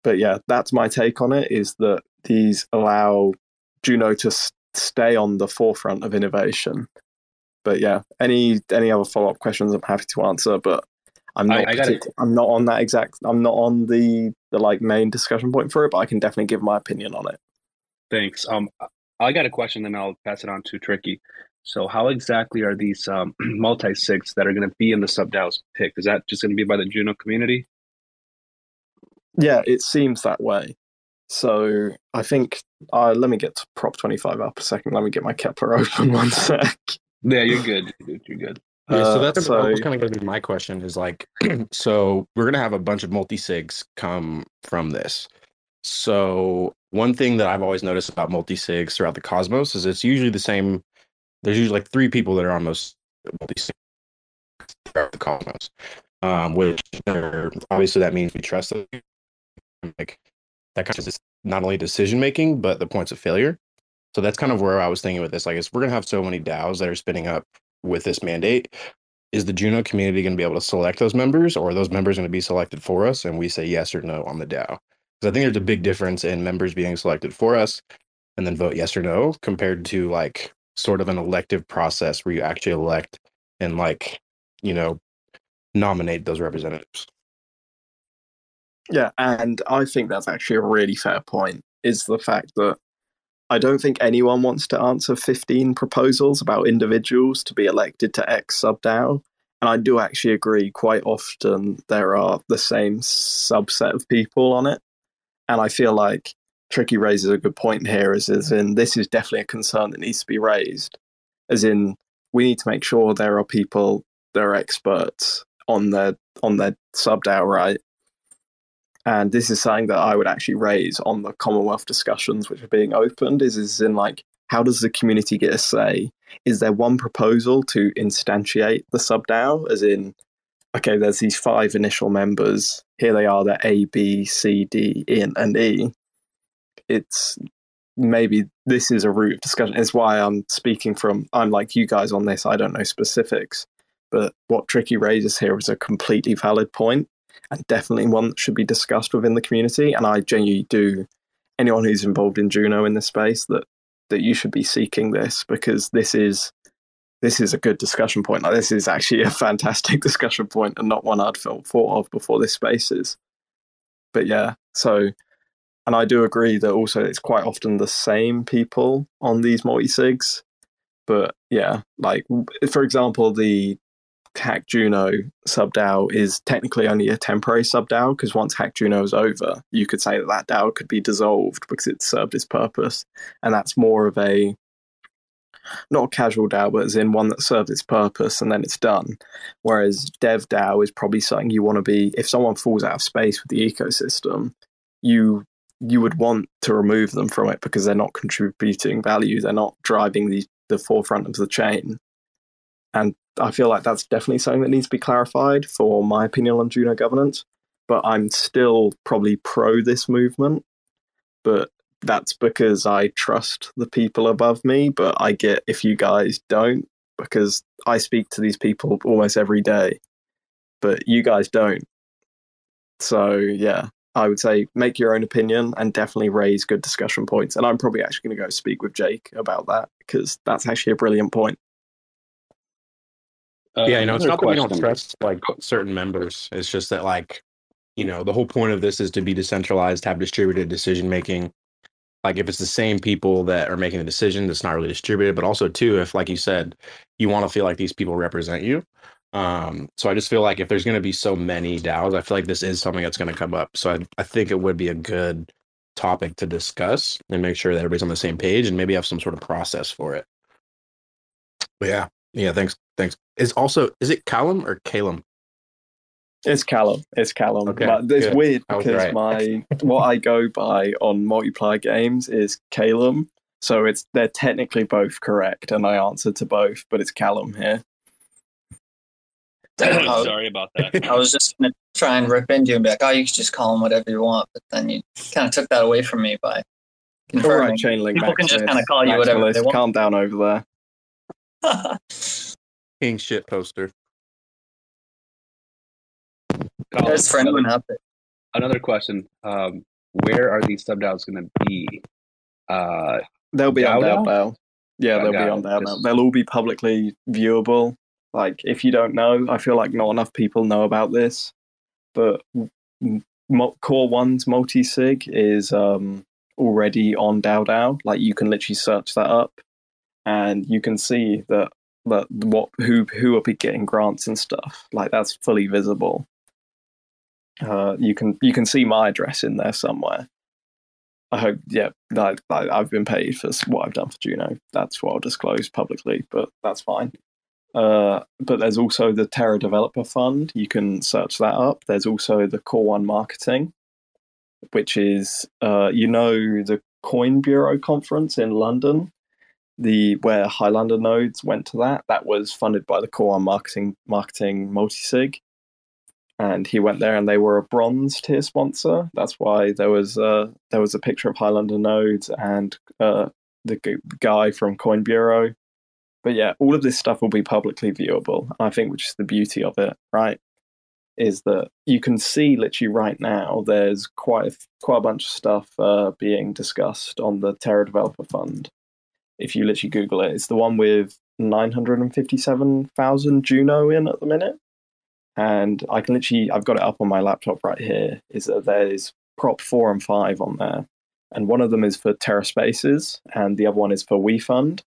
[SPEAKER 8] But yeah, that's my take on it. Is that these allow Juno to stay on the forefront of innovation but yeah, any any other follow up questions, I'm happy to answer. But I'm not. I, I partic- I'm not on that exact. I'm not on the the like main discussion point for it, but I can definitely give my opinion on it.
[SPEAKER 2] Thanks. Um, I got a question, then I'll pass it on to Tricky. So, how exactly are these um, multi sigs that are going to be in the sub DAOs picked? Is that just going to be by the Juno community?
[SPEAKER 8] Yeah, it seems that way. So I think uh, let me get to prop twenty five up a second. Let me get my Keplr open one sec.
[SPEAKER 2] Yeah, you're good. You're good.
[SPEAKER 5] Yeah, so that's uh, so, that kind of going to be my question. Is like, so we're going to have a bunch of multi sigs come from this. So one thing that I've always noticed about multi sigs throughout the cosmos is it's usually the same. There's usually like three people that are on those multi sigs throughout the cosmos, um, which obviously that means we trust them. Like that kind of is not only decision making but the points of failure. So that's kind of where I was thinking with this. Like, if we're gonna have so many DAOs that are spinning up with this mandate, is the Juno community to be able to select those members, or are those members to be selected for us, and we say yes or no on the DAO? Because I think there's a big difference in members being selected for us and then vote yes or no compared to like sort of an elective process where you actually elect and like you know nominate those representatives.
[SPEAKER 8] Yeah, and I think that's actually a really fair point. Is the fact that I don't think anyone wants to answer 15 proposals about individuals to be elected to X sub DAO. And I do actually agree quite often there are the same subset of people on it. And I feel like Tricky raises a good point here, is, is in this is definitely a concern that needs to be raised. As in, we need to make sure there are people that are experts on their on their sub DAO, right? and this is something that I would actually raise on the Commonwealth discussions which are being opened is is in like how does the community get a say? Is there one proposal to instantiate the sub DAO, as in, okay, there's these five initial members. Here they are, they're A, B, C, D, E, and E. It's maybe this is a route of discussion. It's why I'm speaking from, I'm like you guys on this. I don't know specifics, but what Tricky raises here is a completely valid point and definitely one that should be discussed within the community. And I genuinely do anyone who's involved in Juno in this space that that you should be seeking this because this is this is a good discussion point. Like this is actually a fantastic discussion point and not one I'd thought of before this spaces. But yeah, so and I do agree that also it's quite often the same people on these multi sigs. But yeah, like for example, the Hack Juno sub DAO is technically only a temporary sub DAO because once Hack Juno is over, you could say that that DAO could be dissolved because it served its purpose, and that's more of a not a casual DAO, but as in one that served its purpose and then it's done. Whereas Dev DAO is probably something you want to be. If someone falls out of space with the ecosystem, you you would want to remove them from it because they're not contributing value. They're not driving the the forefront of the chain. And I feel like that's definitely something that needs to be clarified for my opinion on Juno governance. But I'm still probably pro this movement. But that's because I trust the people above me. But I get if you guys don't, because I speak to these people almost every day, but you guys don't. So, yeah, I would say make your own opinion and definitely raise good discussion points. And I'm probably actually going to go speak with Jake about that because that's actually a brilliant point.
[SPEAKER 5] Uh, yeah, you know, it's not that we don't trust like certain members. It's just that like, you know, the whole point of this is to be decentralized, have distributed decision making. Like if it's the same people that are making the decision, that's not really distributed. But also too, if like you said, you want to feel like these people represent you. Um, so I just feel like if there's going to be so many DAOs, I feel like this is something that's going to come up. So I, I think it would be a good topic to discuss and make sure that everybody's on the same page and maybe have some sort of process for it. But yeah, yeah, thanks. Thanks. Is also is it Callum or Calum?
[SPEAKER 8] It's Callum. It's Callum.
[SPEAKER 5] Okay,
[SPEAKER 8] But it's
[SPEAKER 5] good.
[SPEAKER 8] weird because
[SPEAKER 5] right.
[SPEAKER 8] my what I go by on multiplayer games is Calum. So it's they're technically both correct, and I answer to both, but it's Callum here.
[SPEAKER 2] Sorry about that.
[SPEAKER 9] I was just gonna try and rip into you and be like, "Oh, you can just call him whatever you want," but then you kind of took that away from me by
[SPEAKER 8] All
[SPEAKER 9] confirming.
[SPEAKER 8] right, chain link.
[SPEAKER 9] People can just kind of call you whatever they want.
[SPEAKER 8] Calm down over there.
[SPEAKER 5] King shit poster.
[SPEAKER 2] Colin,
[SPEAKER 9] There's for anyone out there.
[SPEAKER 2] Another question: um, Where are these sub DAOs going to be? Uh,
[SPEAKER 8] They'll be on
[SPEAKER 2] Dao
[SPEAKER 8] Dao Dao. Yeah,
[SPEAKER 2] Dao
[SPEAKER 8] they'll be on Dao Dao.
[SPEAKER 2] just-
[SPEAKER 8] They'll all be publicly viewable. Like, if you don't know, I feel like not enough people know about this. But m- mo- Core One's multi sig is um, already on Dao Dao. Like, you can literally search that up, and you can see that that what who who are getting grants and stuff. Like, that's fully visible. Uh, you can you can see my address in there somewhere. I hope, yeah, that I've been paid for what I've done for Juno. That's what I'll disclose publicly, but that's fine. Uh, but there's also the Terra Developer Fund. You can search that up. There's also the Core One Marketing, which is, uh, you know, the Coin Bureau conference in London, the where Highlander nodes went to that. That was funded by the Core One Marketing Marketing Multisig and he went there and they were a bronze tier sponsor. That's why there was uh there was a picture of highlander nodes and uh the guy from coin bureau. But yeah all of this stuff will be publicly viewable And i think which is the beauty of it right? Is that you can see literally right now there's quite a, quite a bunch of stuff uh, being discussed on the terra developer fund. If you literally google it it's the one with 957000 juno in at the minute and I can literally I've got it up on my laptop right here. Is that there's prop four and five on there, and one of them is for Terra Spaces, and the other one is for WeFund.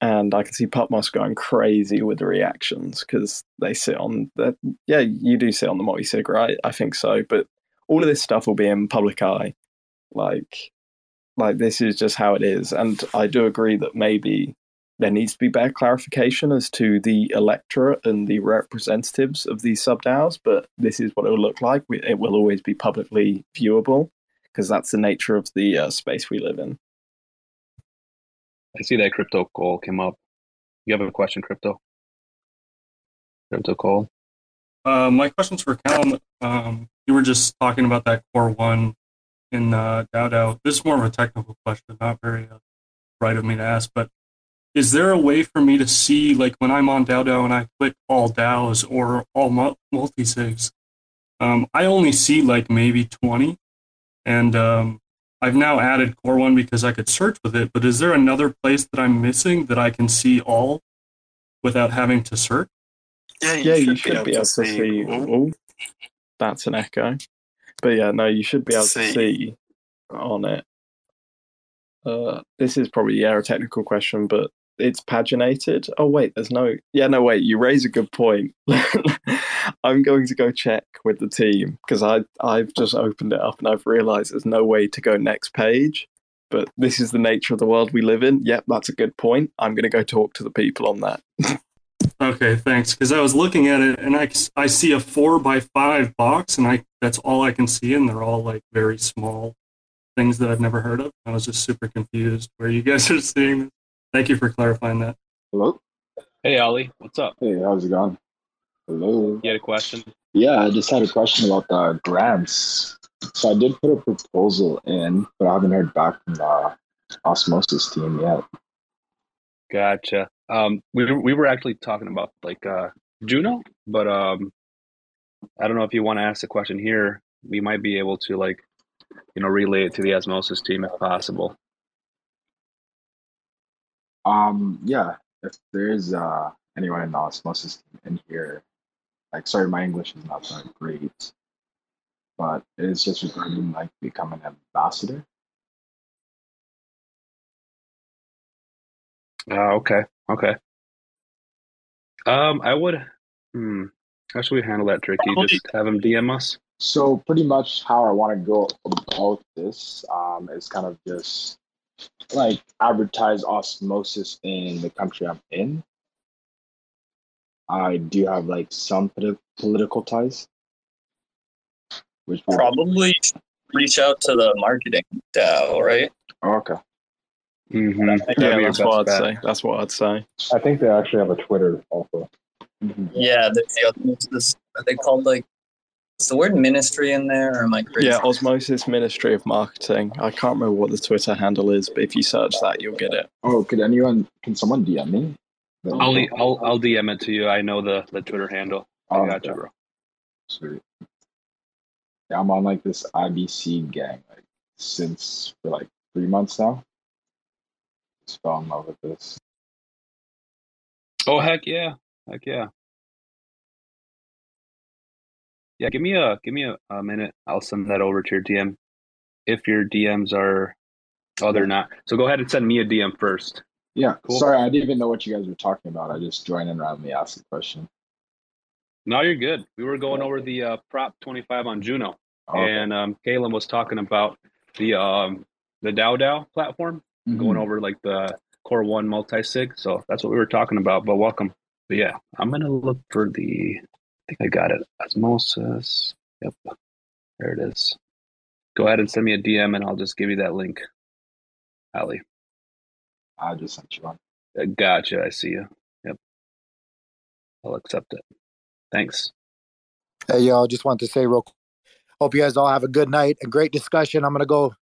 [SPEAKER 8] And I can see Pupmos going crazy with the reactions because they sit on the yeah you do sit on the multi sig right I think so, but all of this stuff will be in public eye, like like this is just how it is, and I do agree that maybe there needs to be better clarification as to the electorate and the representatives of these sub DAOs, but this is what it will look like. It will always be publicly viewable because that's the nature of the uh, space we live in.
[SPEAKER 2] I see that crypto call came up. You have a question, crypto? Crypto call.
[SPEAKER 11] Uh, my question's for Callum. Um, you were just talking about that core one in uh, DAO DAO. This is more of a technical question, not very uh, right of me to ask, but is there a way for me to see, like when I'm on DAO and I click all DAOs or all multi sigs, um, I only see like maybe 20. And um, I've now added Core One because I could search with it. But is there another place that I'm missing that I can see all without having to search?
[SPEAKER 8] Yeah, you, yeah, should, you should be able, to see. see oh, that's an echo. But yeah, no, you should be able see. to see on it. Uh, this is probably yeah, a technical question, but it's paginated. Oh wait, there's no. Yeah, no wait. You raise a good point. I'm going to go check with the team because I I've just opened it up and I've realised there's no way to go next page. But this is the nature of the world we live in. Yep, that's a good point. I'm going to go talk to the people on that.
[SPEAKER 11] okay, thanks. Because I was looking at it and I, I see a four by five box and I that's all I can see and they're all like very small things that I've never heard of. I was just super confused where you guys are seeing this. Thank you for clarifying that.
[SPEAKER 12] Hello.
[SPEAKER 2] Hey, Ollie. What's up?
[SPEAKER 12] Hey, how's it going? Hello.
[SPEAKER 2] You had a question?
[SPEAKER 12] Yeah, I just had a question about the grants. So I did put a proposal in, but I haven't heard back from the osmosis team yet.
[SPEAKER 2] Gotcha. Um, we we were actually talking about like uh, Juno, but um, I don't know if you want to ask the question here. We might be able to like, you know, relay it to the osmosis team if possible.
[SPEAKER 12] Um, yeah, if there's uh anyone in the osmosis in here, like sorry, my English is not that great, but it's just regarding like becoming an ambassador.
[SPEAKER 2] Uh, okay, okay. Um, I would. Hmm. How should we handle that, Tricky? Just have him DM us.
[SPEAKER 12] So pretty much how I want to go about this um, is kind of just like advertise osmosis in the country I'm in. I do have like some political ties.
[SPEAKER 9] Which probably reach out to the marketing DAO, right?
[SPEAKER 12] Oh, okay.
[SPEAKER 8] Mm-hmm. Yeah, that's what I'd bet. say. That's what I'd say.
[SPEAKER 10] I think they actually have a Twitter also.
[SPEAKER 9] Mm-hmm. Yeah, there's the, this, are they called like is the word ministry in there, or am I crazy?
[SPEAKER 8] Yeah, Osmosis Ministry of Marketing. I can't remember what the Twitter handle is, but if you search that, you'll get it.
[SPEAKER 12] Oh, could anyone? Can someone DM me?
[SPEAKER 2] I'll I'll I'll DM it to you. I know the the Twitter handle. I oh, got okay. you, bro.
[SPEAKER 12] Sweet. Yeah, I'm on like this IBC gang like since for like three months now. Just fell in love with this.
[SPEAKER 2] Oh heck yeah, heck yeah yeah, give me a give me a, a minute. I'll send that over to your DM. If your DMs are, oh, they're not. So go ahead and send me a DM first.
[SPEAKER 12] Yeah. Cool. Sorry, I didn't even know what you guys were talking about. I just joined in randomly asked a question.
[SPEAKER 2] No, you're good. We were going over the uh, Prop 25 on Juno, oh, okay. and um, Kalen was talking about the um, the DAO DAO platform, mm-hmm. going over like the Core One multi sig. So that's what we were talking about. But welcome. But yeah, I'm gonna look for the think I got it. Osmosis. Yep. There it is. Go ahead and send me a DM and I'll just give you that link. Ali.
[SPEAKER 12] I just sent you one.
[SPEAKER 2] Uh, gotcha. I see you. Yep. I'll accept it. Thanks.
[SPEAKER 3] Hey, y'all. Just wanted to say real quick. Hope you guys all have a good night. A great discussion. I'm going to go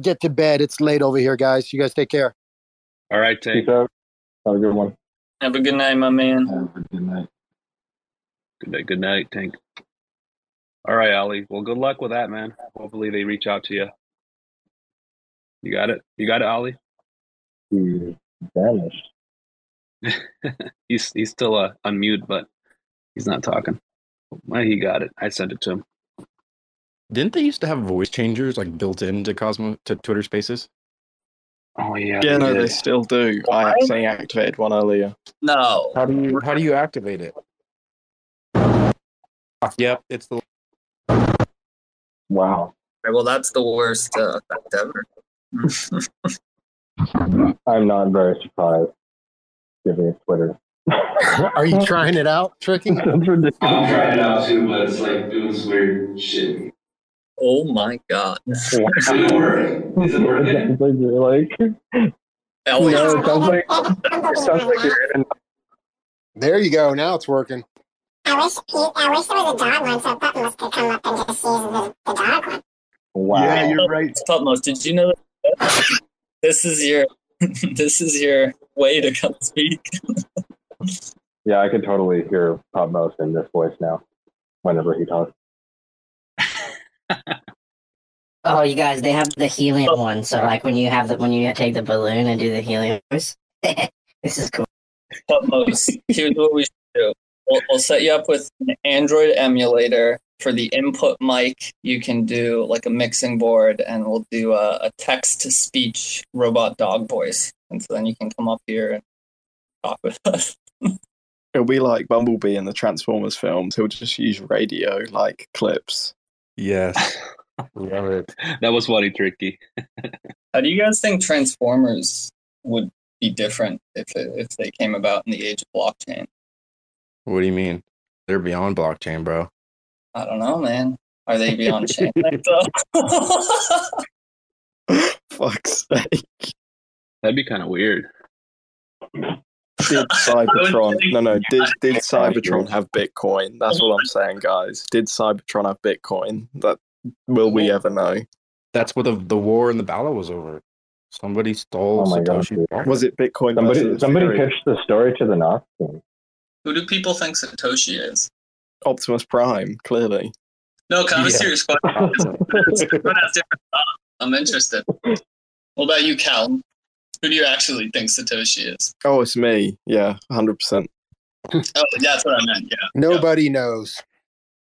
[SPEAKER 3] get to bed. It's late over here, guys. You guys take care.
[SPEAKER 2] All right, take
[SPEAKER 10] care. Have a good one.
[SPEAKER 9] Have a good night, my man.
[SPEAKER 12] Have a good night.
[SPEAKER 2] Good night. Good night, Tank. All right, Ali. Well, good luck with that, man. Hopefully they reach out to you. You got it. You got it, Ali.
[SPEAKER 10] He vanished.
[SPEAKER 2] he's he's still uh, unmute, but he's not talking. Well, he got it. I sent it to him.
[SPEAKER 5] Didn't they used to have voice changers like built into Cosmo to Twitter Spaces?
[SPEAKER 2] Oh yeah.
[SPEAKER 8] Yeah, no, they still do. I actually activated one earlier.
[SPEAKER 9] No.
[SPEAKER 5] How do you how do you activate it? Yep, it's the.
[SPEAKER 10] Wow.
[SPEAKER 9] Right, well, that's the worst uh, effect ever.
[SPEAKER 10] I'm not very surprised, given Twitter.
[SPEAKER 3] Are you trying it out, Tricky?
[SPEAKER 13] I'm trying it out too, but it's like doing this weird shit.
[SPEAKER 9] Oh my god.
[SPEAKER 13] Is it working? Is it working?
[SPEAKER 10] like you're like.
[SPEAKER 9] Oh.
[SPEAKER 10] No, it sounds like, it sounds like you're in.
[SPEAKER 3] There you go. Now it's working.
[SPEAKER 14] I wish I wish there was a dog one so Pupmos could come up and just use the, the dog one.
[SPEAKER 8] Wow. Yeah, you're right.
[SPEAKER 9] Pupmos, did you know that this is your this is your way to come speak.
[SPEAKER 10] Yeah, I could totally hear Pupmos in this voice now whenever he talks.
[SPEAKER 15] Oh, you guys, they have the helium one. So like when you have the when you take the balloon and do the helium voice. this is cool.
[SPEAKER 9] Pupmos, here's what we should do. We'll, we'll set you up with an Android emulator for the input mic. You can do like a mixing board, and we'll do a, a text to speech robot dog voice, and so then you can come up here and talk with us.
[SPEAKER 8] It'll be like Bumblebee in the Transformers films. He'll just use radio like clips.
[SPEAKER 5] Yes. Love it.
[SPEAKER 2] That was funny, tricky.
[SPEAKER 9] How do you guys think Transformers would be different if it, if they came about in the age of blockchain?
[SPEAKER 5] What do you mean? They're beyond blockchain, bro.
[SPEAKER 9] I don't know, man. Are they beyond chain?
[SPEAKER 8] Fuck's sake.
[SPEAKER 2] That'd be kind of weird.
[SPEAKER 8] Did Cybertron no no did did Cybertron have Bitcoin? That's what I'm saying, guys. Did Cybertron have Bitcoin? That will we ever know?
[SPEAKER 5] That's what the the war in the battle was over. Somebody stole
[SPEAKER 10] Oh my God,
[SPEAKER 5] Satoshi.
[SPEAKER 10] dude.
[SPEAKER 5] block.
[SPEAKER 8] Was it Bitcoin?
[SPEAKER 10] Somebody, somebody
[SPEAKER 8] Ethereum?
[SPEAKER 10] pitched the story to the Knox team.
[SPEAKER 9] Who do people think Satoshi is?
[SPEAKER 8] Optimus Prime, clearly.
[SPEAKER 9] No, kind of a
[SPEAKER 8] Yeah.
[SPEAKER 9] serious question. Has different thoughts. I'm interested. What about you, Cal? Who do you actually think Satoshi is?
[SPEAKER 8] Oh, it's me. Yeah, hundred percent.
[SPEAKER 9] Oh, that's what I meant. Yeah.
[SPEAKER 6] Nobody knows.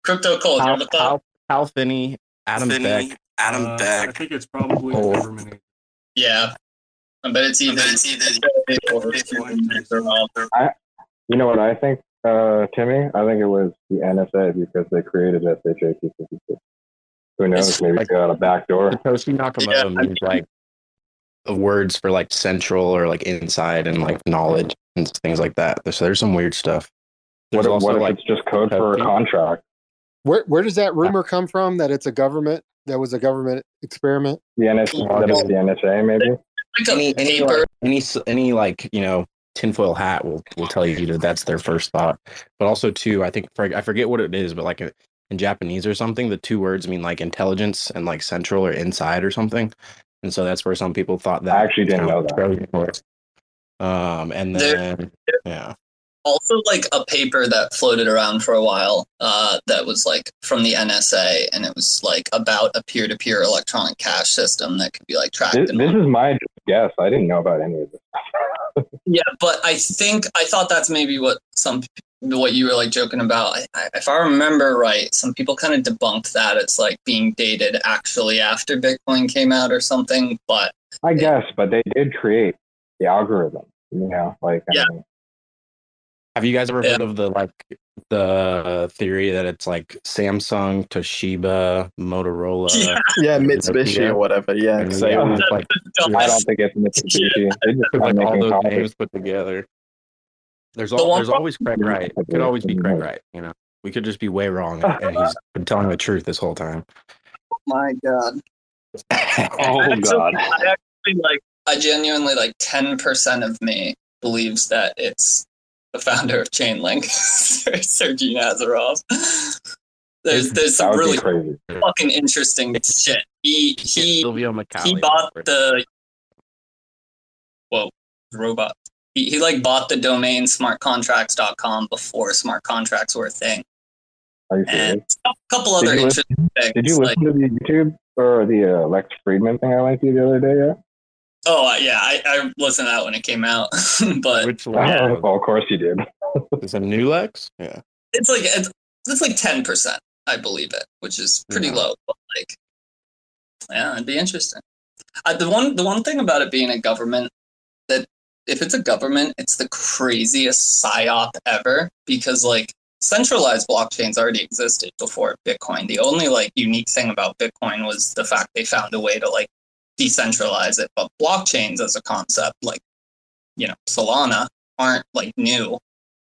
[SPEAKER 9] Crypto Cole, do you have a thought?
[SPEAKER 5] Hal, Hal Finney, Adam
[SPEAKER 9] Finney,
[SPEAKER 5] Beck.
[SPEAKER 9] Adam
[SPEAKER 11] Uh, I think it's probably
[SPEAKER 5] Oh.
[SPEAKER 11] the government. agency.
[SPEAKER 9] Yeah. I bet it's either it's either
[SPEAKER 10] I, you know what I think, uh, Timmy? I think it was the NSA because they created SHA-256. Who knows?
[SPEAKER 5] It's
[SPEAKER 10] Maybe
[SPEAKER 5] like-
[SPEAKER 10] they got a back door.
[SPEAKER 5] Satoshi Nakamoto means like the words for like central or like inside and like knowledge and things like that. So there's some weird stuff.
[SPEAKER 10] What
[SPEAKER 5] There's
[SPEAKER 10] if,
[SPEAKER 5] also
[SPEAKER 10] what if
[SPEAKER 5] like
[SPEAKER 10] it's just code for a contract?
[SPEAKER 6] Where where does that rumor come from? That it's a government that was a government experiment?
[SPEAKER 10] The NSA, that it's the NSA, maybe?
[SPEAKER 5] any any like, any any like you know tinfoil hat will will tell you that that's their first thought. But also too, I think for, I forget what it is, but like in Japanese or something, the two words mean like intelligence and like central or inside or something. And so that's where some people thought that.
[SPEAKER 10] I actually didn't know that.
[SPEAKER 5] Um, and
[SPEAKER 9] There-
[SPEAKER 5] then yeah,
[SPEAKER 9] also like a paper that floated around for a while uh, that was like from the NSA and it was like about a peer-to-peer electronic cash system that could be like tracked
[SPEAKER 10] This, this is my guess. I didn't know about any of this.
[SPEAKER 9] Yeah, but I think I thought that's maybe what some what you were like joking about. I, I, if I remember right, some people kind of debunked that it's like being dated actually after Bitcoin came out or something. But
[SPEAKER 10] I guess, but they did create the algorithm. You know, like I
[SPEAKER 9] Yeah.
[SPEAKER 10] mean,
[SPEAKER 5] have you guys ever heard of the like the theory that it's like Samsung, Toshiba, Motorola,
[SPEAKER 8] Yeah, Mitsubishi or whatever. Yeah, 'cause they
[SPEAKER 5] Yeah,
[SPEAKER 8] all-
[SPEAKER 5] like,
[SPEAKER 10] I don't think it's Mitsubishi. They just
[SPEAKER 5] like all those
[SPEAKER 10] copies.
[SPEAKER 5] names put together. There's all,
[SPEAKER 9] one
[SPEAKER 5] there's always Craig Wright. It could always be Craig. Wright. You know, we could just be way wrong, and, and he's been telling the truth this whole time.
[SPEAKER 9] Oh my God,
[SPEAKER 2] Oh
[SPEAKER 9] actually,
[SPEAKER 2] God.
[SPEAKER 9] I actually like I genuinely like ten percent of me believes that it's the founder of Chainlink, Sergey Nazarov. There's there's some really
[SPEAKER 10] crazy.
[SPEAKER 9] fucking interesting shit. He he
[SPEAKER 5] Silvio
[SPEAKER 9] he bought the whoa robot. He, he like bought the domain smartcontracts.com before smart contracts were a thing. And a couple
[SPEAKER 10] Did
[SPEAKER 9] other
[SPEAKER 10] you listen-
[SPEAKER 9] interesting things.
[SPEAKER 10] Did you
[SPEAKER 9] like,
[SPEAKER 10] listen to the YouTube or the uh, Lex Fridman thing I linked to you the other day? Yeah.
[SPEAKER 9] Oh yeah, I, I listened to that when it came out, but
[SPEAKER 5] Which one?
[SPEAKER 10] Oh, well, of course you did.
[SPEAKER 5] Is it New Lex? Yeah.
[SPEAKER 9] it's like it's, it's like ten percent, I believe it, which is pretty
[SPEAKER 5] Yeah.
[SPEAKER 9] low. But like, yeah, it'd be interesting. Uh, the one the one thing about it being a government that if it's a government, it's the craziest psyop ever because like centralized blockchains already existed before Bitcoin. The only like unique thing about Bitcoin was the fact they found a way to like decentralize it. But blockchains as a concept, like you know Solana, aren't like new.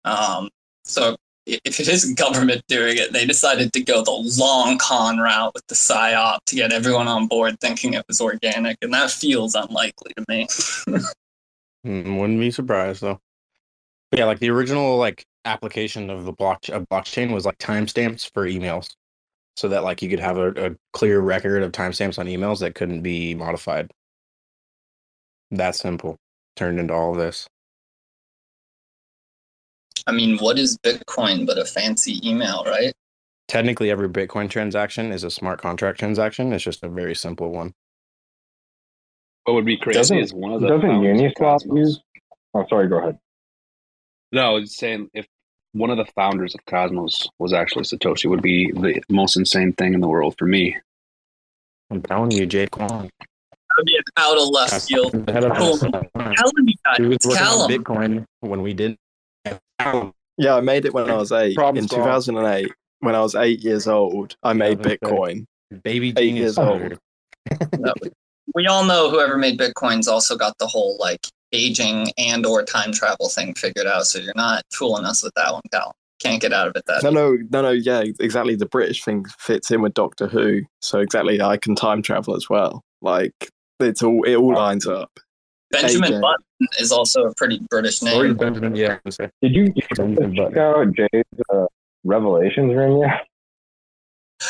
[SPEAKER 9] Um, so if it is government doing it, they decided to go the long con route with the psyop to get everyone on board thinking it was organic, and that feels unlikely to me.
[SPEAKER 5] Mm, Wouldn't be surprised though. But yeah, like the original like application of the block of blockchain was like timestamps for emails, so that like you could have a, a clear record of timestamps on emails that couldn't be modified. That simple turned into all of this.
[SPEAKER 9] I mean, what is Bitcoin but a fancy email, right?
[SPEAKER 5] Technically, every Bitcoin transaction is a smart contract transaction. It's just a very simple one.
[SPEAKER 2] What would be crazy
[SPEAKER 10] Doesn't
[SPEAKER 2] is one of the
[SPEAKER 10] doesn't Uniswap use? Oh, sorry. Go ahead.
[SPEAKER 2] No, I was saying if one of the founders of Cosmos was actually Satoshi, would be the most insane thing in the world for me.
[SPEAKER 5] I'm telling you, Jae Kwon.
[SPEAKER 9] That would be an out of left
[SPEAKER 5] That's
[SPEAKER 9] field.
[SPEAKER 5] the head of
[SPEAKER 9] Cool.
[SPEAKER 5] us.
[SPEAKER 9] Telling you guys,
[SPEAKER 5] He was
[SPEAKER 9] it's
[SPEAKER 5] working on Bitcoin when we didn't.
[SPEAKER 8] Yeah, I made it when I was eight.
[SPEAKER 5] Problem
[SPEAKER 8] in
[SPEAKER 5] solved.
[SPEAKER 8] 2008, when I was eight years old, I made
[SPEAKER 5] that's.
[SPEAKER 8] Bitcoin.
[SPEAKER 5] Baby
[SPEAKER 8] Eight
[SPEAKER 5] genius.
[SPEAKER 8] years old.
[SPEAKER 9] We all know whoever made Bitcoin's also got the whole like aging and or time travel thing figured out. So you're not fooling us with that one, Cal. Can't get out of it that
[SPEAKER 8] No, no, no, no. Yeah, exactly. The British thing fits in with Doctor Who. So exactly, I can time travel as well. Like it's all it all lines up.
[SPEAKER 9] Benjamin
[SPEAKER 8] AJ.
[SPEAKER 9] Button is also a pretty British
[SPEAKER 5] Or
[SPEAKER 9] name.
[SPEAKER 5] Benjamin, yeah. I was gonna say.
[SPEAKER 10] Did you, did you
[SPEAKER 5] Benjamin
[SPEAKER 10] check out Jay's uh, Revelations room yet?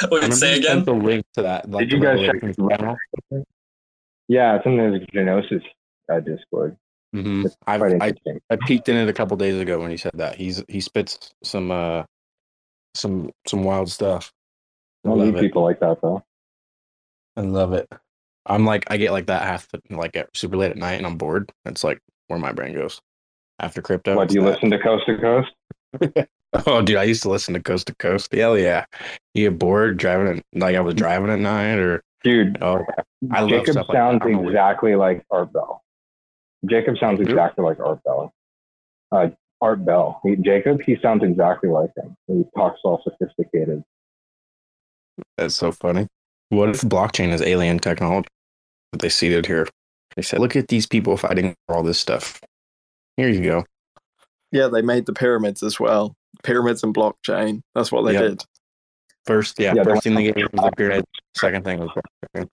[SPEAKER 5] I
[SPEAKER 9] Would say
[SPEAKER 5] you
[SPEAKER 9] again?
[SPEAKER 5] sent the link to that. Like
[SPEAKER 10] Did you guys check
[SPEAKER 5] Revelations channel.
[SPEAKER 10] Yeah, it's in the Genosis uh, Discord.
[SPEAKER 5] Mhm. I've, I
[SPEAKER 10] interesting.
[SPEAKER 5] I peeked in it a couple days ago when he said that. He's he spits some uh some some wild stuff. I
[SPEAKER 10] I don't
[SPEAKER 5] love
[SPEAKER 10] need people like that though.
[SPEAKER 5] I love it. I'm like I get like that half the, like at super late at night and I'm bored. That's like where my brain goes after crypto.
[SPEAKER 10] What do you
[SPEAKER 5] that.
[SPEAKER 10] listen to Coast to Coast?
[SPEAKER 5] Oh, dude, I used to listen to Coast to Coast. Hell yeah. You get bored driving it, like I was driving at night, or
[SPEAKER 10] Dude,
[SPEAKER 5] oh, I love
[SPEAKER 10] Jacob
[SPEAKER 5] stuff like
[SPEAKER 10] sounds.
[SPEAKER 5] I'm
[SPEAKER 10] exactly like Art Bell. Jacob sounds
[SPEAKER 5] Who?
[SPEAKER 10] exactly like Art Bell. Uh, Art Bell. He, Jacob, he sounds exactly like him. He talks all sophisticated.
[SPEAKER 5] That's so funny. What if blockchain is alien technology that they seeded here? They said, "Look at these people fighting for all this stuff. Here you go."
[SPEAKER 8] Yeah, they made the pyramids as well. Pyramids and blockchain. That's what they
[SPEAKER 5] Yep.
[SPEAKER 8] did.
[SPEAKER 5] First, yeah,
[SPEAKER 10] Yeah,
[SPEAKER 5] first thing they
[SPEAKER 10] went-
[SPEAKER 5] gave was the pyramid. Second thing was blockchain.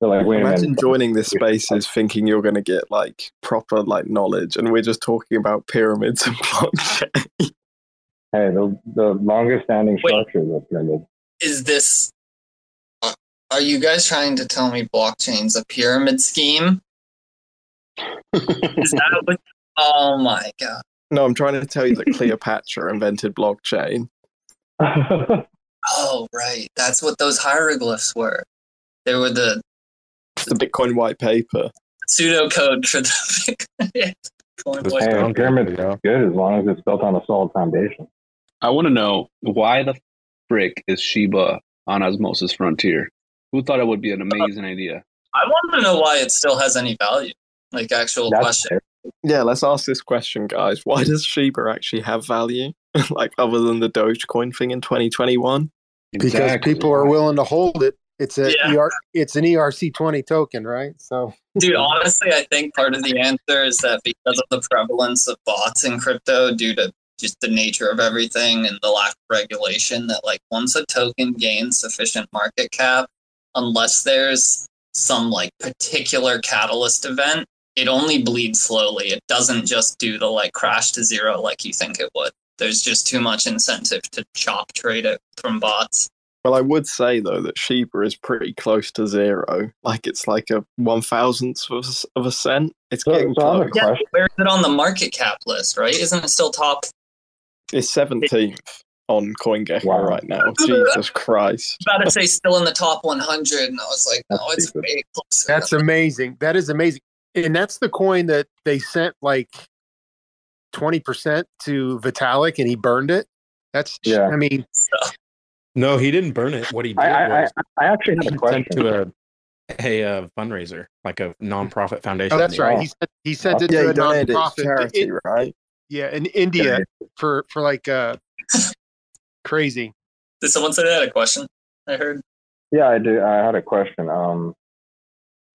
[SPEAKER 10] They're like, wait
[SPEAKER 8] Imagine
[SPEAKER 10] minute.
[SPEAKER 8] joining this space is thinking you're going to get like proper like knowledge, and we're just talking about pyramids and blockchain.
[SPEAKER 10] Hey, the, the longest standing structure is a pyramid.
[SPEAKER 9] Is this? uh, Are you guys trying to tell me blockchain's a pyramid scheme? Is that what? Oh my god!
[SPEAKER 8] No, I'm trying to tell you that Cleopatra invented blockchain.
[SPEAKER 9] Oh right, that's what those hieroglyphs were. They were the
[SPEAKER 8] It's the Bitcoin white paper.
[SPEAKER 9] pseudocode for the Bitcoin.
[SPEAKER 5] This
[SPEAKER 9] white-
[SPEAKER 10] hey, a
[SPEAKER 5] stone
[SPEAKER 10] pyramid's
[SPEAKER 5] paper,
[SPEAKER 10] good as long as it's built on a solid foundation.
[SPEAKER 2] I want to know why the frick is Shiba on Osmosis Frontier? Who thought it would be an amazing idea?
[SPEAKER 9] I want to know why it still has any value. Like actual
[SPEAKER 10] That's
[SPEAKER 9] question.
[SPEAKER 10] fair.
[SPEAKER 8] Yeah, let's ask this question, guys. Why does Shiba actually have value? like other than the Dogecoin thing in 2021?
[SPEAKER 6] because people are willing to hold it. It's a
[SPEAKER 9] Yeah.
[SPEAKER 6] ER, it's an ERC twenty token, right? So
[SPEAKER 9] Dude, honestly, I think part of the answer is that because of the prevalence of bots in crypto, due to just the nature of everything and the lack of regulation, that like once a token gains sufficient market cap, unless there's some like particular catalyst event, it only bleeds slowly. It doesn't just do the like crash to zero like you think it would. There's just too much incentive to chop trade it from bots.
[SPEAKER 8] Well, I would say though that Shiba is pretty close to zero. Like it's like a one thousandth of, a- of a cent. It's
[SPEAKER 10] So-
[SPEAKER 8] getting
[SPEAKER 10] so I have a
[SPEAKER 8] close.
[SPEAKER 10] question.
[SPEAKER 9] Where is it on the market cap list, right? Isn't it still top
[SPEAKER 8] It's seventeenth on CoinGecko
[SPEAKER 10] Wow.
[SPEAKER 8] right now. Jesus Christ!
[SPEAKER 9] about to say still in the top 100 and i was like no
[SPEAKER 10] That's oh,
[SPEAKER 9] it's
[SPEAKER 10] stupid.
[SPEAKER 9] way closer
[SPEAKER 6] that's amazing. That is amazing, and that's the coin that they sent like twenty percent to Vitalik, and he burned it. That's
[SPEAKER 10] Yeah.
[SPEAKER 6] I mean,
[SPEAKER 5] No, he didn't burn it. What he did
[SPEAKER 10] I, I, I,
[SPEAKER 5] was
[SPEAKER 10] I actually
[SPEAKER 5] he
[SPEAKER 10] have a
[SPEAKER 5] sent
[SPEAKER 10] question.
[SPEAKER 5] to a a uh, fundraiser, like a nonprofit foundation.
[SPEAKER 6] oh, that's right.
[SPEAKER 10] Oh.
[SPEAKER 6] He sent he sent it
[SPEAKER 8] Yeah,
[SPEAKER 6] to a
[SPEAKER 8] donated it to
[SPEAKER 6] nonprofit.
[SPEAKER 8] charity,
[SPEAKER 6] It-
[SPEAKER 8] right?
[SPEAKER 6] yeah, in India for for like uh crazy.
[SPEAKER 9] did someone say they had a question i heard
[SPEAKER 10] Yeah, I do. I had a question. Um,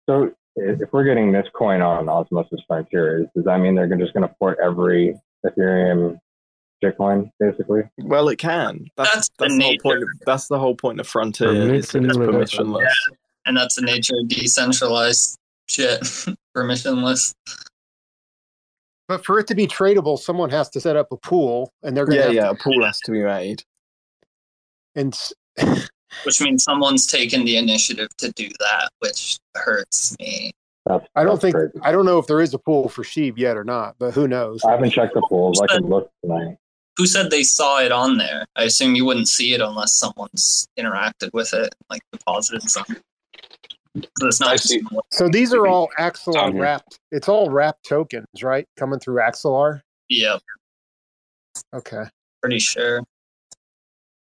[SPEAKER 10] so if if we're getting this coin on Osmosis Frontier, is- does that mean they're just going to port every Ethereum Bitcoin, basically?
[SPEAKER 8] Well, it can. That's
[SPEAKER 9] That's
[SPEAKER 8] that's,
[SPEAKER 9] the
[SPEAKER 8] the, whole point. Of, that's the whole point of Frontier. is it's
[SPEAKER 5] Permissionless.
[SPEAKER 8] permissionless.
[SPEAKER 9] and that's the nature of decentralized shit permissionless
[SPEAKER 6] But for it to be tradable, someone has to set up a pool, and they're going to
[SPEAKER 8] Yeah,
[SPEAKER 6] have
[SPEAKER 8] yeah. A pool has to be made.
[SPEAKER 6] And
[SPEAKER 9] which means someone's taken the initiative to do that which hurts me
[SPEAKER 10] That's,
[SPEAKER 6] I don't think
[SPEAKER 10] crazy.
[SPEAKER 6] I don't know if there is a pool for SHIB yet or not, but who knows?
[SPEAKER 10] I haven't checked the pools. I can look tonight.
[SPEAKER 9] Who said they saw it on there? I assume you wouldn't see it unless someone's interacted with it, like deposited something. 'Cause it's not.
[SPEAKER 6] So these are all
[SPEAKER 9] on
[SPEAKER 6] Axelar wrapped. It's all wrapped tokens, right? Coming through Axelar.
[SPEAKER 9] Yeah,
[SPEAKER 6] Okay.
[SPEAKER 9] pretty sure.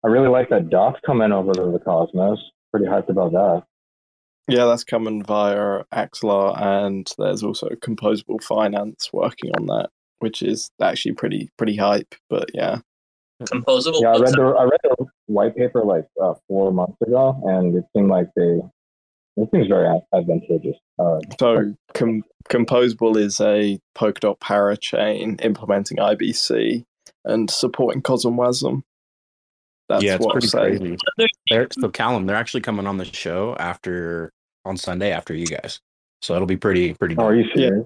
[SPEAKER 10] I really like that DOT's coming over to the Cosmos. Pretty hyped about that.
[SPEAKER 8] Yeah, that's coming via Axelar, and there's also Composable Finance working on that, which is actually pretty pretty hype. But yeah,
[SPEAKER 9] Composable.
[SPEAKER 10] Yeah, I read the I read the white paper like uh, four months ago, and it seemed like they it seems very advantageous. Uh,
[SPEAKER 8] So, com- Composable is a Polkadot parachain implementing IBC and supporting CosmWasm. That's
[SPEAKER 5] yeah, it's
[SPEAKER 8] what I'm
[SPEAKER 5] pretty
[SPEAKER 8] saying.
[SPEAKER 5] crazy. They're, so Callum, they're actually coming on the show after on Sunday after you guys. So it'll be pretty pretty.
[SPEAKER 10] Oh, are you
[SPEAKER 8] serious?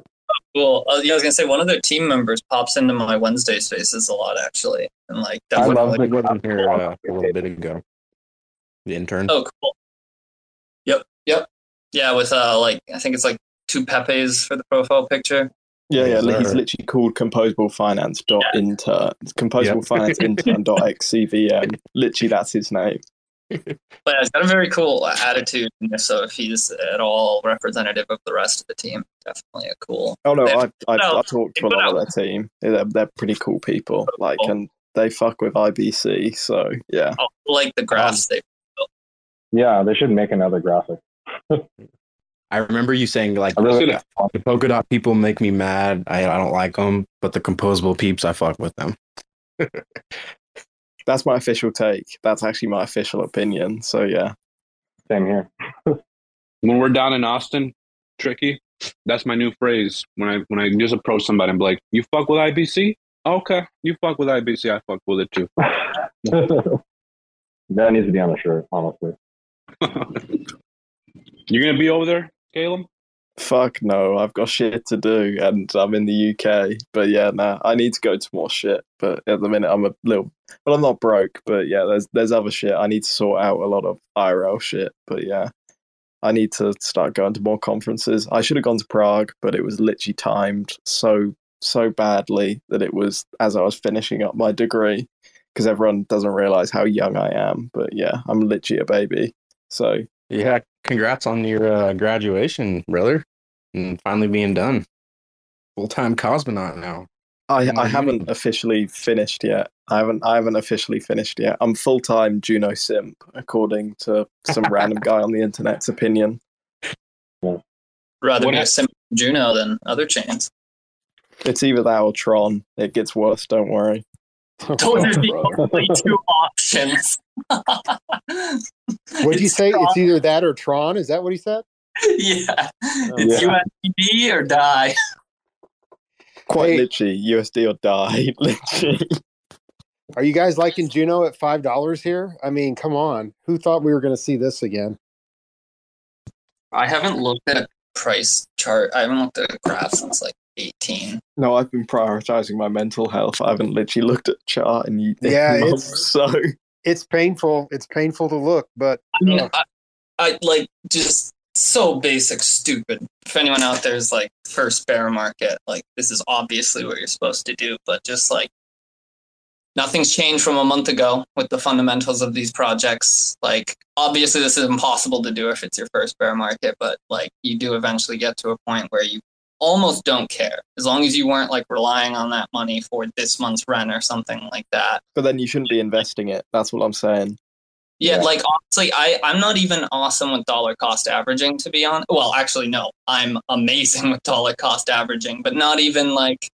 [SPEAKER 9] Cool. Uh, yeah, I was gonna say one of their team members pops into my Wednesday spaces a lot actually, and like
[SPEAKER 5] I love
[SPEAKER 9] definitely.
[SPEAKER 5] the wasn't here uh, a little bit ago. The intern.
[SPEAKER 9] Oh, cool. Yep, yep, yeah. With uh, like I think it's like two Pepes for the profile picture.
[SPEAKER 8] Yeah, yeah,
[SPEAKER 5] Yes,
[SPEAKER 8] he's literally called composable finance dot intern composable
[SPEAKER 5] Yep.
[SPEAKER 8] finance intern dot xcvm. Literally, that's his name.
[SPEAKER 9] But yeah, he's got a very cool attitude. So if he's at all representative of the rest of the team, definitely a cool.
[SPEAKER 8] Oh no, I I,
[SPEAKER 9] no,
[SPEAKER 8] I talked to a
[SPEAKER 9] put
[SPEAKER 8] lot of
[SPEAKER 9] out-
[SPEAKER 8] their team. They're, they're pretty cool people. Like, and they fuck with IBC. So yeah, oh,
[SPEAKER 9] I like the um, graphs they.
[SPEAKER 10] yeah, they should make another graphic.
[SPEAKER 5] I remember you saying like
[SPEAKER 10] I really-
[SPEAKER 5] the polka dot people make me mad. I, I don't like them, but the composable peeps, I fuck with them.
[SPEAKER 8] that's my official take. That's actually my official opinion. So yeah,
[SPEAKER 10] Same here.
[SPEAKER 2] When we're down in Austin, tricky. That's my new phrase. When I when I just approach somebody and be like, "You fuck with IBC? Okay, you fuck with IBC. I fuck with it too."
[SPEAKER 10] that needs to be on the shirt, honestly.
[SPEAKER 2] You're gonna be over there, Caleb?
[SPEAKER 8] fuck no, I've got shit to do, and I'm in the UK. But yeah, nah, I need to go to more shit. But at the minute, I'm a little. Well, I'm not broke, but yeah, there's there's other shit. I need to sort out a lot of IRL shit. But yeah, I need to start going to more conferences. I should have gone to Prague, but it was literally timed so so badly that it was as I was finishing up my degree because everyone doesn't realize how young I am. But yeah, I'm literally a baby. So
[SPEAKER 5] Yeah, congrats on your uh, graduation, brother, and finally being done. Full time cosmonaut now.
[SPEAKER 8] I,
[SPEAKER 5] I
[SPEAKER 8] I haven't officially finished yet. I haven't I haven't officially finished yet. I'm full time Juno simp, according to some random guy on the internet's opinion.
[SPEAKER 9] Rather
[SPEAKER 2] What
[SPEAKER 9] be a
[SPEAKER 2] hap-
[SPEAKER 9] sim Juno than other chains.
[SPEAKER 8] It's either that or Tron. It gets worse, don't worry.
[SPEAKER 9] Those are the only two options.
[SPEAKER 6] What did you say? It's either that or Tron. Is that what he said?
[SPEAKER 9] yeah, it's
[SPEAKER 8] Yeah.
[SPEAKER 9] USDB or die.
[SPEAKER 8] Quite
[SPEAKER 6] Hey.
[SPEAKER 8] literally, USD or die. literally.
[SPEAKER 6] Are you guys liking Juno at five dollars here? I mean, come on. Who thought we were going to see this again?
[SPEAKER 9] I haven't looked at a price chart. I haven't looked at a graph since like 18.
[SPEAKER 8] No, I've been prioritizing my mental health. I haven't literally looked at the chart in ye-
[SPEAKER 6] Yeah,
[SPEAKER 8] months.
[SPEAKER 6] it's-
[SPEAKER 8] So
[SPEAKER 6] It's painful. It's painful to look, but
[SPEAKER 9] I mean,
[SPEAKER 6] ugh.
[SPEAKER 9] I, I like just so basic, stupid. If anyone out there is like first bear market, like this is obviously what you're supposed to do, but just like nothing's changed from a month ago with the fundamentals of these projects. Like obviously this is impossible to do if it's your first bear market, but like you do eventually get to a point where you almost don't care as long as you weren't like relying on that money for this month's rent or something like that.
[SPEAKER 8] but then you shouldn't be investing it. That's what I'm saying.
[SPEAKER 9] Yeah,
[SPEAKER 10] Yeah.
[SPEAKER 9] like honestly, I I'm not even awesome with dollar cost averaging to be honest. Well, actually, no, I'm amazing with dollar cost averaging, but not even like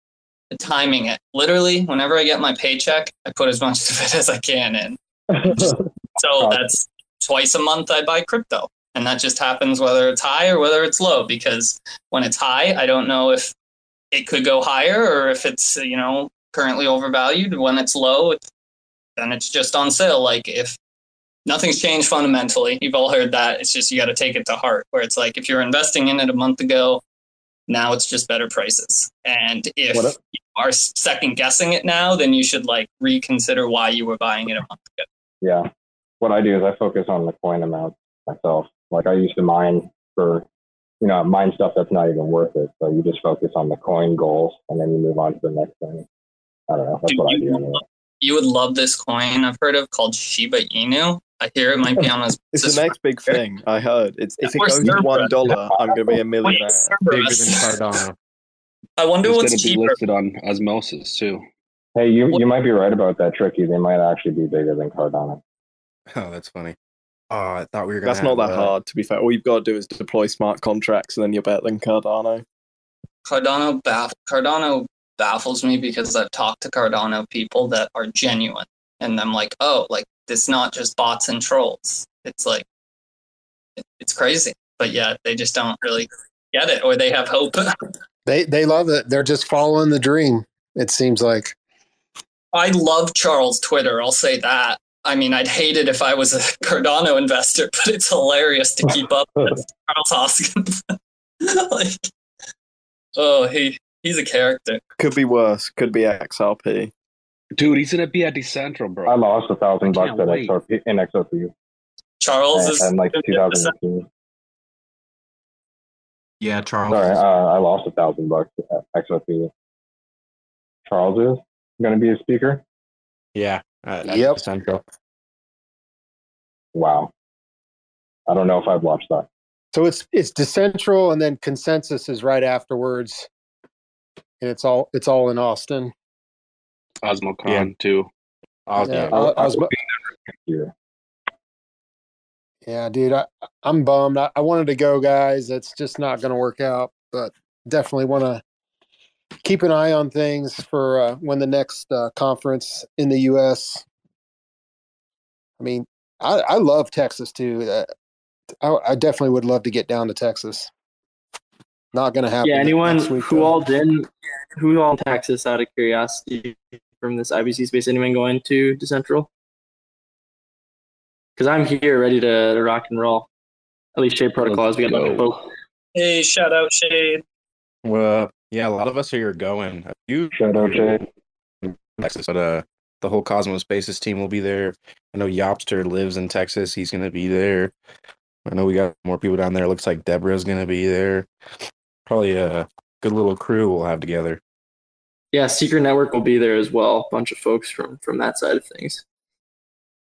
[SPEAKER 9] timing it. Literally, whenever I get my paycheck, I put as much of it as I can in. So that's twice a month I buy crypto, and that just happens whether it's high or whether it's low. Because when it's high, I don't know if it could go higher or if it's you know currently overvalued. When it's low, then it's just on sale. Like if nothing's changed fundamentally. You've all heard that. It's just you got to take it to heart. Where it's like if you're investing in it a month ago, now it's just better prices. And if you are second guessing it now, then you should like reconsider why you were buying it a month ago.
[SPEAKER 10] yeah. What I do is I focus on the coin amount myself. Like I used to mine for you know, mine stuff that's not even worth it. So you just focus on the coin goals and then you move on to the next thing. I don't know. That's
[SPEAKER 9] Dude,
[SPEAKER 10] what I do anyway.
[SPEAKER 9] You would love this coin I've heard of called Shiba Inu. I hear it might be on his.
[SPEAKER 8] It's the next big thing. I heard. It's if it goes to one dollar, I'm gonna be a millionaire.
[SPEAKER 5] Bigger than Cardano.
[SPEAKER 9] I wonder
[SPEAKER 2] It's
[SPEAKER 9] what's
[SPEAKER 2] going to be listed on Osmosis too.
[SPEAKER 10] Hey, you you might be right about that, Tricky. They might actually be bigger than Cardano.
[SPEAKER 5] Oh, that's funny. Oh, I thought we were gonna.
[SPEAKER 8] That's not that
[SPEAKER 5] uh,
[SPEAKER 8] hard, to be fair. All you've got to do is deploy smart contracts, and then you're better than Cardano.
[SPEAKER 9] Cardano baff- Cardano baffles me because I've talked to Cardano people that are genuine, and I'm like, oh, like it's not just bots and trolls. It's like it's crazy, but yeah, they just don't really get it, or they have hope.
[SPEAKER 6] They they love it. They're just following the dream. It seems like.
[SPEAKER 9] I love Charles Twitter. I'll say that. I mean, I'd hate it if I was a Cardano investor, but it's hilarious to keep up with Charles Hoskins. like, oh, he he's a character.
[SPEAKER 8] Could be worse. Could be XRP.
[SPEAKER 2] Dude, he's going to be at Decentral, bro.
[SPEAKER 10] I lost a thousand bucks at
[SPEAKER 2] wait.
[SPEAKER 10] XRP in XRP
[SPEAKER 9] Charles
[SPEAKER 10] in,
[SPEAKER 9] is
[SPEAKER 10] in like 2018.
[SPEAKER 5] Yeah, Charles.
[SPEAKER 10] Sorry, uh, I lost a thousand bucks at XRP. Charles is going to be a speaker.
[SPEAKER 5] Yeah. Uh,
[SPEAKER 6] Yep.
[SPEAKER 5] Central.
[SPEAKER 10] Wow. I don't know if I've watched that.
[SPEAKER 6] So it's it's decentral, and then consensus is right afterwards, and it's all it's all in Austin.
[SPEAKER 2] Osmocon
[SPEAKER 5] Yeah.
[SPEAKER 2] too.
[SPEAKER 5] Osmo.
[SPEAKER 6] Yeah,
[SPEAKER 10] I,
[SPEAKER 6] was, yeah, dude, I, I'm bummed. I, I wanted to go, guys. It's just not going to work out, but definitely want to keep an eye on things for uh, when the next uh, conference in the U.S. I mean, I, I love Texas too. Uh, I, I definitely would love to get down to Texas. Not going to happen.
[SPEAKER 16] Yeah, anyone
[SPEAKER 6] next week,
[SPEAKER 16] who
[SPEAKER 6] though.
[SPEAKER 16] all didn't, who all in Texas out of curiosity from this IBC space? Anyone going to Decentral? Because I'm here ready to, to rock and roll. At least Shade Protocols. We got a bunch of
[SPEAKER 2] go.
[SPEAKER 16] folks.
[SPEAKER 9] hey, shout out Shade.
[SPEAKER 5] Well, yeah, a lot of us here are going. A few
[SPEAKER 10] Shout out, Shade.
[SPEAKER 5] Texas, but uh, the whole Cosmos Spaces team will be there. I know Yawpster lives in Texas. He's going to be there. I know we got more people down there. Looks like Deborah's going to be there. Probably a good little crew we'll have together.
[SPEAKER 16] Yeah, Secret Network will be there as well. A bunch of folks from from that side of things.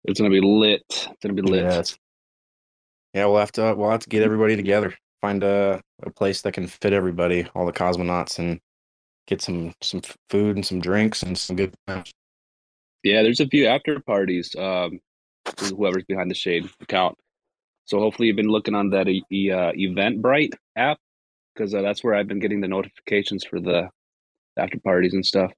[SPEAKER 2] It's going to be lit. It's going to be lit.
[SPEAKER 5] Yes. Yeah, we'll have to we'll have to get everybody together. Find a, a place that can fit everybody, all the cosmonauts, and get some some food and some drinks and some good times.
[SPEAKER 2] Yeah, there's a few after parties. Um, whoever's behind the shade account. So hopefully you've been looking on that e- e- uh, Eventbrite app because uh, that's where I've been getting the notifications for the after parties and stuff.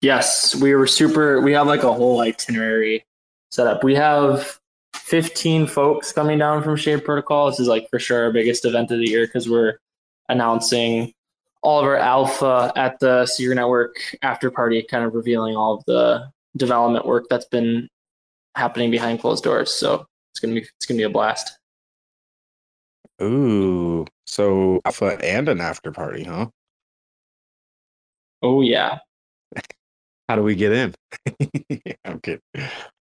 [SPEAKER 16] Yes, we were super. We have like a whole itinerary set up. We have 15 folks coming down from Shade Protocol. This is like for sure our biggest event of the year because we're announcing all of our alpha at the Secret Network after party, kind of revealing all of the development work that's been happening behind closed doors. So it's gonna be it's gonna be a blast.
[SPEAKER 5] Ooh, so alpha and an after party, huh?
[SPEAKER 16] Oh yeah.
[SPEAKER 5] How do we get in? I'm kidding.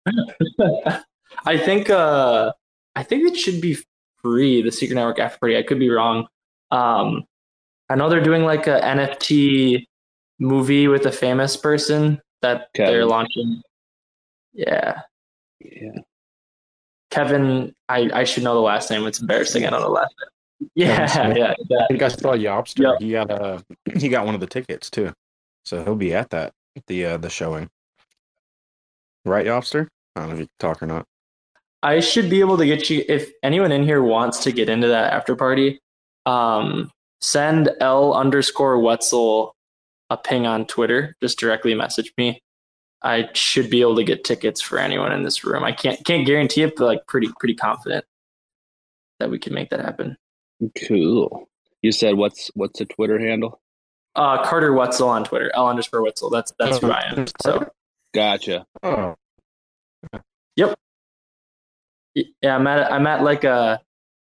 [SPEAKER 16] I think uh I think it should be free, the Secret Network after party. I could be wrong. Um I know they're doing like a NFT movie with a famous person that they're launching. Yeah.
[SPEAKER 2] Yeah.
[SPEAKER 16] Kevin, I, I should know the last name. It's embarrassing. I don't know the last name. Yeah, yeah, yeah.
[SPEAKER 5] I think I saw Yawpster.
[SPEAKER 16] Yep.
[SPEAKER 5] He got uh he got one of the tickets too, so he'll be at that the uh, the showing. Right, Yawpster? I don't know if you can talk or not.
[SPEAKER 16] I should be able to get you if anyone in here wants to get into that after party. Um, send L underscore Woetzel a ping on Twitter. Just directly message me. I should be able to get tickets for anyone in this room. I can't can't guarantee it, but like pretty pretty confident that we can make that happen.
[SPEAKER 2] Cool. You said what's what's the Twitter handle?
[SPEAKER 16] Uh, Carter Woetzel on Twitter. L underscore Woetzel. That's that's who I am. So
[SPEAKER 2] Gotcha.
[SPEAKER 5] Oh,
[SPEAKER 16] Yep. Yeah, I'm at I'm at like a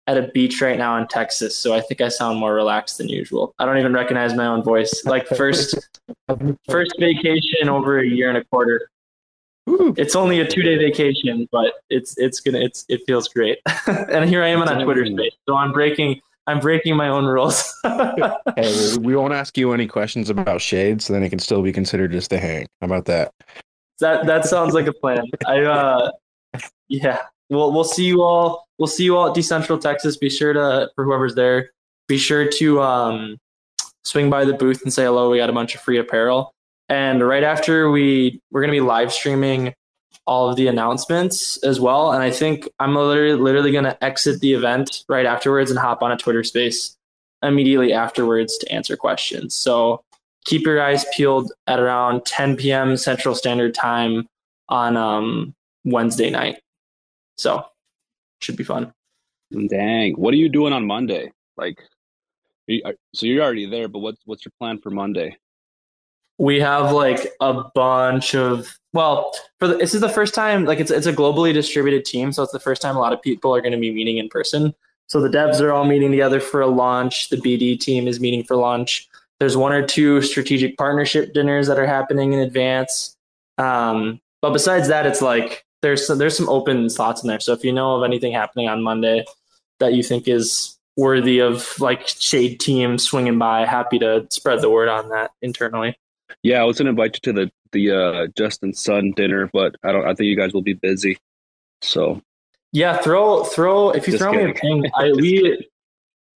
[SPEAKER 16] at a beach right now in Texas, so I think I sound more relaxed than usual. I don't even recognize my own voice. Like first first vacation over a year and a quarter. It's only a two day vacation, but it's it's gonna it's it feels great. and here I am on a Twitter space. So I'm breaking I'm breaking my own rules.
[SPEAKER 5] hey, we won't ask you any questions about shade, so then it can still be considered just a hang. How about that?
[SPEAKER 16] That that sounds like a plan. I uh yeah. We'll we'll see you all we'll see you all at Decentral Texas. Be sure to for whoever's there, be sure to um swing by the booth and say hello. We got a bunch of free apparel. And right after we we're gonna be live streaming all of the announcements as well. And I think I'm literally literally gonna exit the event right afterwards and hop on a Twitter space immediately afterwards to answer questions. So keep your eyes peeled at around 10 p.m. Central Standard Time on um, Wednesday night. So should be fun.
[SPEAKER 2] Dang, what are you doing on Monday? Like, you- are- so you're already there, but what's what's your plan for Monday?
[SPEAKER 16] We have like a bunch of well, for the, this is the first time like it's it's a globally distributed team, so it's the first time a lot of people are going to be meeting in person. So the devs are all meeting together for a launch. The BD team is meeting for launch. There's one or two strategic partnership dinners that are happening in advance. Um, but besides that, it's like there's some, there's some open slots in there. So if you know of anything happening on Monday that you think is worthy of like shade team swinging by, happy to spread the word on that internally.
[SPEAKER 2] Yeah, I was gonna invite you to the the uh, Justin Sun dinner, but I don't. I think you guys will be busy. So
[SPEAKER 16] Yeah, throw throw if you
[SPEAKER 2] Just
[SPEAKER 16] throw me a
[SPEAKER 2] kidding.
[SPEAKER 16] ping. I we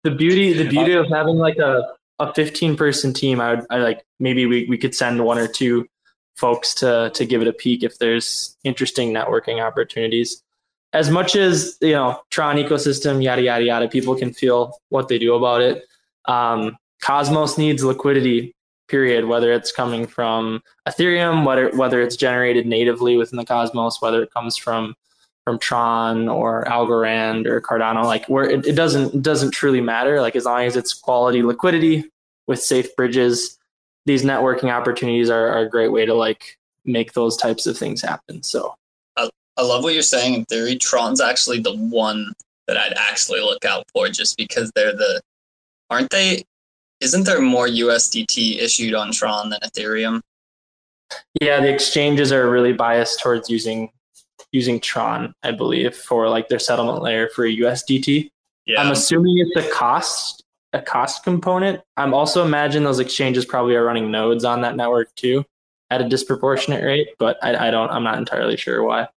[SPEAKER 16] the beauty the beauty of having like a a 15 person team. I would I like maybe we we could send one or two folks to to give it a peek if there's interesting networking opportunities. As much as you know Tron ecosystem yada yada yada, people can feel what they do about it. Um, Cosmos needs liquidity. Period. Whether it's coming from Ethereum, whether whether it's generated natively within the Cosmos, whether it comes from from Tron or Algorand or Cardano, like where it, it doesn't it doesn't truly matter. Like as long as it's quality liquidity with safe bridges, these networking opportunities are, are a great way to like make those types of things happen. So
[SPEAKER 9] I, I love what you're saying. In theory, Tron's actually the one that I'd actually look out for, just because they're the aren't they? Isn't there more USDT issued on Tron than Ethereum?
[SPEAKER 16] yeah, the exchanges are really biased towards using using Tron, I believe, for like their settlement layer for USDT.
[SPEAKER 9] Yeah.
[SPEAKER 16] I'm assuming it's a cost a cost component. I'm also imagine those exchanges probably are running nodes on that network too at a disproportionate rate, but I, I don't I'm not entirely sure why.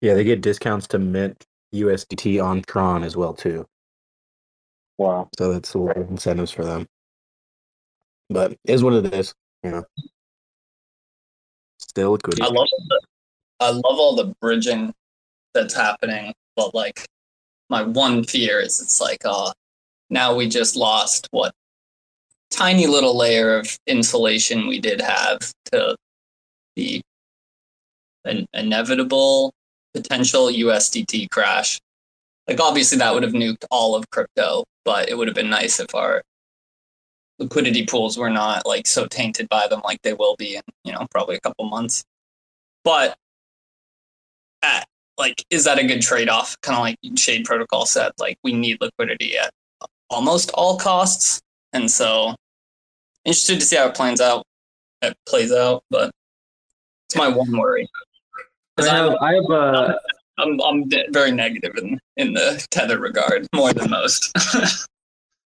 [SPEAKER 5] Yeah, they get discounts to mint USDT on Tron as well too.
[SPEAKER 10] Wow.
[SPEAKER 5] So that's a lot of incentives for them. But is what it is, you know. Still liquidity.
[SPEAKER 9] I love the, I love all the bridging that's happening, but like my one fear is it's like, uh, now we just lost what tiny little layer of insulation we did have to the an inevitable potential USDT crash. Like obviously that would have nuked all of crypto, but it would have been nice if our liquidity pools were not like so tainted by them like they will be in, you know, probably a couple months. But at, like is that a good trade-off? Kind of like Shade Protocol said, like we need liquidity at almost all costs. And so interested to see how it plans out. It plays out, but it's my one worry.
[SPEAKER 16] I have,
[SPEAKER 9] I'm-
[SPEAKER 16] I have a
[SPEAKER 9] I'm I'm de- very negative in in the tether regard more than most.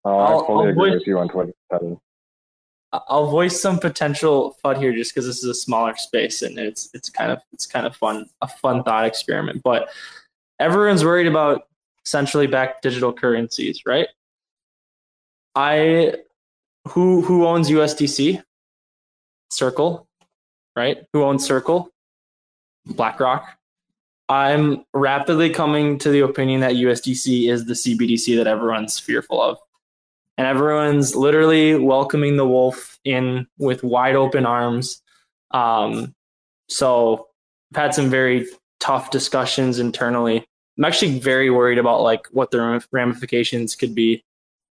[SPEAKER 10] Oh,
[SPEAKER 16] I'll-
[SPEAKER 10] fully
[SPEAKER 16] I'll
[SPEAKER 10] agree
[SPEAKER 16] voice-
[SPEAKER 10] with you on Twitter. Kevin.
[SPEAKER 16] I'll voice some potential FUD here just because this is a smaller space and it's it's kind of it's kind of fun a fun thought experiment. But everyone's worried about centrally backed digital currencies, right? I who who owns USDC? Circle, right? Who owns Circle? BlackRock. I'm rapidly coming to the opinion that USDC is the CBDC that everyone's fearful of and everyone's literally welcoming the wolf in with wide open arms. Um, so I've had some very tough discussions internally. I'm actually very worried about like what the ramifications could be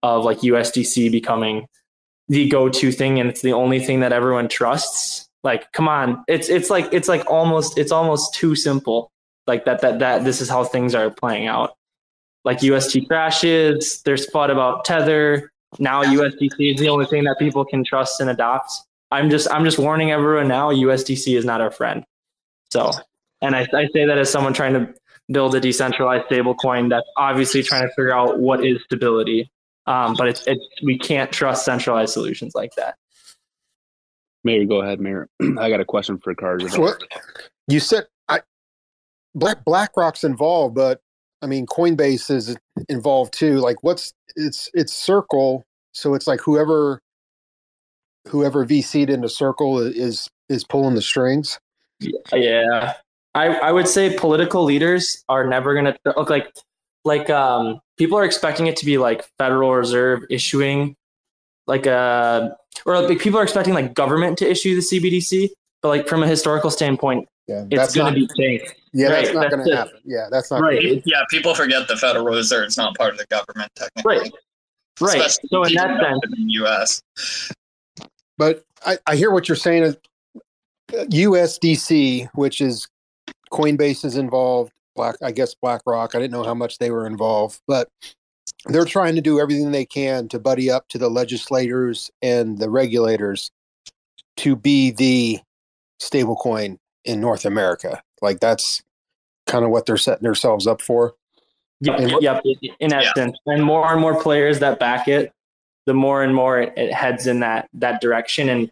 [SPEAKER 16] of like USDC becoming the go-to thing, and it's the only thing that everyone trusts. Like, come on, it's it's like it's like almost it's almost too simple. Like that that that this is how things are playing out like UST crashes. There's FUD about Tether. Now USDC is the only thing that people can trust and adopt. I'm just I'm just warning everyone now. USDC is not our friend. So, and I, I say that as someone trying to build a decentralized stablecoin that's obviously trying to figure out what is stability. Um, but it's it, we can't trust centralized solutions like that.
[SPEAKER 2] Mayor, go ahead, Mayor. I got a question for Carter.
[SPEAKER 6] What you said? I Black BlackRock's involved, but I mean Coinbase is involved too. Like, what's it's it's Circle, so it's like whoever whoever VC'd into Circle is is pulling the strings.
[SPEAKER 16] Yeah, I I would say political leaders are never going to look like like um people are expecting it to be like Federal Reserve issuing like a or like people are expecting like government to issue the CBDC, but like from a historical standpoint,
[SPEAKER 6] yeah,
[SPEAKER 16] it's going to be changed.
[SPEAKER 6] Yeah, that's not going to happen. Yeah, that's not
[SPEAKER 16] Right.
[SPEAKER 6] Gonna,
[SPEAKER 9] Yeah, people forget the Federal Reserve Reserve's not part of the government technically.
[SPEAKER 16] Right. Right.
[SPEAKER 9] Especially
[SPEAKER 16] So in that sense,
[SPEAKER 9] in the U.S.
[SPEAKER 6] but I, I hear what you're saying. Is USDC, which is Coinbase is involved. Black, I guess BlackRock. I didn't know how much they were involved, but they're trying to do everything they can to buddy up to the legislators and the regulators to be the stablecoin in North America. Like that's kind of what they're setting themselves up for.
[SPEAKER 16] Yep,
[SPEAKER 6] And
[SPEAKER 16] yep. In essence, and more and more players that back it, the more and more it, it heads in that that direction. And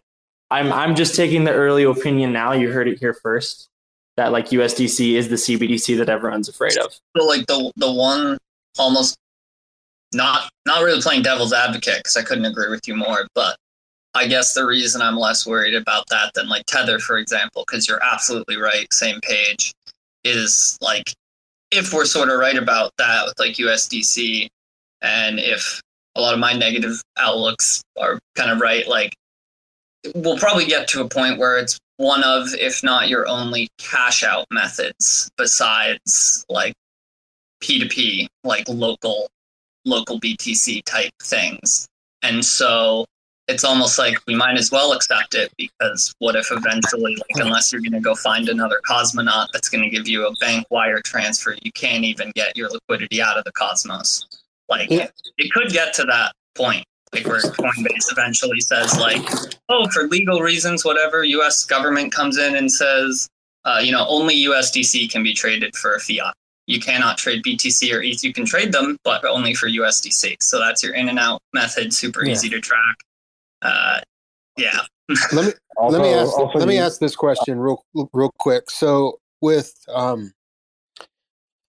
[SPEAKER 16] I'm I'm just taking the early opinion now. You heard it here first. That like USDC is the CBDC that everyone's afraid of.
[SPEAKER 9] So like the the one almost not not really playing devil's advocate because I couldn't agree with you more, but I guess the reason I'm less worried about that than like Tether, for example, because you're absolutely right, same page, is like if we're sort of right about that with like USDC, and if a lot of my negative outlooks are kind of right, like we'll probably get to a point where it's one of, if not your only cash out methods besides like P2P, like local local BTC type things. And so it's almost like we might as well accept it because what if eventually, like, unless you're going to go find another cosmonaut that's going to give you a bank wire transfer, you can't even get your liquidity out of the cosmos. Like, it could get to that point, like where Coinbase eventually says, like, oh, for legal reasons, whatever, U.S. government comes in and says, uh, you know, only USDC can be traded for a fiat. You cannot trade BTC or ETH. You can trade them, but only for USDC. So that's your in and out method, super
[SPEAKER 6] Yeah.
[SPEAKER 9] easy to track. Uh, yeah.
[SPEAKER 6] let me let me ask
[SPEAKER 9] also
[SPEAKER 6] let me ask this question real real quick. So with um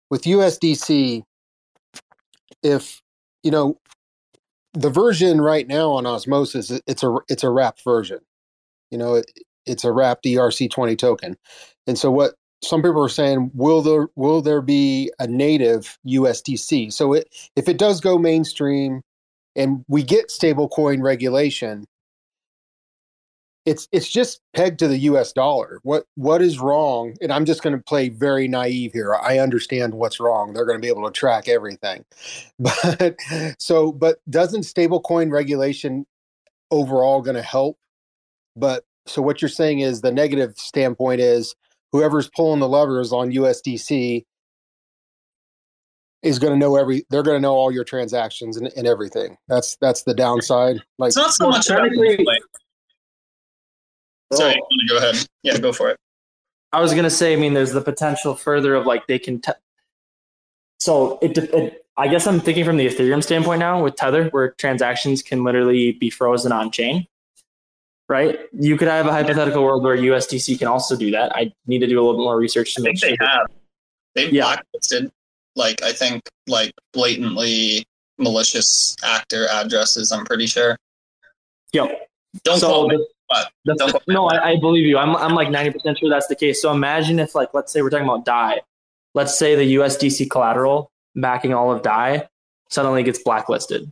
[SPEAKER 6] with USDC, if you know the version right now on Osmosis, it's a it's a wrapped version. You know, it, it's a wrapped ERC20 token, and so what some people are saying will there will there be a native USDC? So it, if it does go mainstream, and we get stablecoin regulation, it's it's just pegged to the US dollar. What what is wrong? And I'm just going to play very naive here. I understand what's wrong. They're going to be able to track everything. But so but doesn't stablecoin regulation overall going to help? But so what you're saying is the negative standpoint is whoever's pulling the levers on USDC is going to know every they're going to know all your transactions and, and everything. That's that's the downside. Like
[SPEAKER 9] It's not so much about
[SPEAKER 16] technically-
[SPEAKER 9] like, Sorry, you wanna go ahead. Yeah, go for it.
[SPEAKER 16] I was gonna say, I mean, there's the potential further of like they can. Te- so it, it, I guess I'm thinking from the Ethereum standpoint now with Tether, where transactions can literally be frozen on chain. Right? You could have a hypothetical world where USDC can also do that. I need to do a little bit more research to
[SPEAKER 9] I
[SPEAKER 16] make
[SPEAKER 9] think
[SPEAKER 16] sure.
[SPEAKER 9] they have. They've blacklisted, like I think, like blatantly malicious actor addresses. I'm pretty sure.
[SPEAKER 16] Yep.
[SPEAKER 9] Don't
[SPEAKER 16] So
[SPEAKER 9] quote me,
[SPEAKER 16] the-
[SPEAKER 9] but
[SPEAKER 16] That's
[SPEAKER 9] don't quote
[SPEAKER 16] no, I, I believe you. I'm, I'm like 90% sure that's the case. So imagine if, like, let's say we're talking about DAI. Let's say the USDC collateral backing all of DAI suddenly gets blacklisted.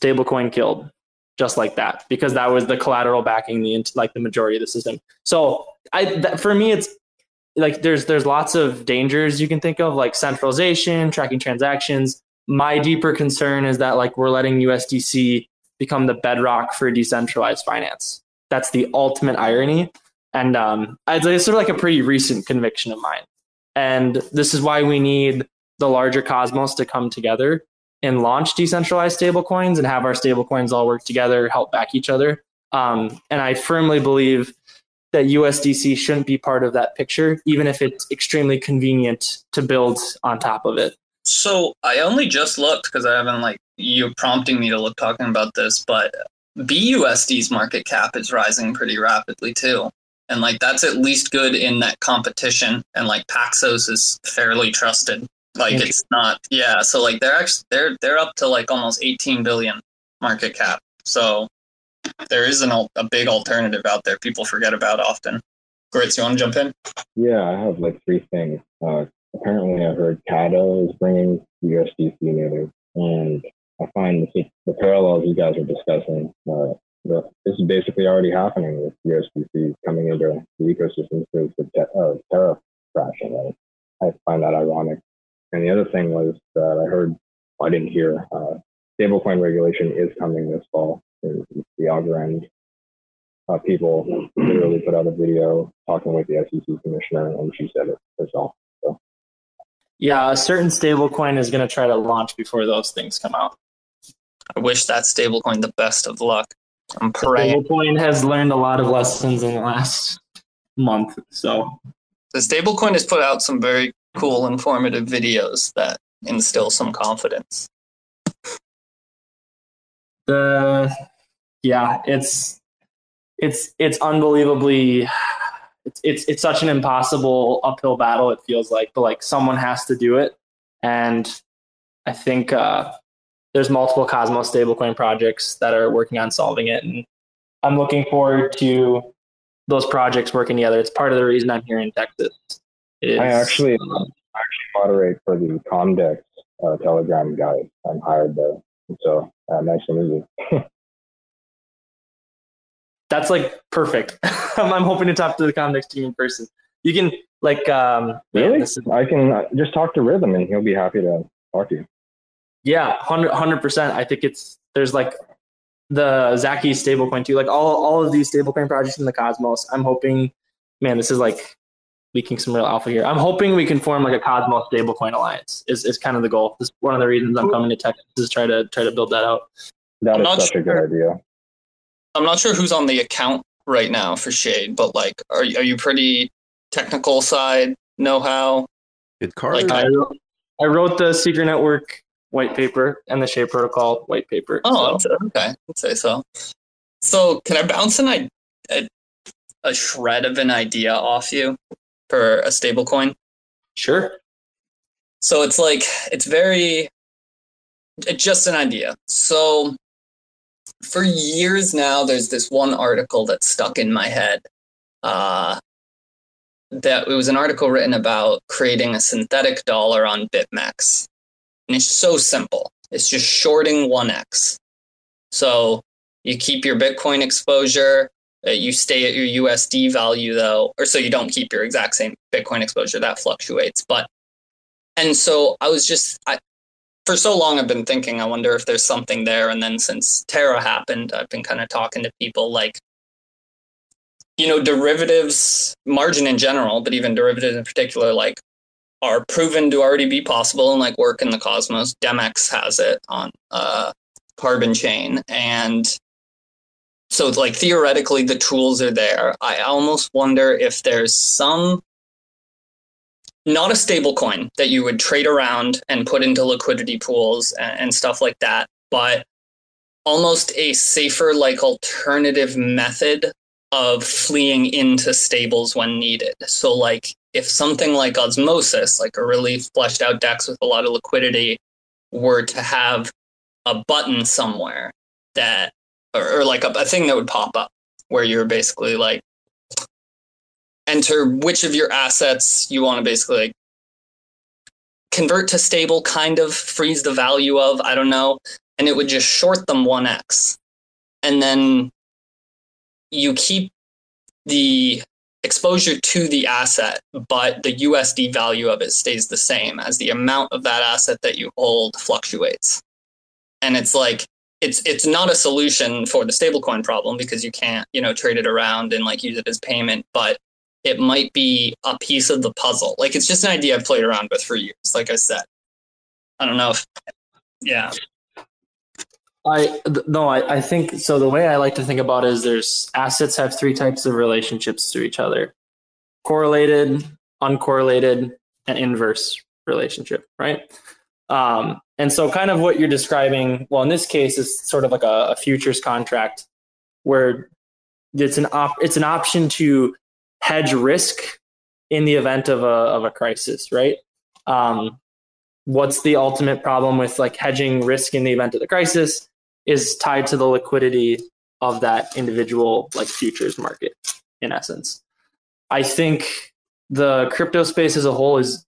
[SPEAKER 16] Stablecoin killed, just like that, because that was the collateral backing the like the majority of the system. So I, that, for me, it's like there's there's lots of dangers you can think of, like centralization, tracking transactions. My deeper concern is that like we're letting USDC become the bedrock for decentralized finance that's the ultimate irony. And um, it's sort of like a pretty recent conviction of mine. And this is why we need the larger cosmos to come together and launch decentralized stablecoins and have our stablecoins all work together, help back each other. Um, and I firmly believe that USDC shouldn't be part of that picture, even if it's extremely convenient to build on top of it.
[SPEAKER 9] So I only just looked because I haven't like you prompting me to look talking about this, but BUSD's market cap is rising pretty rapidly too. And like that's at least good in that competition. And like Paxos is fairly trusted. Like it's not yeah. So like they're actually they're they're up to like almost 18 billion market cap. So there is an a big alternative out there people forget about often. Gritz, you want to jump in?
[SPEAKER 10] Yeah, I have like three things. Uh, apparently, I heard Kado is bringing USDC native, and I find the, the parallels you guys are discussing. Uh, the, this is basically already happening with USDC coming into the ecosystem through the uh, Terra crashing. Right? I find that ironic. And the other thing was that I heard, I didn't hear, uh, stablecoin regulation is coming this fall. The the Algorand uh, people literally put out a video talking with the SEC commissioner, and she said it herself. So
[SPEAKER 16] Yeah, a certain stablecoin is going to try to launch before those things come out.
[SPEAKER 9] I wish that stablecoin the best of luck. I'm praying.
[SPEAKER 16] Stablecoin has learned a lot of lessons in the last month. So
[SPEAKER 9] The stablecoin has put out some very cool, informative videos that instill some confidence.
[SPEAKER 16] the yeah, it's it's it's unbelievably it's it's it's such an impossible uphill battle. It feels like, but like someone has to do it, and I think uh, there's multiple Cosmos stablecoin projects that are working on solving it, and I'm looking forward to those projects working together. It's part of the reason I'm here in Texas. is-
[SPEAKER 10] I actually I actually moderate for the Comdex uh, Telegram guys. I'm hired there, so uh, nice to meet you.
[SPEAKER 16] that's like perfect. I'm, hoping to talk to the Comdex team in person. You can like um
[SPEAKER 10] Really?
[SPEAKER 16] this is-
[SPEAKER 10] I can uh, just talk to Rhythm, and he'll be happy to talk to you.
[SPEAKER 16] Yeah, hundred percent. I think it's there's like the Zaki stablecoin too. Like all all of these stablecoin projects in the Cosmos. I'm hoping, man, this is like leaking some real alpha here. I'm hoping we can form like a Cosmos stablecoin alliance. Is is kind of the goal. This is one of the reasons I'm coming to Texas is try to try to build that out.
[SPEAKER 10] That
[SPEAKER 9] I'm
[SPEAKER 10] is
[SPEAKER 9] not
[SPEAKER 10] such a good idea.
[SPEAKER 9] I'm not sure who's on the account right now for Shade, but like, are you- are you pretty technical side know how?
[SPEAKER 5] Did
[SPEAKER 9] Like,
[SPEAKER 16] I I wrote the Secret Network white paper and the Shade Protocol white paper.
[SPEAKER 9] Oh,
[SPEAKER 16] so.
[SPEAKER 9] okay. I'd say so. So, can I bounce an i- a, a shred of an idea off you for a stable coin?
[SPEAKER 16] Sure.
[SPEAKER 9] So it's like it's very it's just an idea. So for years now, there's this one article that's stuck in my head. Uh, that it was an article written about creating a synthetic dollar on BitMEX. And it's so simple. It's just shorting 1x. So you keep your Bitcoin exposure, uh, you stay at your USD value though, or so you don't keep your exact same Bitcoin exposure that fluctuates. But and so I was just I for so long I've been thinking I wonder if there's something there. And then since Terra happened, I've been kind of talking to people like you know derivatives margin in general but even derivatives in particular like are proven to already be possible and like work in the cosmos. Demex has it on uh carbon chain. And so like theoretically the tools are there. I almost wonder if there's some not a stable coin that you would trade around and put into liquidity pools and, and stuff like that but almost a safer like alternative method of fleeing into stables when needed. So, like, if something like Osmosis, like a really fleshed out DEX with a lot of liquidity, were to have a button somewhere that, or, or like a, a thing that would pop up where you're basically like, enter which of your assets you want to basically like convert to stable, kind of freeze the value of, I don't know, and it would just short them 1x. And then you keep the exposure to the asset, but the USD value of it stays the same as the amount of that asset that you hold fluctuates. And it's like it's it's not a solution for the stablecoin problem because you can't, you know, trade it around and like use it as payment, but it might be a piece of the puzzle. Like it's just an idea I've played around with for years, like I said. I don't know if yeah.
[SPEAKER 16] I no, I, I think so. The way I like to think about it is there's assets have three types of relationships to each other: correlated, uncorrelated, and inverse relationship. Right. Um, and so, kind of what you're describing, well, in this case, is sort of like a, a futures contract where it's an op- it's an option to hedge risk in the event of a of a crisis, right? Um, what's the ultimate problem with like hedging risk in the event of the crisis is tied to the liquidity of that individual like futures market in essence i think the crypto space as a whole is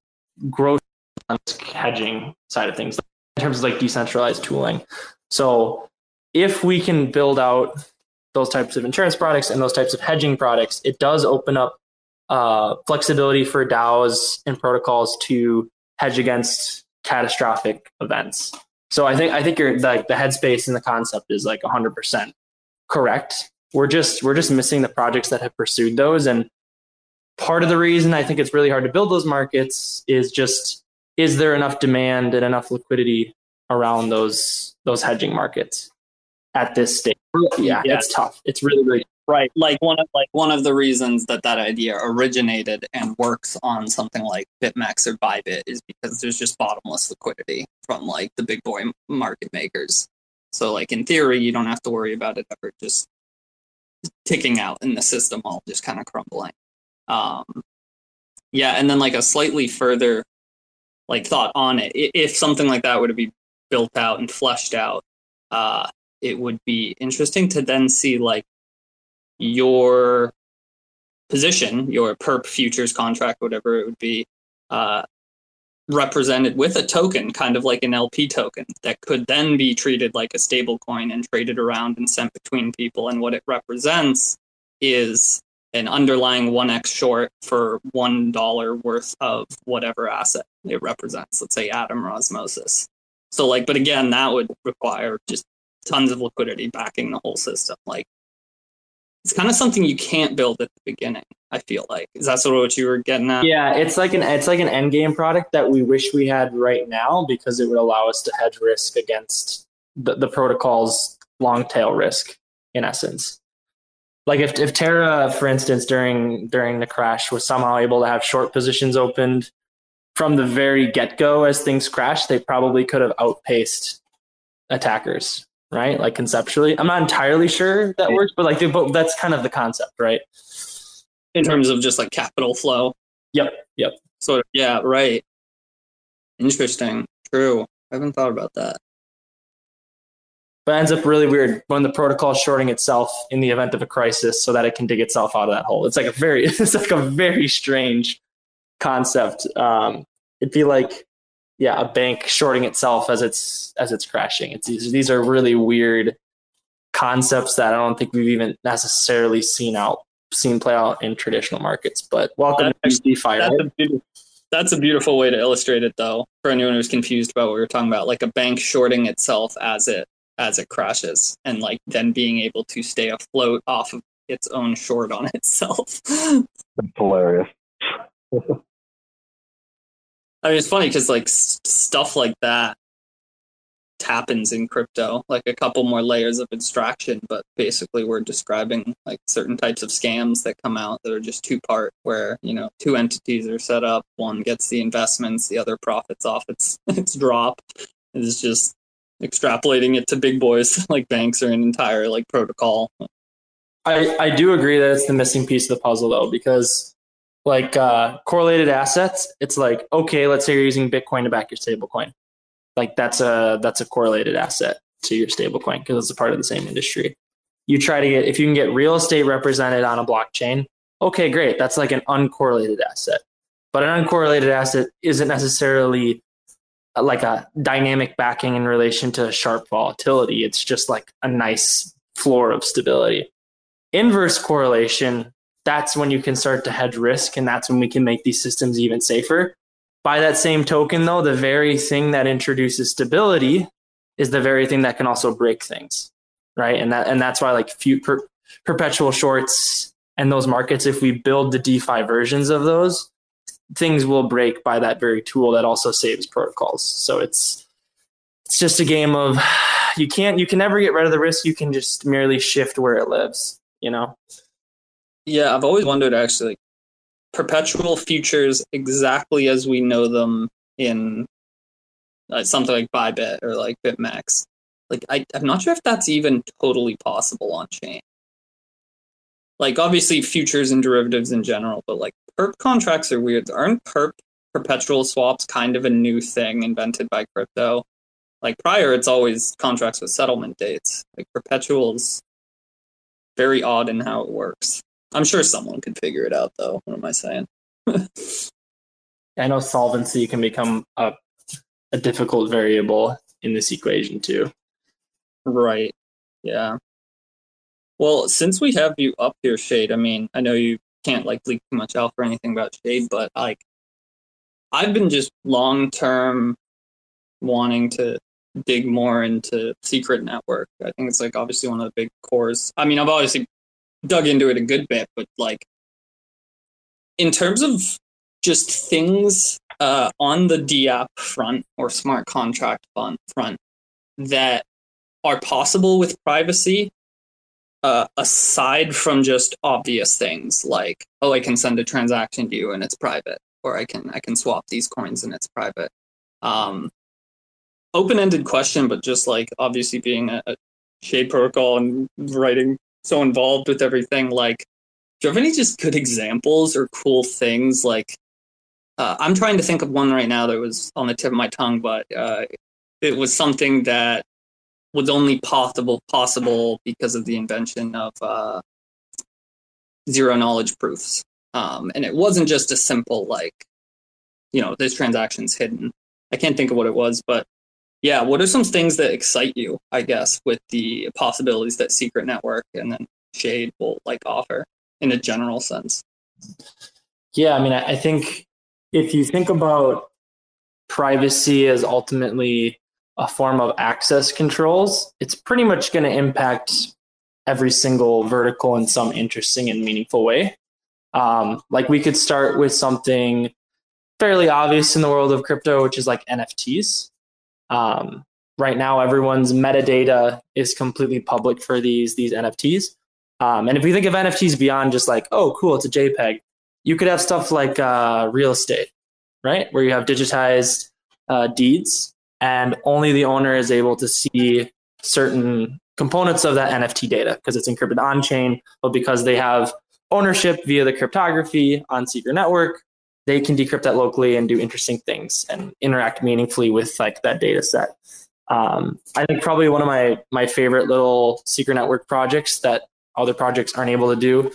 [SPEAKER 16] growth on hedging side of things in terms of like decentralized tooling so if we can build out those types of insurance products and those types of hedging products it does open up uh, flexibility for DAOs and protocols to hedge against catastrophic events. So I think I think you're like the headspace and the concept is like 100% correct. We're just we're just missing the projects that have pursued those and part of the reason I think it's really hard to build those markets is just is there enough demand and enough liquidity around those those hedging markets at this stage? Yeah,
[SPEAKER 9] Yeah.
[SPEAKER 16] it's tough. It's really really
[SPEAKER 9] Right. Like one of like one of the reasons that that idea originated and works on something like BitMEX or Bybit is because there's just bottomless liquidity from like the big boy market makers. So like in theory, you don't have to worry about it ever just ticking out in the system all just kind of crumbling. Um, yeah, and then like a slightly further like thought on it. If something like that were to be built out and fleshed out, uh, it would be interesting to then see like your position, your perp futures contract, whatever it would be, uh, represented with a token, kind of like an LP token, that could then be treated like a stable coin and traded around and sent between people. And what it represents is an underlying 1x short for $1 worth of whatever asset it represents, let's say Atom or Osmosis. So, like, but again, that would require just tons of liquidity backing the whole system. Like, it's kind of something you can't build at the beginning. I feel like is that sort of what you were getting at?
[SPEAKER 16] Yeah, it's like an it's like an end game product that we wish we had right now because it would allow us to hedge risk against the, the protocol's long tail risk in essence. Like if if Terra, for instance, during during the crash was somehow able to have short positions opened from the very get go as things crashed, they probably could have outpaced attackers, right? Like conceptually, I'm not entirely sure that works, but like but that's kind of the concept, right?
[SPEAKER 9] in terms of just like capital flow.
[SPEAKER 16] Yep, yep.
[SPEAKER 9] Sort of, yeah, right. Interesting. True. I haven't thought about that.
[SPEAKER 16] but it ends up really weird when the protocol is shorting itself in the event of a crisis so that it can dig itself out of that hole. It's like a very it's like a very strange concept. Um, it'd be like yeah, a bank shorting itself as it's as it's crashing. It's these these are really weird concepts that I don't think we've even necessarily seen out seen play out in traditional markets. But welcome to DeFi.
[SPEAKER 9] That's
[SPEAKER 16] right?
[SPEAKER 9] a, beautiful, that's a beautiful way to illustrate it, though, for anyone who's confused about what we were talking about. Like a bank shorting itself as it as it crashes, and like then being able to stay afloat off of its own short on itself.
[SPEAKER 10] That's hilarious.
[SPEAKER 9] I mean, it's funny because like s- stuff like that happens in crypto, like a couple more layers of abstraction. But basically, we're describing like certain types of scams that come out that are just two part, where you know two entities are set up. One gets the investments, the other profits off its its drop. It's just extrapolating it to big boys like banks or an entire like protocol.
[SPEAKER 16] I, I do agree that it's the missing piece of the puzzle though, because like uh, correlated assets, it's like okay, let's say you're using Bitcoin to back your stablecoin, like that's a that's a correlated asset to your stablecoin because it's a part of the same industry. You try to get if you can get real estate represented on a blockchain, okay, great, that's like an uncorrelated asset. But an uncorrelated asset isn't necessarily uh, like a dynamic backing in relation to sharp volatility. It's just like a nice floor of stability inverse correlation, that's when you can start to hedge risk, and that's when we can make these systems even safer. By that same token, though, the very thing that introduces stability is the very thing that can also break things, right? And that and that's why like few per, perpetual shorts and those markets, if we build the DeFi versions of those, things will break by that very tool that also saves protocols. So it's it's just a game of you can't you can never get rid of the risk. You can just merely shift where it lives you know
[SPEAKER 9] Yeah, I've always wondered actually, perpetual futures exactly as we know them in uh, something like Bybit or like BitMEX. Like I, I'm not sure if that's even totally possible on chain. Like obviously futures and derivatives in general, but like perp contracts are weird. Aren't perp perpetual swaps kind of a new thing invented by crypto? Like prior, it's always contracts with settlement dates. Like perpetuals, very odd in how it works. I'm sure someone could figure it out though. What am I saying?
[SPEAKER 16] I know solvency can become a, a difficult variable in this equation too.
[SPEAKER 9] Right. Yeah. Well, since we have you up here, Shade, I mean, I know you can't like leak too much out for anything about Shade, but like I've been just long term wanting to dig more into secret network. I think it's like obviously one of the big cores. I mean, I've obviously dug into it a good bit, but like in terms of just things uh, on the DApp front or smart contract front that are possible with privacy uh, aside from just obvious things like oh i can send a transaction to you and it's private or i can i can swap these coins and it's private. Um, open-ended question but just like obviously being a, a shade protocol and writing so involved with everything like do you have any just good examples or cool things like uh, i'm trying to think of one right now that was on the tip of my tongue but uh, it was something that was only possible possible because of the invention of uh, zero knowledge proofs. Um, and it wasn't just a simple like, you know, this transaction's hidden. I can't think of what it was, but yeah, what are some things that excite you? I guess with the possibilities that Secret Network and then Shade will like offer in a general sense.
[SPEAKER 16] Yeah, I mean, I think if you think about privacy as ultimately a form of access controls, it's pretty much going to impact every single vertical in some interesting and meaningful way. Um, like we could start with something fairly obvious in the world of crypto, which is like NFTs. Um, right now, everyone's metadata is completely public for these these NFTs. Um, and if we think of NFTs beyond just like, oh, cool, it's a JPEG, you could have stuff like uh, real estate, right, where you have digitized uh, deeds and only the owner is able to see certain components of that NFT data because it's encrypted on chain, but because they have ownership via the cryptography on Secret Network, they can decrypt that locally and do interesting things and interact meaningfully with like that data set. Um, I think probably one of my my favorite little Secret Network projects that other projects aren't able to do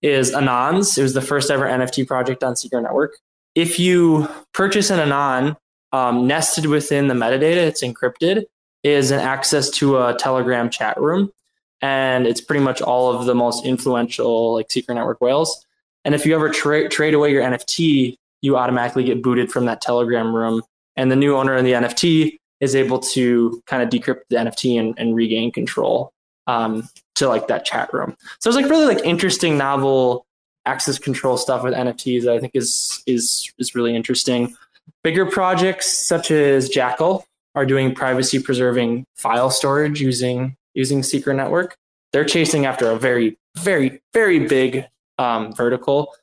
[SPEAKER 16] is Anons. It was the first ever NFT project on Secret Network. If you purchase an Anon, um, nested within the metadata, it's encrypted, is an access to a Telegram chat room. And it's pretty much all of the most influential like secret network whales. And if you ever tra- trade away your NFT, you automatically get booted from that Telegram room. And the new owner of the NFT is able to kind of decrypt the NFT and, and regain control um, to like that chat room. So it's like really like interesting, novel access control stuff with NFTs that I think is is is really interesting. Bigger projects such as Jackal are doing privacy preserving file storage using using Secret Network. They're chasing after a very, very, very big um, vertical,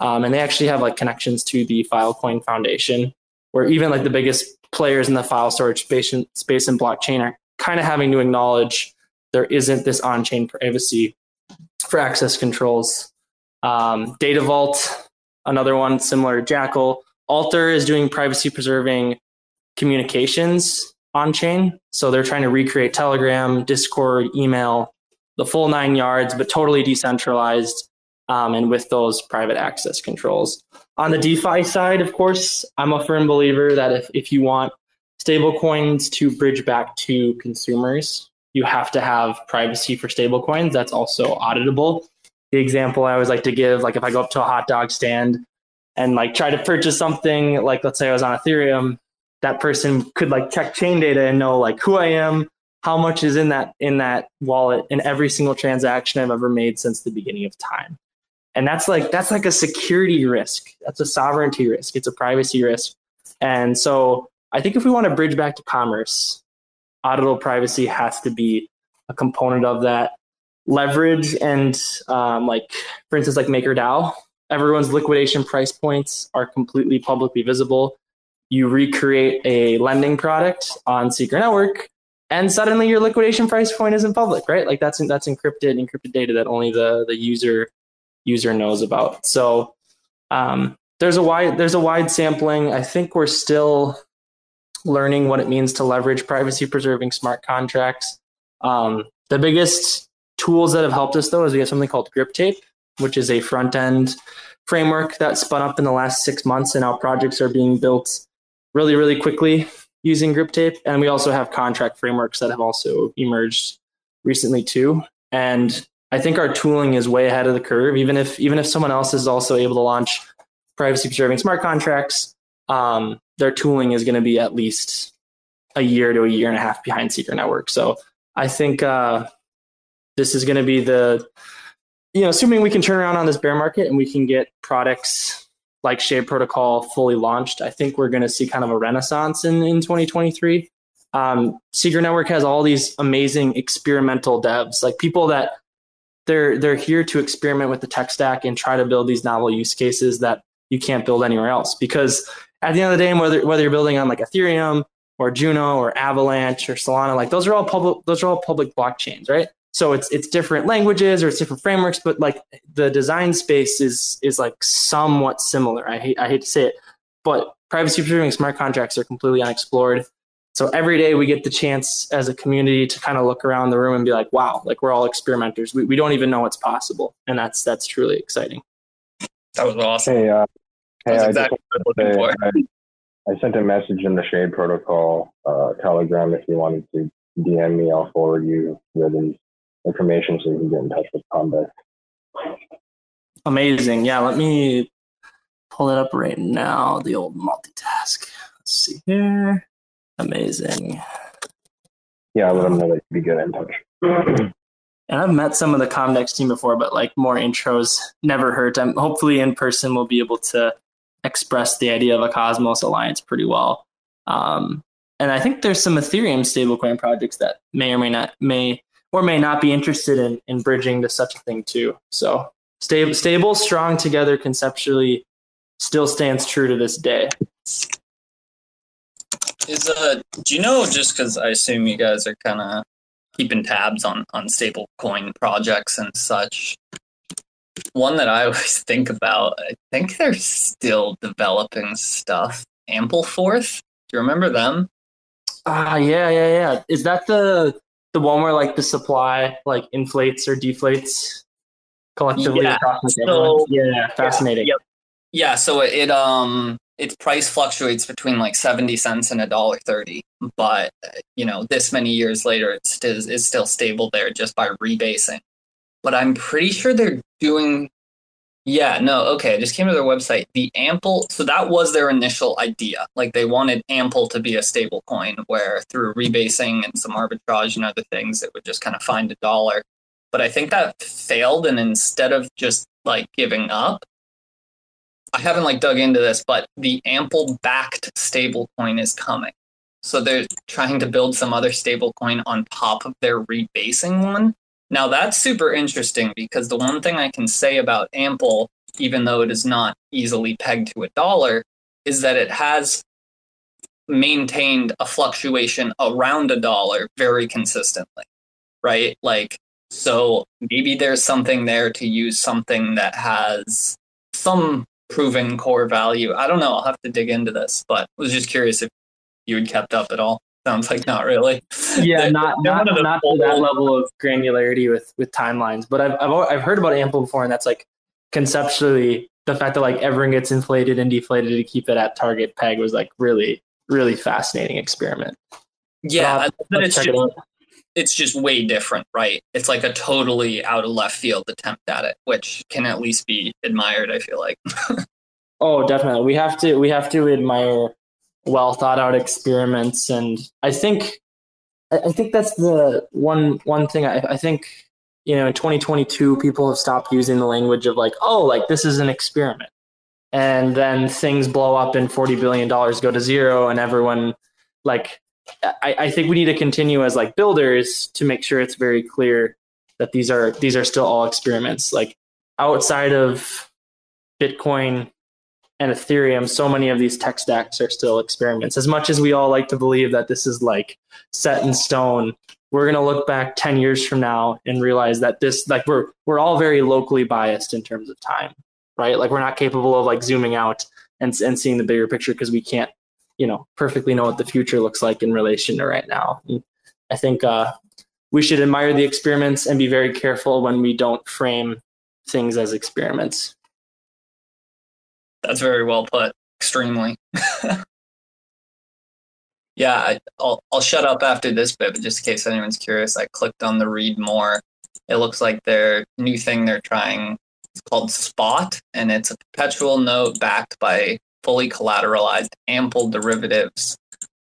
[SPEAKER 16] um, and they actually have like connections to the Filecoin Foundation, where even like the biggest players in the file storage space and, space and blockchain are kind of having to acknowledge there isn't this on-chain privacy for access controls. Um, Data Vault, another one similar to Jackal, Alter is doing privacy preserving communications on chain. So they're trying to recreate Telegram, Discord, email, the full nine yards, but totally decentralized um, and with those private access controls. On the DeFi side, of course, I'm a firm believer that if, if you want stablecoins to bridge back to consumers, you have to have privacy for stablecoins. That's also auditable. The example I always like to give, like if I go up to a hot dog stand and like try to purchase something like let's say I was on Ethereum, that person could like check chain data and know like who I am, how much is in that in that wallet in every single transaction I've ever made since the beginning of time. And that's like that's like a security risk. That's a sovereignty risk. It's a privacy risk. And so I think if we want to bridge back to commerce, auditable privacy has to be a component of that. Leverage and um, like for instance like MakerDAO everyone's liquidation price points are completely publicly visible. you recreate a lending product on Secret Network, and suddenly your liquidation price point isn't public, right? Like that's that's encrypted encrypted data that only the the user user knows about. So um, there's a wide there's a wide sampling. I think we're still learning what it means to leverage privacy preserving smart contracts. Um, the biggest tools that have helped us though is we have something called Griptape, which is a front end framework that spun up in the last six months, and now projects are being built really really quickly using Griptape. And we also have contract frameworks that have also emerged recently too. And I think our tooling is way ahead of the curve. Even if even if someone else is also able to launch privacy preserving smart contracts, um, their tooling is going to be at least a year to a year and a half behind Secret Network. So I think uh, this is going to be the, you know, assuming we can turn around on this bear market and we can get products like Shade Protocol fully launched, I think we're going to see kind of a renaissance in, in 2023. Um, Secret Network has all these amazing experimental devs, like people that they're they're here to experiment with the tech stack and try to build these novel use cases that you can't build anywhere else. Because at the end of the day, whether whether you're building on like Ethereum or Juno or Avalanche or Solana, like those are all public those are all public blockchains, right? So it's it's different languages or it's different frameworks, but like the design space is is like somewhat similar. I hate I hate to say it, but privacy preserving smart contracts are completely unexplored. So every day we get the chance as a community to kind of look around the room and be like, wow, like we're all experimenters. We, we don't even know what's possible. And that's that's truly exciting.
[SPEAKER 9] That was awesome.
[SPEAKER 10] Hey, uh, hey,
[SPEAKER 9] That's
[SPEAKER 10] I,
[SPEAKER 9] exactly
[SPEAKER 10] just
[SPEAKER 9] what I'm looking
[SPEAKER 10] to say, I, I sent a message in the Shade Protocol uh, Telegram. If you wanted to DM me, I'll forward you the information so you can get in touch with Comdex.
[SPEAKER 16] Amazing. Yeah, let me pull it up right now. The old multitask. Let's see here. Amazing.
[SPEAKER 10] Yeah, let them know that you'd be good in touch.
[SPEAKER 16] And I've met some of the Comdex team before, but like more intros never hurt. I'm hopefully in person we'll be able to express the idea of a Cosmos alliance pretty well. Um, and I think there's some Ethereum stablecoin projects that may or may not may or may not be interested in in bridging to such a thing too. So stable, stable, strong together conceptually still stands true to this day.
[SPEAKER 9] Is uh, do you know? Just because I assume you guys are kind of keeping tabs on on stable coin projects and such. One that I always think about, I think they're still developing stuff. Ampleforth, do you remember them?
[SPEAKER 16] Ah, yeah, yeah, yeah. Is that the the one where like the supply like inflates or deflates collectively
[SPEAKER 9] Yeah,
[SPEAKER 16] across the
[SPEAKER 9] so-
[SPEAKER 16] Yeah, fascinating.
[SPEAKER 9] Yep. Yeah, so it um its price fluctuates between like 70 cents and a dollar 30 but you know this many years later it's is still stable there just by rebasing. But i'm pretty sure they're doing yeah no okay i just came to their website. The ample so that was their initial idea. Like they wanted ample to be a stable coin where through rebasing and some arbitrage and other things it would just kind of find a dollar. But i think that failed and instead of just like giving up I haven't like dug into this, but the ample backed stablecoin is coming. So they're trying to build some other stablecoin on top of their rebasing one. Now that's super interesting because the one thing I can say about Ample, even though it is not easily pegged to a dollar, is that it has maintained a fluctuation around a dollar very consistently, right? Like, so maybe there's something there to use something that has some proven core value. I don't know. I'll have to dig into this, but I was just curious if you had kept up at all. Sounds like not really.
[SPEAKER 16] Yeah,
[SPEAKER 9] They're-
[SPEAKER 16] not
[SPEAKER 9] they're
[SPEAKER 16] not not to that level of granularity with with timelines. But I've I've I've heard about Ample before, and that's like conceptually the fact that like everything gets inflated and deflated to keep it at target peg was like really really fascinating experiment.
[SPEAKER 9] Yeah,
[SPEAKER 16] I'll-
[SPEAKER 9] I- but
[SPEAKER 16] I'll
[SPEAKER 9] it's
[SPEAKER 16] check it
[SPEAKER 9] just,
[SPEAKER 16] out.
[SPEAKER 9] It's just way different, right? It's like a totally out of left field attempt at it, which can at least be admired. I feel like.
[SPEAKER 16] Oh, definitely. We have to we have to admire well thought out experiments, and I think I think that's the one one thing I, I think you know in 2022 people have stopped using the language of like oh like this is an experiment, and then things blow up and 40 billion dollars go to zero, and everyone like I, I think we need to continue as like builders to make sure it's very clear that these are these are still all experiments like outside of Bitcoin and Ethereum, so many of these tech stacks are still experiments. As much as we all like to believe that this is like set in stone, we're going to look back 10 years from now and realize that this like we're we're all very locally biased in terms of time, right? Like we're not capable of like zooming out and and seeing the bigger picture because we can't, you know, perfectly know what the future looks like in relation to right now. And I think uh we should admire the experiments and be very careful when we don't frame things as experiments.
[SPEAKER 9] That's very well put. Extremely. yeah, I, will I'll shut up after this bit, but just in case anyone's curious, I clicked on the read more. It looks like their new thing they're trying is called Spot, and it's a perpetual note backed by fully collateralized ample derivatives.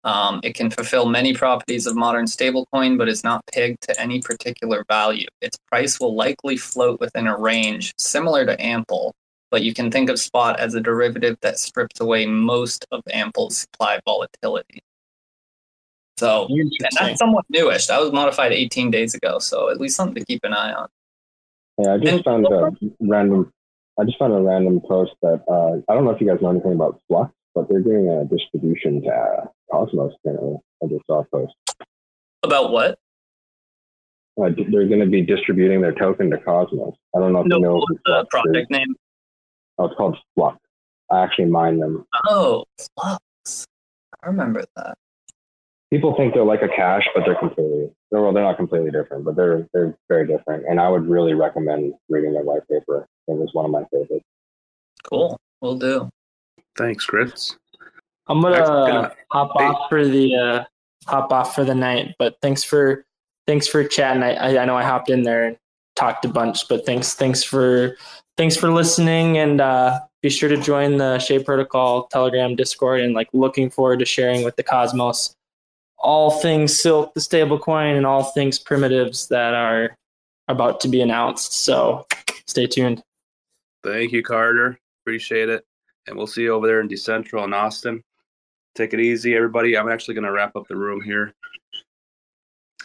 [SPEAKER 9] Um, it can fulfill many properties of modern stablecoin, but is not pegged to any particular value. Its price will likely float within a range similar to Ample, but you can think of spot as a derivative that strips away most of Ample's supply volatility. So, and that's somewhat newish. That was modified 18 days ago, so at least something to keep an eye on.
[SPEAKER 10] Yeah, I just
[SPEAKER 9] And-
[SPEAKER 10] found a random. I just found a random post that uh, I don't know if you guys know anything about Flux, but they're doing a distribution to uh, Cosmos apparently. I just saw a post.
[SPEAKER 9] About what?
[SPEAKER 10] Uh, they're going to be distributing their token to Cosmos. I don't know if
[SPEAKER 9] No,
[SPEAKER 10] you know
[SPEAKER 9] what the
[SPEAKER 10] Flux is.
[SPEAKER 9] project name?
[SPEAKER 10] Oh, it's called Flux. I actually mine them.
[SPEAKER 9] Oh, Flux. I remember that.
[SPEAKER 10] People think they're like a cash, but they're completely they're, well, they're not completely different, but they're they're very different. And I would really recommend reading their white paper. It was one of my favorites.
[SPEAKER 9] Cool. We'll do.
[SPEAKER 2] Thanks, Chris.
[SPEAKER 16] I'm gonna
[SPEAKER 2] Excellent.
[SPEAKER 16] hop off for the uh, hop off for the night, but thanks for thanks for chatting. I, I I know I hopped in there and talked a bunch, but thanks thanks for thanks for listening and uh, be sure to join the Shade Protocol Telegram Discord and like looking forward to sharing with the Cosmos all things Silk, the stablecoin, and all things primitives that are about to be announced. So stay tuned.
[SPEAKER 2] Thank you, Carter. Appreciate it. And we'll see you over there in Decentral in Austin. Take it easy, everybody. I'm actually going to wrap up the room here.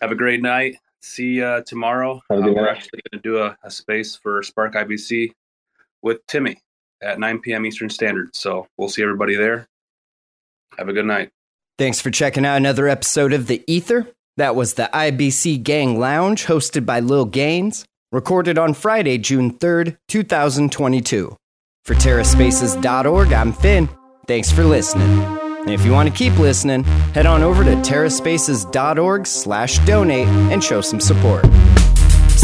[SPEAKER 2] Have a great night. See you tomorrow.
[SPEAKER 10] Have a
[SPEAKER 2] Uh,
[SPEAKER 10] good
[SPEAKER 2] we're
[SPEAKER 10] night.
[SPEAKER 2] actually going to do a, a space for Spark IBC with Timmy at 9 p.m. Eastern Standard. So we'll see everybody there. Have a good night.
[SPEAKER 1] Thanks for checking out another episode of The Ether. That was the IBC Gang Lounge hosted by Lil Gainzz, recorded on Friday, June 3rd, 2022. For TerraSpaces.org, I'm Finn. Thanks for listening. And if you want to keep listening, head on over to TerraSpaces.org slash donate and show some support.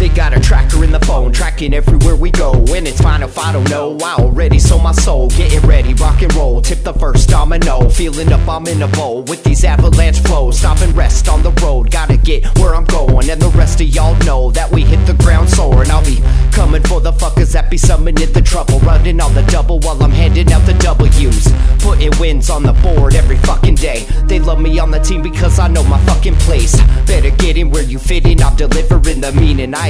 [SPEAKER 1] They got a tracker in the phone, tracking everywhere we go. And it's fine if I don't know. I already sold my soul, getting ready, rock and roll. Tip the first domino, feeling up, I'm in a bowl with these avalanche flows. Stop and rest on the road, gotta get where I'm going. And the rest of y'all know that we hit the ground soaring. I'll be coming for the fuckers that be summoning the trouble. Running on the double while I'm handing out the W's. Putting wins on the board every fucking day. They love me on the team because I know my fucking place. Better get in where you fit in, I'm delivering the meaning. I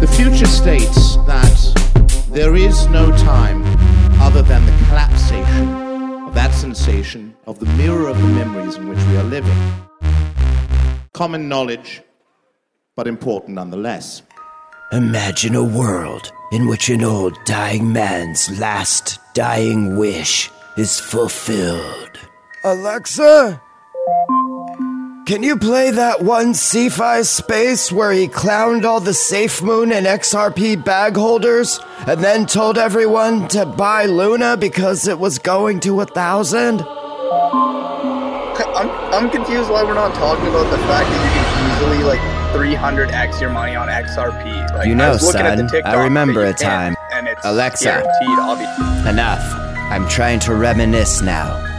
[SPEAKER 17] The future states that there is no time other than the collapsation of that sensation of the mirror of the memories in which we are living. Common knowledge, but important nonetheless.
[SPEAKER 1] Imagine a world in which an old dying man's last dying wish is fulfilled. Alexa? Can you play that one Cephai space where he clowned all the Safe Moon and XRP bag holders and then told everyone to buy Luna because it was going to a thousand?
[SPEAKER 18] I'm, I'm confused why we're not talking about the fact that you can easily like 300x your money on XRP. Like,
[SPEAKER 1] you
[SPEAKER 18] I
[SPEAKER 1] know,
[SPEAKER 18] was looking at the
[SPEAKER 1] son, I remember a time.
[SPEAKER 18] and it's
[SPEAKER 1] Alexa, enough. I'm trying to reminisce now.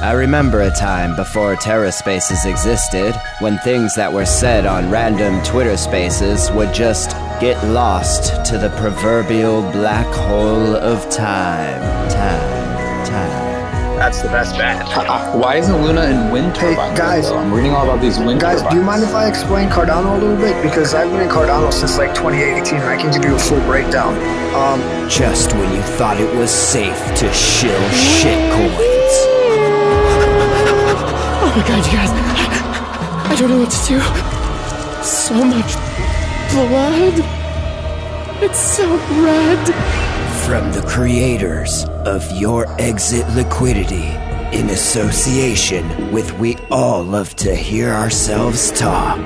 [SPEAKER 1] I remember a time before Terra Spaces existed when things that were said on random Twitter spaces would just get lost to the proverbial black hole of time. Time, time.
[SPEAKER 18] That's the best bet.
[SPEAKER 19] Why isn't Luna in wind turbines?
[SPEAKER 20] Hey, guys.
[SPEAKER 19] though? I'm reading all about these wind
[SPEAKER 20] Guys,
[SPEAKER 19] turbines.
[SPEAKER 20] do you mind if I explain Cardano a little bit? Because I've been in Cardano since like 2018 and I can give you a full breakdown. Um,
[SPEAKER 1] Just when you thought it was safe to shill shitcoins.
[SPEAKER 21] Oh my god, you guys. I, I don't know what to do. So much blood. It's so red.
[SPEAKER 1] From the creators of Your Exit Liquidity, in association with We All Love to Hear Ourselves Talk,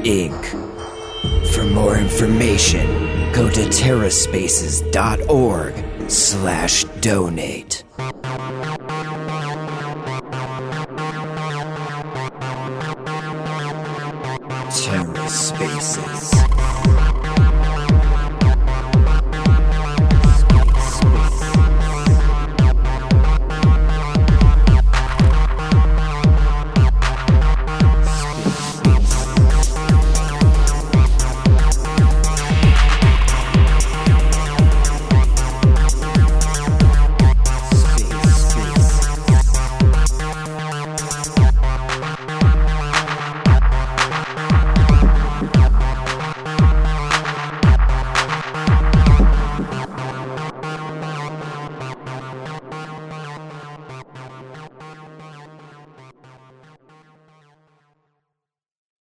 [SPEAKER 1] Inc. For more information, go to terraspaces.org slash donate. basis.